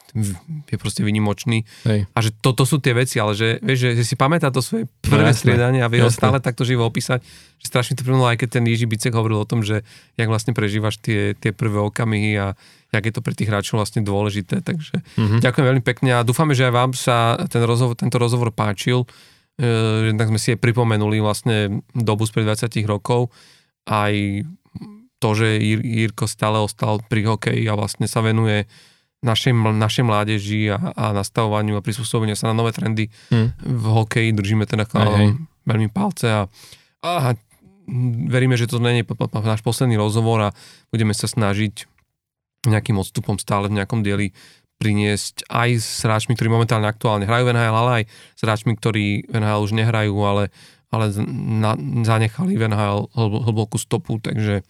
je proste vynimočný. Hej. A že toto sú tie veci, ale že, vieš, že, že si pamätá to svoje prvé no, striedanie a vie ho stále takto živo opísať, že strašne to primulo, aj keď ten Jiži Bicek hovoril o tom, že jak vlastne prežívaš tie, tie prvé okamihy a jak je to pre tých hráčov vlastne dôležité. Takže mm-hmm. ďakujem veľmi pekne a dúfame, že aj vám sa ten rozhovor, tento rozhovor páčil. E, tak sme si aj pripomenuli vlastne dobu spred 20 rokov aj to, že Jirko stále ostal pri hokeji a vlastne sa venuje našej, našej mládeži a, a nastavovaniu a prispôsobeniu sa na nové trendy hmm. v hokeji. Držíme teda hej, veľmi palce a, a veríme, že to nie je náš posledný rozhovor a budeme sa snažiť nejakým odstupom stále v nejakom dieli priniesť aj s hráčmi, ktorí momentálne aktuálne hrajú v NHL, ale aj s hráčmi, ktorí v NHL už nehrajú, ale, ale na, zanechali v NHL hlbokú stopu, takže.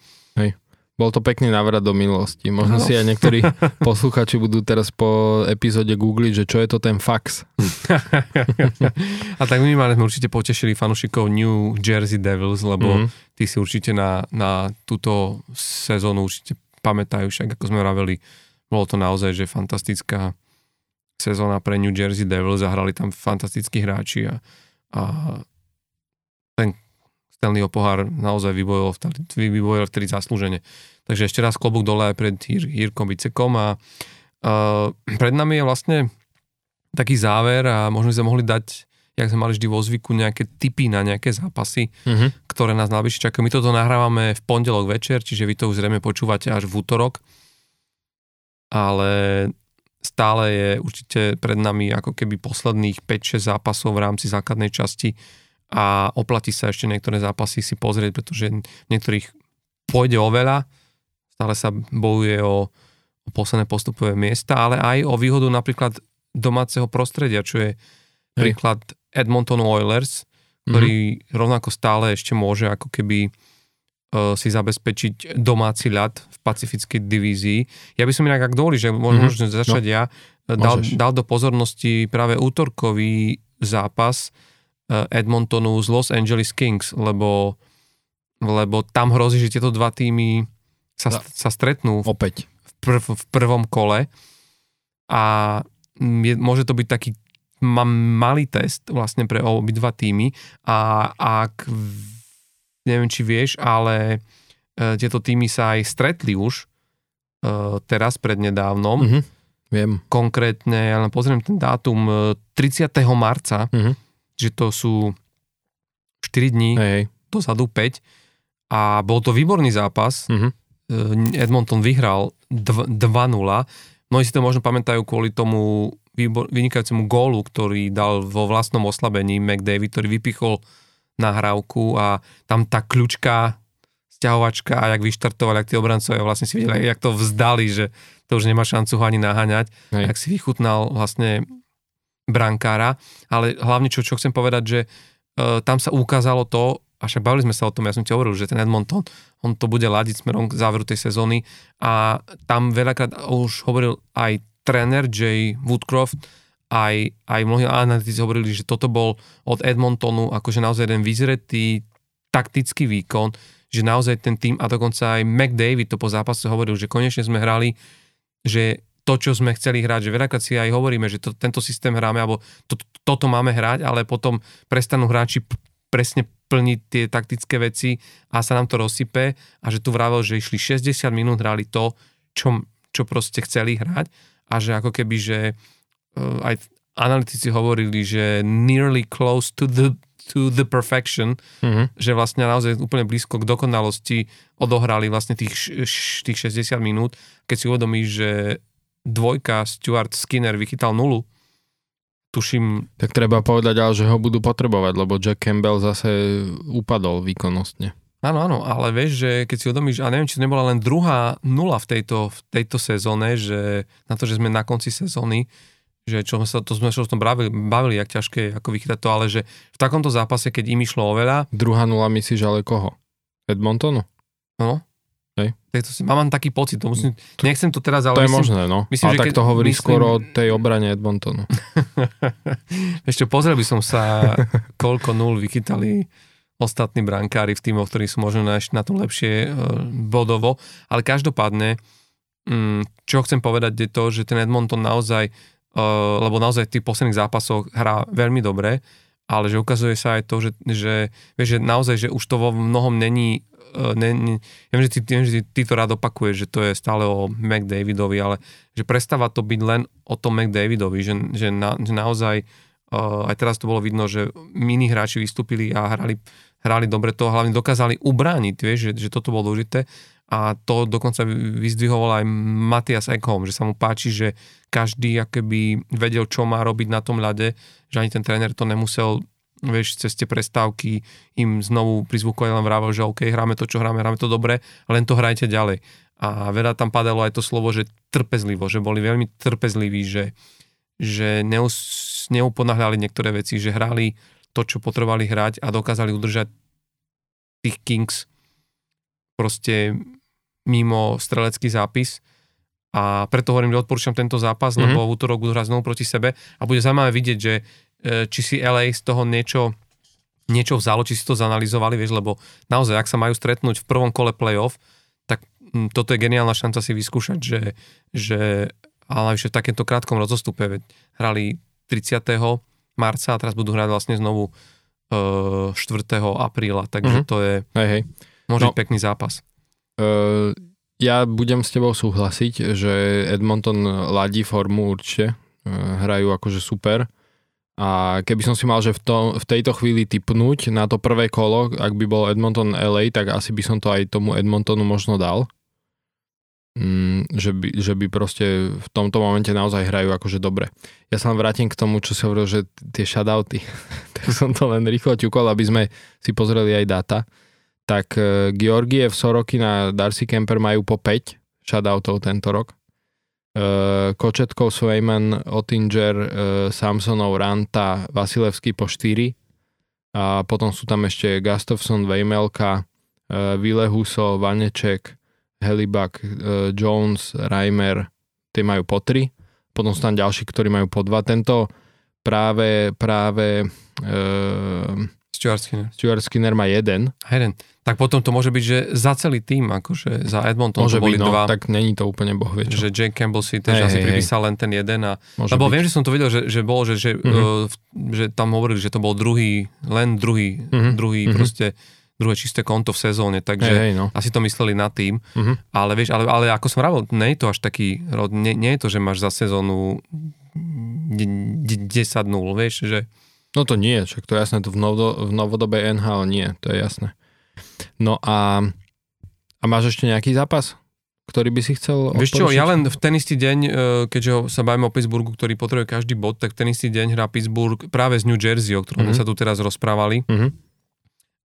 Bol to pekný návrat do minulosti. Možno no. si aj niektorí posluchači budú teraz po epizóde googliť, že čo je to ten fax. a tak minimálne sme určite potešili fanúšikov New Jersey Devils, lebo mm. tí si určite na, na túto sezónu určite pamätajú, však ako sme vraveli, bolo to naozaj, že fantastická sezóna pre New Jersey Devils, zahrali tam fantastickí hráči a, a Stanleyho pohár naozaj vybojoval, vybojoval vtedy zaslúžene. Takže ešte raz klobúk dole aj pred Jir, Jirkom Vicekom a uh, pred nami je vlastne taký záver a možno sme mohli dať jak sme mali vždy vo zvyku, nejaké tipy na nejaké zápasy, mm-hmm. ktoré nás najbližšie čakajú. My toto nahrávame v pondelok večer, čiže vy to už zrejme počúvate až v útorok, ale stále je určite pred nami ako keby posledných 5-6 zápasov v rámci základnej časti a oplatí sa ešte niektoré zápasy si pozrieť, pretože niektorých pôjde o veľa, stále sa bojuje o, o posledné postupové miesta, ale aj o výhodu napríklad domáceho prostredia, čo je príklad Edmonton Oilers, ktorý mm-hmm. rovnako stále ešte môže ako keby uh, si zabezpečiť domáci ľad v pacifickej divízii. Ja by som inak, ak dovolí, že môžem mm-hmm. začať no, ja, dal, dal do pozornosti práve útorkový zápas Edmontonu z Los Angeles Kings, lebo, lebo tam hrozí, že tieto dva týmy sa, sa stretnú opäť. v, prv, v prvom kole. A je, môže to byť taký ma, malý test vlastne pre obidva týmy. A ak neviem, či vieš, ale e, tieto týmy sa aj stretli už e, teraz prednedávnom. Mm-hmm, viem. Konkrétne, ja len pozriem ten dátum, 30. marca. Mm-hmm že to sú 4 dní hey. dozadu 5 a bol to výborný zápas. Uh-huh. Edmonton vyhral 2-0. Mnohí si to možno pamätajú kvôli tomu výbor, vynikajúcemu gólu, ktorý dal vo vlastnom oslabení McDavid, ktorý vypichol nahrávku a tam tá kľúčka sťahovačka a jak vyštartovali, ak tí obrancovia vlastne si videli, jak to vzdali, že to už nemá šancu ho ani naháňať, Hej. jak si vychutnal vlastne brankára, ale hlavne čo, čo chcem povedať, že uh, tam sa ukázalo to, a však bavili sme sa o tom, ja som ti hovoril, že ten Edmonton, on to bude ladiť smerom k záveru tej sezóny a tam veľakrát už hovoril aj tréner Jay Woodcroft, aj, aj mnohí analytici hovorili, že toto bol od Edmontonu akože naozaj jeden vyzretý taktický výkon, že naozaj ten tým, a dokonca aj McDavid to po zápase hovoril, že konečne sme hrali, že to, čo sme chceli hrať, že veľakrát si aj hovoríme, že to, tento systém hráme, alebo to, toto máme hrať, ale potom prestanú hráči p- presne plniť tie taktické veci a sa nám to rozsype. A že tu vravel, že išli 60 minút, hrali to, čo, čo proste chceli hrať. A že ako keby, že uh, aj analytici hovorili, že nearly close to the to the perfection, mm-hmm. že vlastne naozaj úplne blízko k dokonalosti odohrali vlastne tých, tých 60 minút, keď si uvedomíš, že dvojka Stuart Skinner vychytal nulu, tuším... Tak treba povedať ale, že ho budú potrebovať, lebo Jack Campbell zase upadol výkonnostne. Áno, áno, ale vieš, že keď si uvedomíš, a neviem, či to nebola len druhá nula v tejto, v tejto sezóne, že na to, že sme na konci sezóny, že čo sme sa, to sme sa o tom bavili, bavili, jak ťažké ako vychytať to, ale že v takomto zápase, keď im išlo oveľa... Druhá nula myslíš ale koho? Edmontonu? No. Hej. Tejto si, mám taký pocit, to musím, nechcem to teraz, ale... To je možné, no. Myslím, ale tak keď, to hovorí myslím... skoro o tej obrane Edmontonu. Ešte pozrel by som sa, koľko nul vychytali ostatní brankári v týmoch, ktorí sú možno na tom lepšie e, bodovo, ale každopádne, mm, čo chcem povedať je to, že ten Edmonton naozaj uh, lebo naozaj v tých posledných zápasoch hrá veľmi dobre, ale že ukazuje sa aj to, že, že, vieš, že naozaj, že už to vo mnohom není ne, ne, ja viem, že ty, viem, že ty, ty to rád opakuješ, že to je stále o McDavidovi, ale že prestáva to byť len o tom McDavidovi, že, že, na, že naozaj uh, aj teraz to bolo vidno, že mini hráči vystúpili a hrali, hrali dobre to, hlavne dokázali ubrániť, vieš, že, že toto bolo dôležité. A to dokonca vyzdvihoval aj Matias Ekholm, že sa mu páči, že každý akoby vedel, čo má robiť na tom ľade, že ani ten tréner to nemusel vieš, cez tie prestávky im znovu prizvukovať len vrával, že OK, hráme to, čo hráme, hráme to dobre, len to hrajte ďalej. A veľa tam padalo aj to slovo, že trpezlivo, že boli veľmi trpezliví, že, že neus, neuponahľali niektoré veci, že hrali to, čo potrebovali hrať a dokázali udržať tých Kings proste mimo strelecký zápis a preto hovorím, že odporúčam tento zápas, mm-hmm. lebo v útorok budú hrať znovu proti sebe a bude zaujímavé vidieť, že či si LA z toho niečo, niečo vzalo, či si to zanalizovali, vieš, lebo naozaj, ak sa majú stretnúť v prvom kole playoff, tak m, toto je geniálna šanca si vyskúšať, že, že ale ešte v takémto krátkom rozostupe, veď hrali 30. marca a teraz budú hrať vlastne znovu e, 4. apríla, takže mm-hmm. to je hej, hej. môže no. pekný zápas. Uh, ja budem s tebou súhlasiť, že Edmonton ladí formu určite. Uh, hrajú akože super. A keby som si mal, že v, to, v tejto chvíli typnúť na to prvé kolo, ak by bol Edmonton LA, tak asi by som to aj tomu Edmontonu možno dal. Mm, že, by, že by proste v tomto momente naozaj hrajú akože dobre. Ja sa vrátim k tomu, čo si hovoril, že tie shoutouty, tak som to len rýchlo ťukol, aby sme si pozreli aj data tak e, Georgiev, Sorokin a Darcy Kemper majú po 5 shoutoutov tento rok. E, Kočetkov, Svejman, Ottinger, e, Samsonov, Ranta, Vasilevský po 4 a potom sú tam ešte Gustafson, Vejmelka, Vilehuso, Vaneček, Helibak, Jones, Reimer, tie majú po 3. Potom sú tam ďalší, ktorí majú po 2. Tento práve, práve Stuart Skinner. Stuart Skinner má jeden. Jeden. Tak potom to môže byť, že za celý tým, akože za Edmonton môže to boli byť, no, dva. tak není to úplne bohvie. Že Jake Campbell si tiež hey, asi hey, pripísal len ten jeden. A, lebo byť. viem, že som to videl, že, že bolo, že, že, mm-hmm. uh, že tam hovorili, že to bol druhý, len druhý, mm-hmm. druhý mm-hmm. proste druhé čisté konto v sezóne, takže hey, hey, no. asi to mysleli na tým, mm-hmm. ale vieš, ale, ale ako som vravil, nie je to až taký, nie, nie je to, že máš za sezónu 10-0, vieš, že No to nie, však to je jasné, to v, novo, v novodobej NHL nie, to je jasné. No a, a máš ešte nejaký zápas, ktorý by si chcel Vieš čo, ja len v ten istý deň, e, keďže sa bavíme o Pittsburghu, ktorý potrebuje každý bod, tak ten istý deň hrá Pittsburgh práve z New Jersey, o ktorom mm-hmm. sa tu teraz rozprávali. Mm-hmm.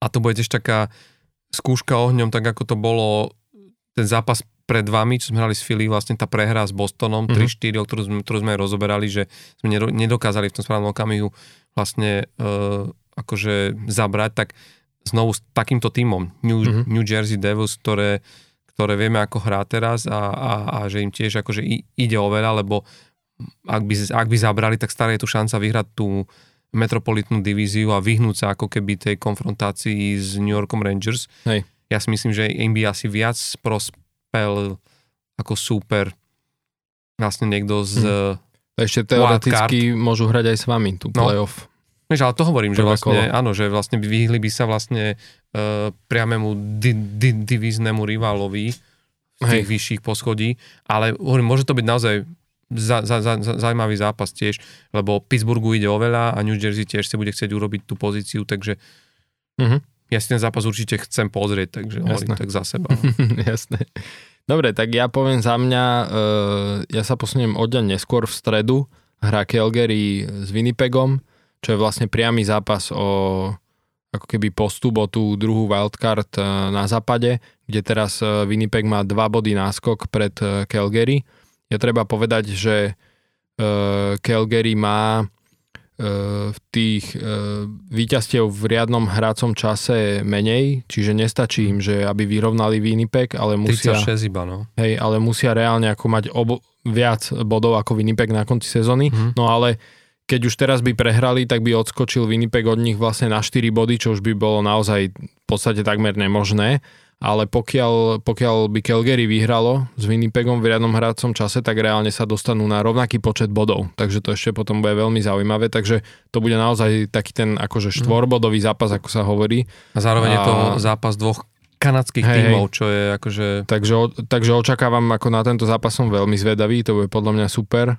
A to bude tiež taká skúška ohňom, tak ako to bolo ten zápas pred vami, čo sme hrali s Philly, vlastne tá prehra s Bostonom, mm-hmm. 3-4, o ktorú sme, ktorú sme rozoberali, že sme nedokázali v tom správnom okamihu vlastne uh, akože zabrať, tak znovu s takýmto týmom New, mm-hmm. New Jersey Devils, ktoré, ktoré vieme ako hrá teraz a, a, a že im tiež akože ide o veľa, lebo ak by, ak by zabrali, tak stará je tu šanca vyhrať tú metropolitnú divíziu a vyhnúť sa ako keby tej konfrontácii s New Yorkom Rangers. Hej. Ja si myslím, že im by asi viac pros, Pel ako super vlastne niekto z hmm. Ešte teoreticky môžu hrať aj s vami tú no. playoff. No. Vieš, ale to hovorím, že vlastne, kolo. áno, že vlastne vyhli by sa vlastne uh, priamému di, di, divíznemu rivalovi v tých Hej. vyšších poschodí, ale hovorím, môže to byť naozaj za, za, za, za, zaujímavý zápas tiež, lebo Pittsburghu ide o veľa a New Jersey tiež si bude chcieť urobiť tú pozíciu, takže Mhm. ja si ten zápas určite chcem pozrieť, takže hovorím tak za seba. Jasné. Dobre, tak ja poviem za mňa, uh, ja sa posuniem o deň neskôr v stredu, hrá Calgary s Winnipegom, čo je vlastne priamy zápas o ako keby postup o tú druhú wildcard eh, na západe, kde teraz eh, Winnipeg má dva body náskok pred eh, Calgary. Je treba povedať, že Calgary má v tých víťazstiev v riadnom hracom čase menej, čiže nestačí im, že aby vyrovnali Winnipeg, ale musia, 36 iba, no. hej, ale musia reálne ako mať obo, viac bodov ako Winnipeg na konci sezóny. Mhm. No ale keď už teraz by prehrali, tak by odskočil Winnipeg od nich vlastne na 4 body, čo už by bolo naozaj v podstate takmer nemožné. Ale pokiaľ, pokiaľ by Calgary vyhralo s Winnipegom v riadnom hracom čase, tak reálne sa dostanú na rovnaký počet bodov. Takže to ešte potom bude veľmi zaujímavé. Takže to bude naozaj taký ten akože štvorbodový zápas, ako sa hovorí. A zároveň je to A- zápas dvoch kanadských Hej, tímov, čo je akože... Takže, takže očakávam ako na tento zápas som veľmi zvedavý, to bude podľa mňa super.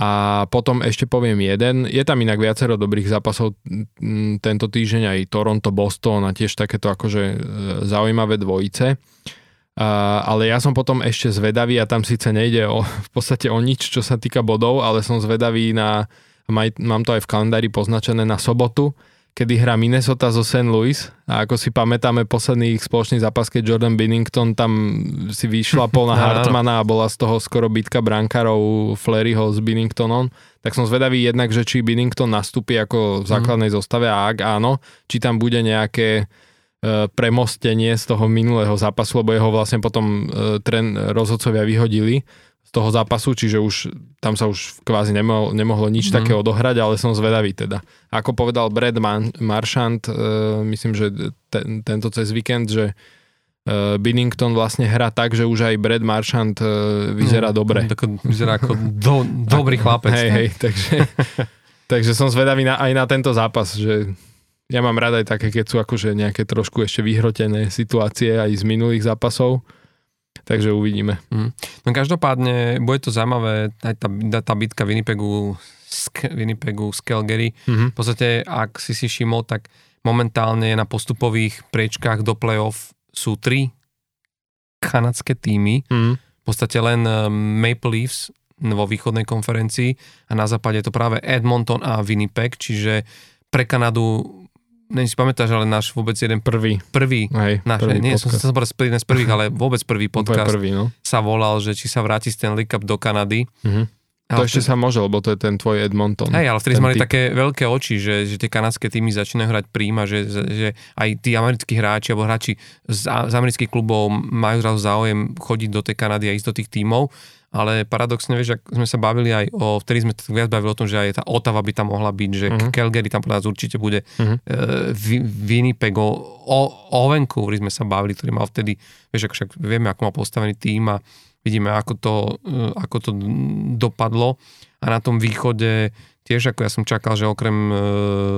A potom ešte poviem jeden, je tam inak viacero dobrých zápasov m, tento týždeň aj Toronto, Boston a tiež takéto akože e, zaujímavé dvojice. A, ale ja som potom ešte zvedavý a tam síce nejde o, v podstate o nič, čo sa týka bodov, ale som zvedavý na, maj, mám to aj v kalendári poznačené na sobotu, kedy hrá Minnesota zo St. Louis a ako si pamätáme posledný ich spoločný zápas, keď Jordan Binnington tam si vyšlapol na Áno. Hartmana a bola z toho skoro bitka brankárov Fleryho s Binningtonom, tak som zvedavý jednak, že či Binnington nastúpi ako v základnej zostave a ak áno, či tam bude nejaké e, premostenie z toho minulého zápasu, lebo jeho vlastne potom e, tren rozhodcovia vyhodili z toho zápasu, čiže už tam sa už kvázi nemohlo, nemohlo nič mm. také odohrať, ale som zvedavý teda. Ako povedal Brad Man- Marchand, e, myslím, že ten, tento cez víkend, že e, Binnington vlastne hrá tak, že už aj Brad Marchand e, vyzerá dobre. Tak vyzerá ako do, dobrý chlapec. Hej, hej, takže, takže som zvedavý na, aj na tento zápas, že ja mám rád aj také, keď sú akože nejaké trošku ešte vyhrotené situácie aj z minulých zápasov. Takže uvidíme. No každopádne, bude to zaujímavé, aj tá, tá bitka Winnipegu, z, Winnipegu z Calgary. Mhm. V podstate, ak si si všimol, tak momentálne na postupových priečkách do playoff sú tri kanadské týmy. Mhm. V podstate len eh, Maple Leafs vo východnej konferencii a na západe je to práve Edmonton a Winnipeg, čiže pre Kanadu, neviem si pamätáš, ale náš vôbec jeden Prvý. prvý Hej, Náš, prvý nie, som podcast. sa povedal z prvých, ale vôbec prvý podcast Prvý, no. sa volal, že či sa vráti Stanley Cup do Kanady. Mhm. A To ešte sa môže, lebo to je ten tvoj Edmonton. Hej, ale vtedy sme mali typ. také veľké oči, že, že tie kanadské týmy začínajú hrať príma, že, že aj tí americkí hráči alebo hráči z, z amerických klubov majú zrazu záujem chodiť do tej Kanady a ísť do tých tímov. Ale paradoxne, vieš, ak sme sa bavili aj o, vtedy sme tak viac bavili o tom, že aj tá Otava by tam mohla byť, že uh-huh. Calgary tam podľa nás určite bude, uh-huh. uh, Winnipeg, o, o, o Vancouveri sme sa bavili, ktorý mal vtedy, vieš, ako však vieme, ako má postavený tým a vidíme, ako to, uh, ako to dopadlo. A na tom východe tiež, ako ja som čakal, že okrem uh,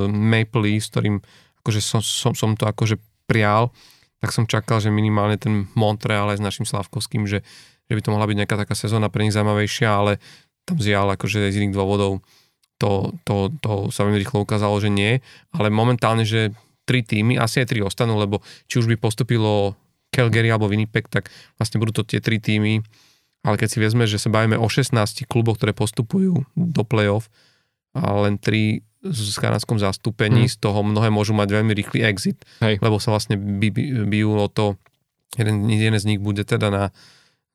Maple Leafs, ktorým akože som, som, som to akože prial, tak som čakal, že minimálne ten Montreal aj s našim Slavkovským, že, že by to mohla byť nejaká taká sezóna pre nich zaujímavejšia, ale tam zjal akože z iných dôvodov to, to, to sa veľmi rýchlo ukázalo, že nie. Ale momentálne, že tri týmy, asi aj tri ostanú, lebo či už by postupilo Calgary alebo Winnipeg, tak vlastne budú to tie tri týmy. Ale keď si vezme, že sa bavíme o 16 kluboch, ktoré postupujú do play-off a len tri s kanadskom zastúpení, Hmm. z toho mnohé môžu mať veľmi rýchly exit, Hej. lebo sa vlastne by, by, bijú o to, jeden, jeden z nich bude teda na,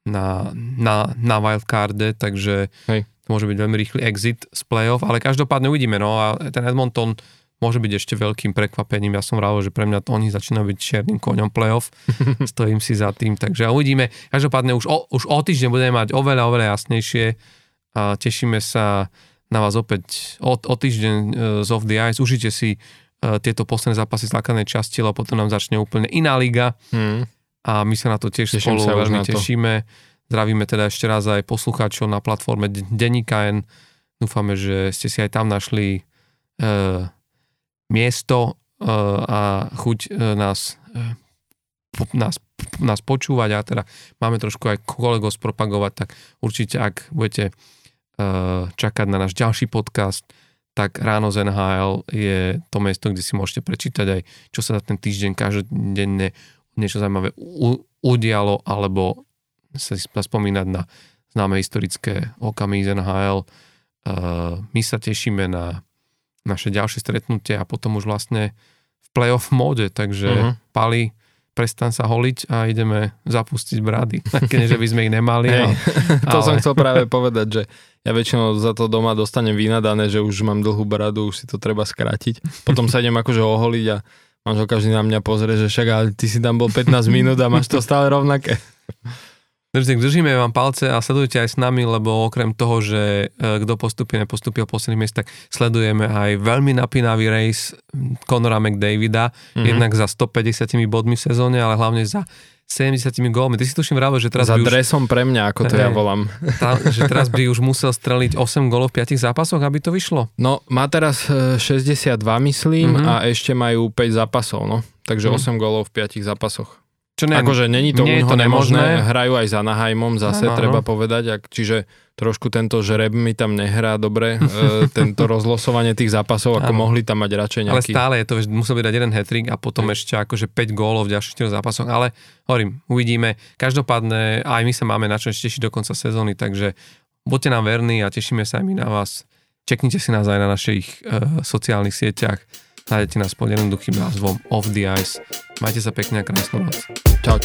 na, na, na wildcarde, takže Hej. to môže byť veľmi rýchly exit z play-off, ale každopádne uvidíme, no a ten Edmonton môže byť ešte veľkým prekvapením. Ja som rád, že pre mňa to oni začínajú byť čiernym koňom playoff. Stojím si za tým, takže uvidíme. Každopádne už o, už o týždeň budeme mať oveľa, oveľa jasnejšie a tešíme sa na vás opäť o, o týždeň uh, z Off the Ice. Užite si uh, tieto posledné zápasy z základnej časti, lebo potom nám začne úplne iná liga Mhm. A my sa na to tiež Teším spolu sa veľmi na tešíme. Zdravíme teda ešte raz aj poslucháčov na platforme De- Denníka N. Dúfame, že ste si aj tam našli uh, miesto uh, a chuť uh, nás, po, nás nás počúvať a teda máme trošku aj kolegov spropagovať, tak určite ak budete uh, čakať na náš ďalší podcast, tak ráno z NHL je to miesto, kde si môžete prečítať aj, čo sa za ten týždeň každodenne niečo zaujímavé udialo, alebo sa spomínať na známe historické okamy z NHL. Uh, my sa tešíme na naše ďalšie stretnutie a potom už vlastne v playoff móde, takže uh-huh. Pali, prestan sa holiť a ideme zapustiť brady. Keď že by sme ich nemali. Hey, ale... to som chcel práve povedať, že ja väčšinou za to doma dostanem vynadané, že už mám dlhú bradu, už si to treba skrátiť. Potom sa idem akože oholiť a manželka vždy na mňa pozrie, že však ale ty si tam bol 15 minút a máš to stále rovnaké. Držíme vám palce a sledujte aj s nami, lebo okrem toho, že e, kto postupí, nepostupil posledných miest, tak sledujeme aj veľmi napínavý race Conora McDavida, mm-hmm. jednak za 150 bodmi v sezóne, ale hlavne za 70 gólmi. Ty si tuším vravel, že teraz Za by už... dresom pre mňa, ako to hey, ja volám. Tá, že teraz by už musel streliť 8 gólov v 5 zápasoch, aby to vyšlo? No, má teraz 62, e, myslím, mm-hmm. a ešte majú 5 zápasov, no. Takže mm. 8 gólov v 5 zápasoch. Čo ne, akože není to nie to nemožné, hrajú aj za Nahajmom zase, ano, treba povedať, ak, čiže trošku tento žreb mi tam nehrá dobre, e, tento rozlosovanie tých zápasov, ako ano. mohli tam mať radšej nejaký... Ale stále je to, že musel byť jeden hetrik a potom ešte akože 5 gólov v ďalších zápasoch, ale hovorím, uvidíme. Každopádne aj my sa máme na čo tešiť do konca sezóny, takže buďte nám verní a tešíme sa aj my na vás. Čeknite si nás aj na našich e, sociálnych sieťach Nájdete nás pod jednoduchým názvom Off the Ice. Majte sa pekne a krásnu noc. Čau.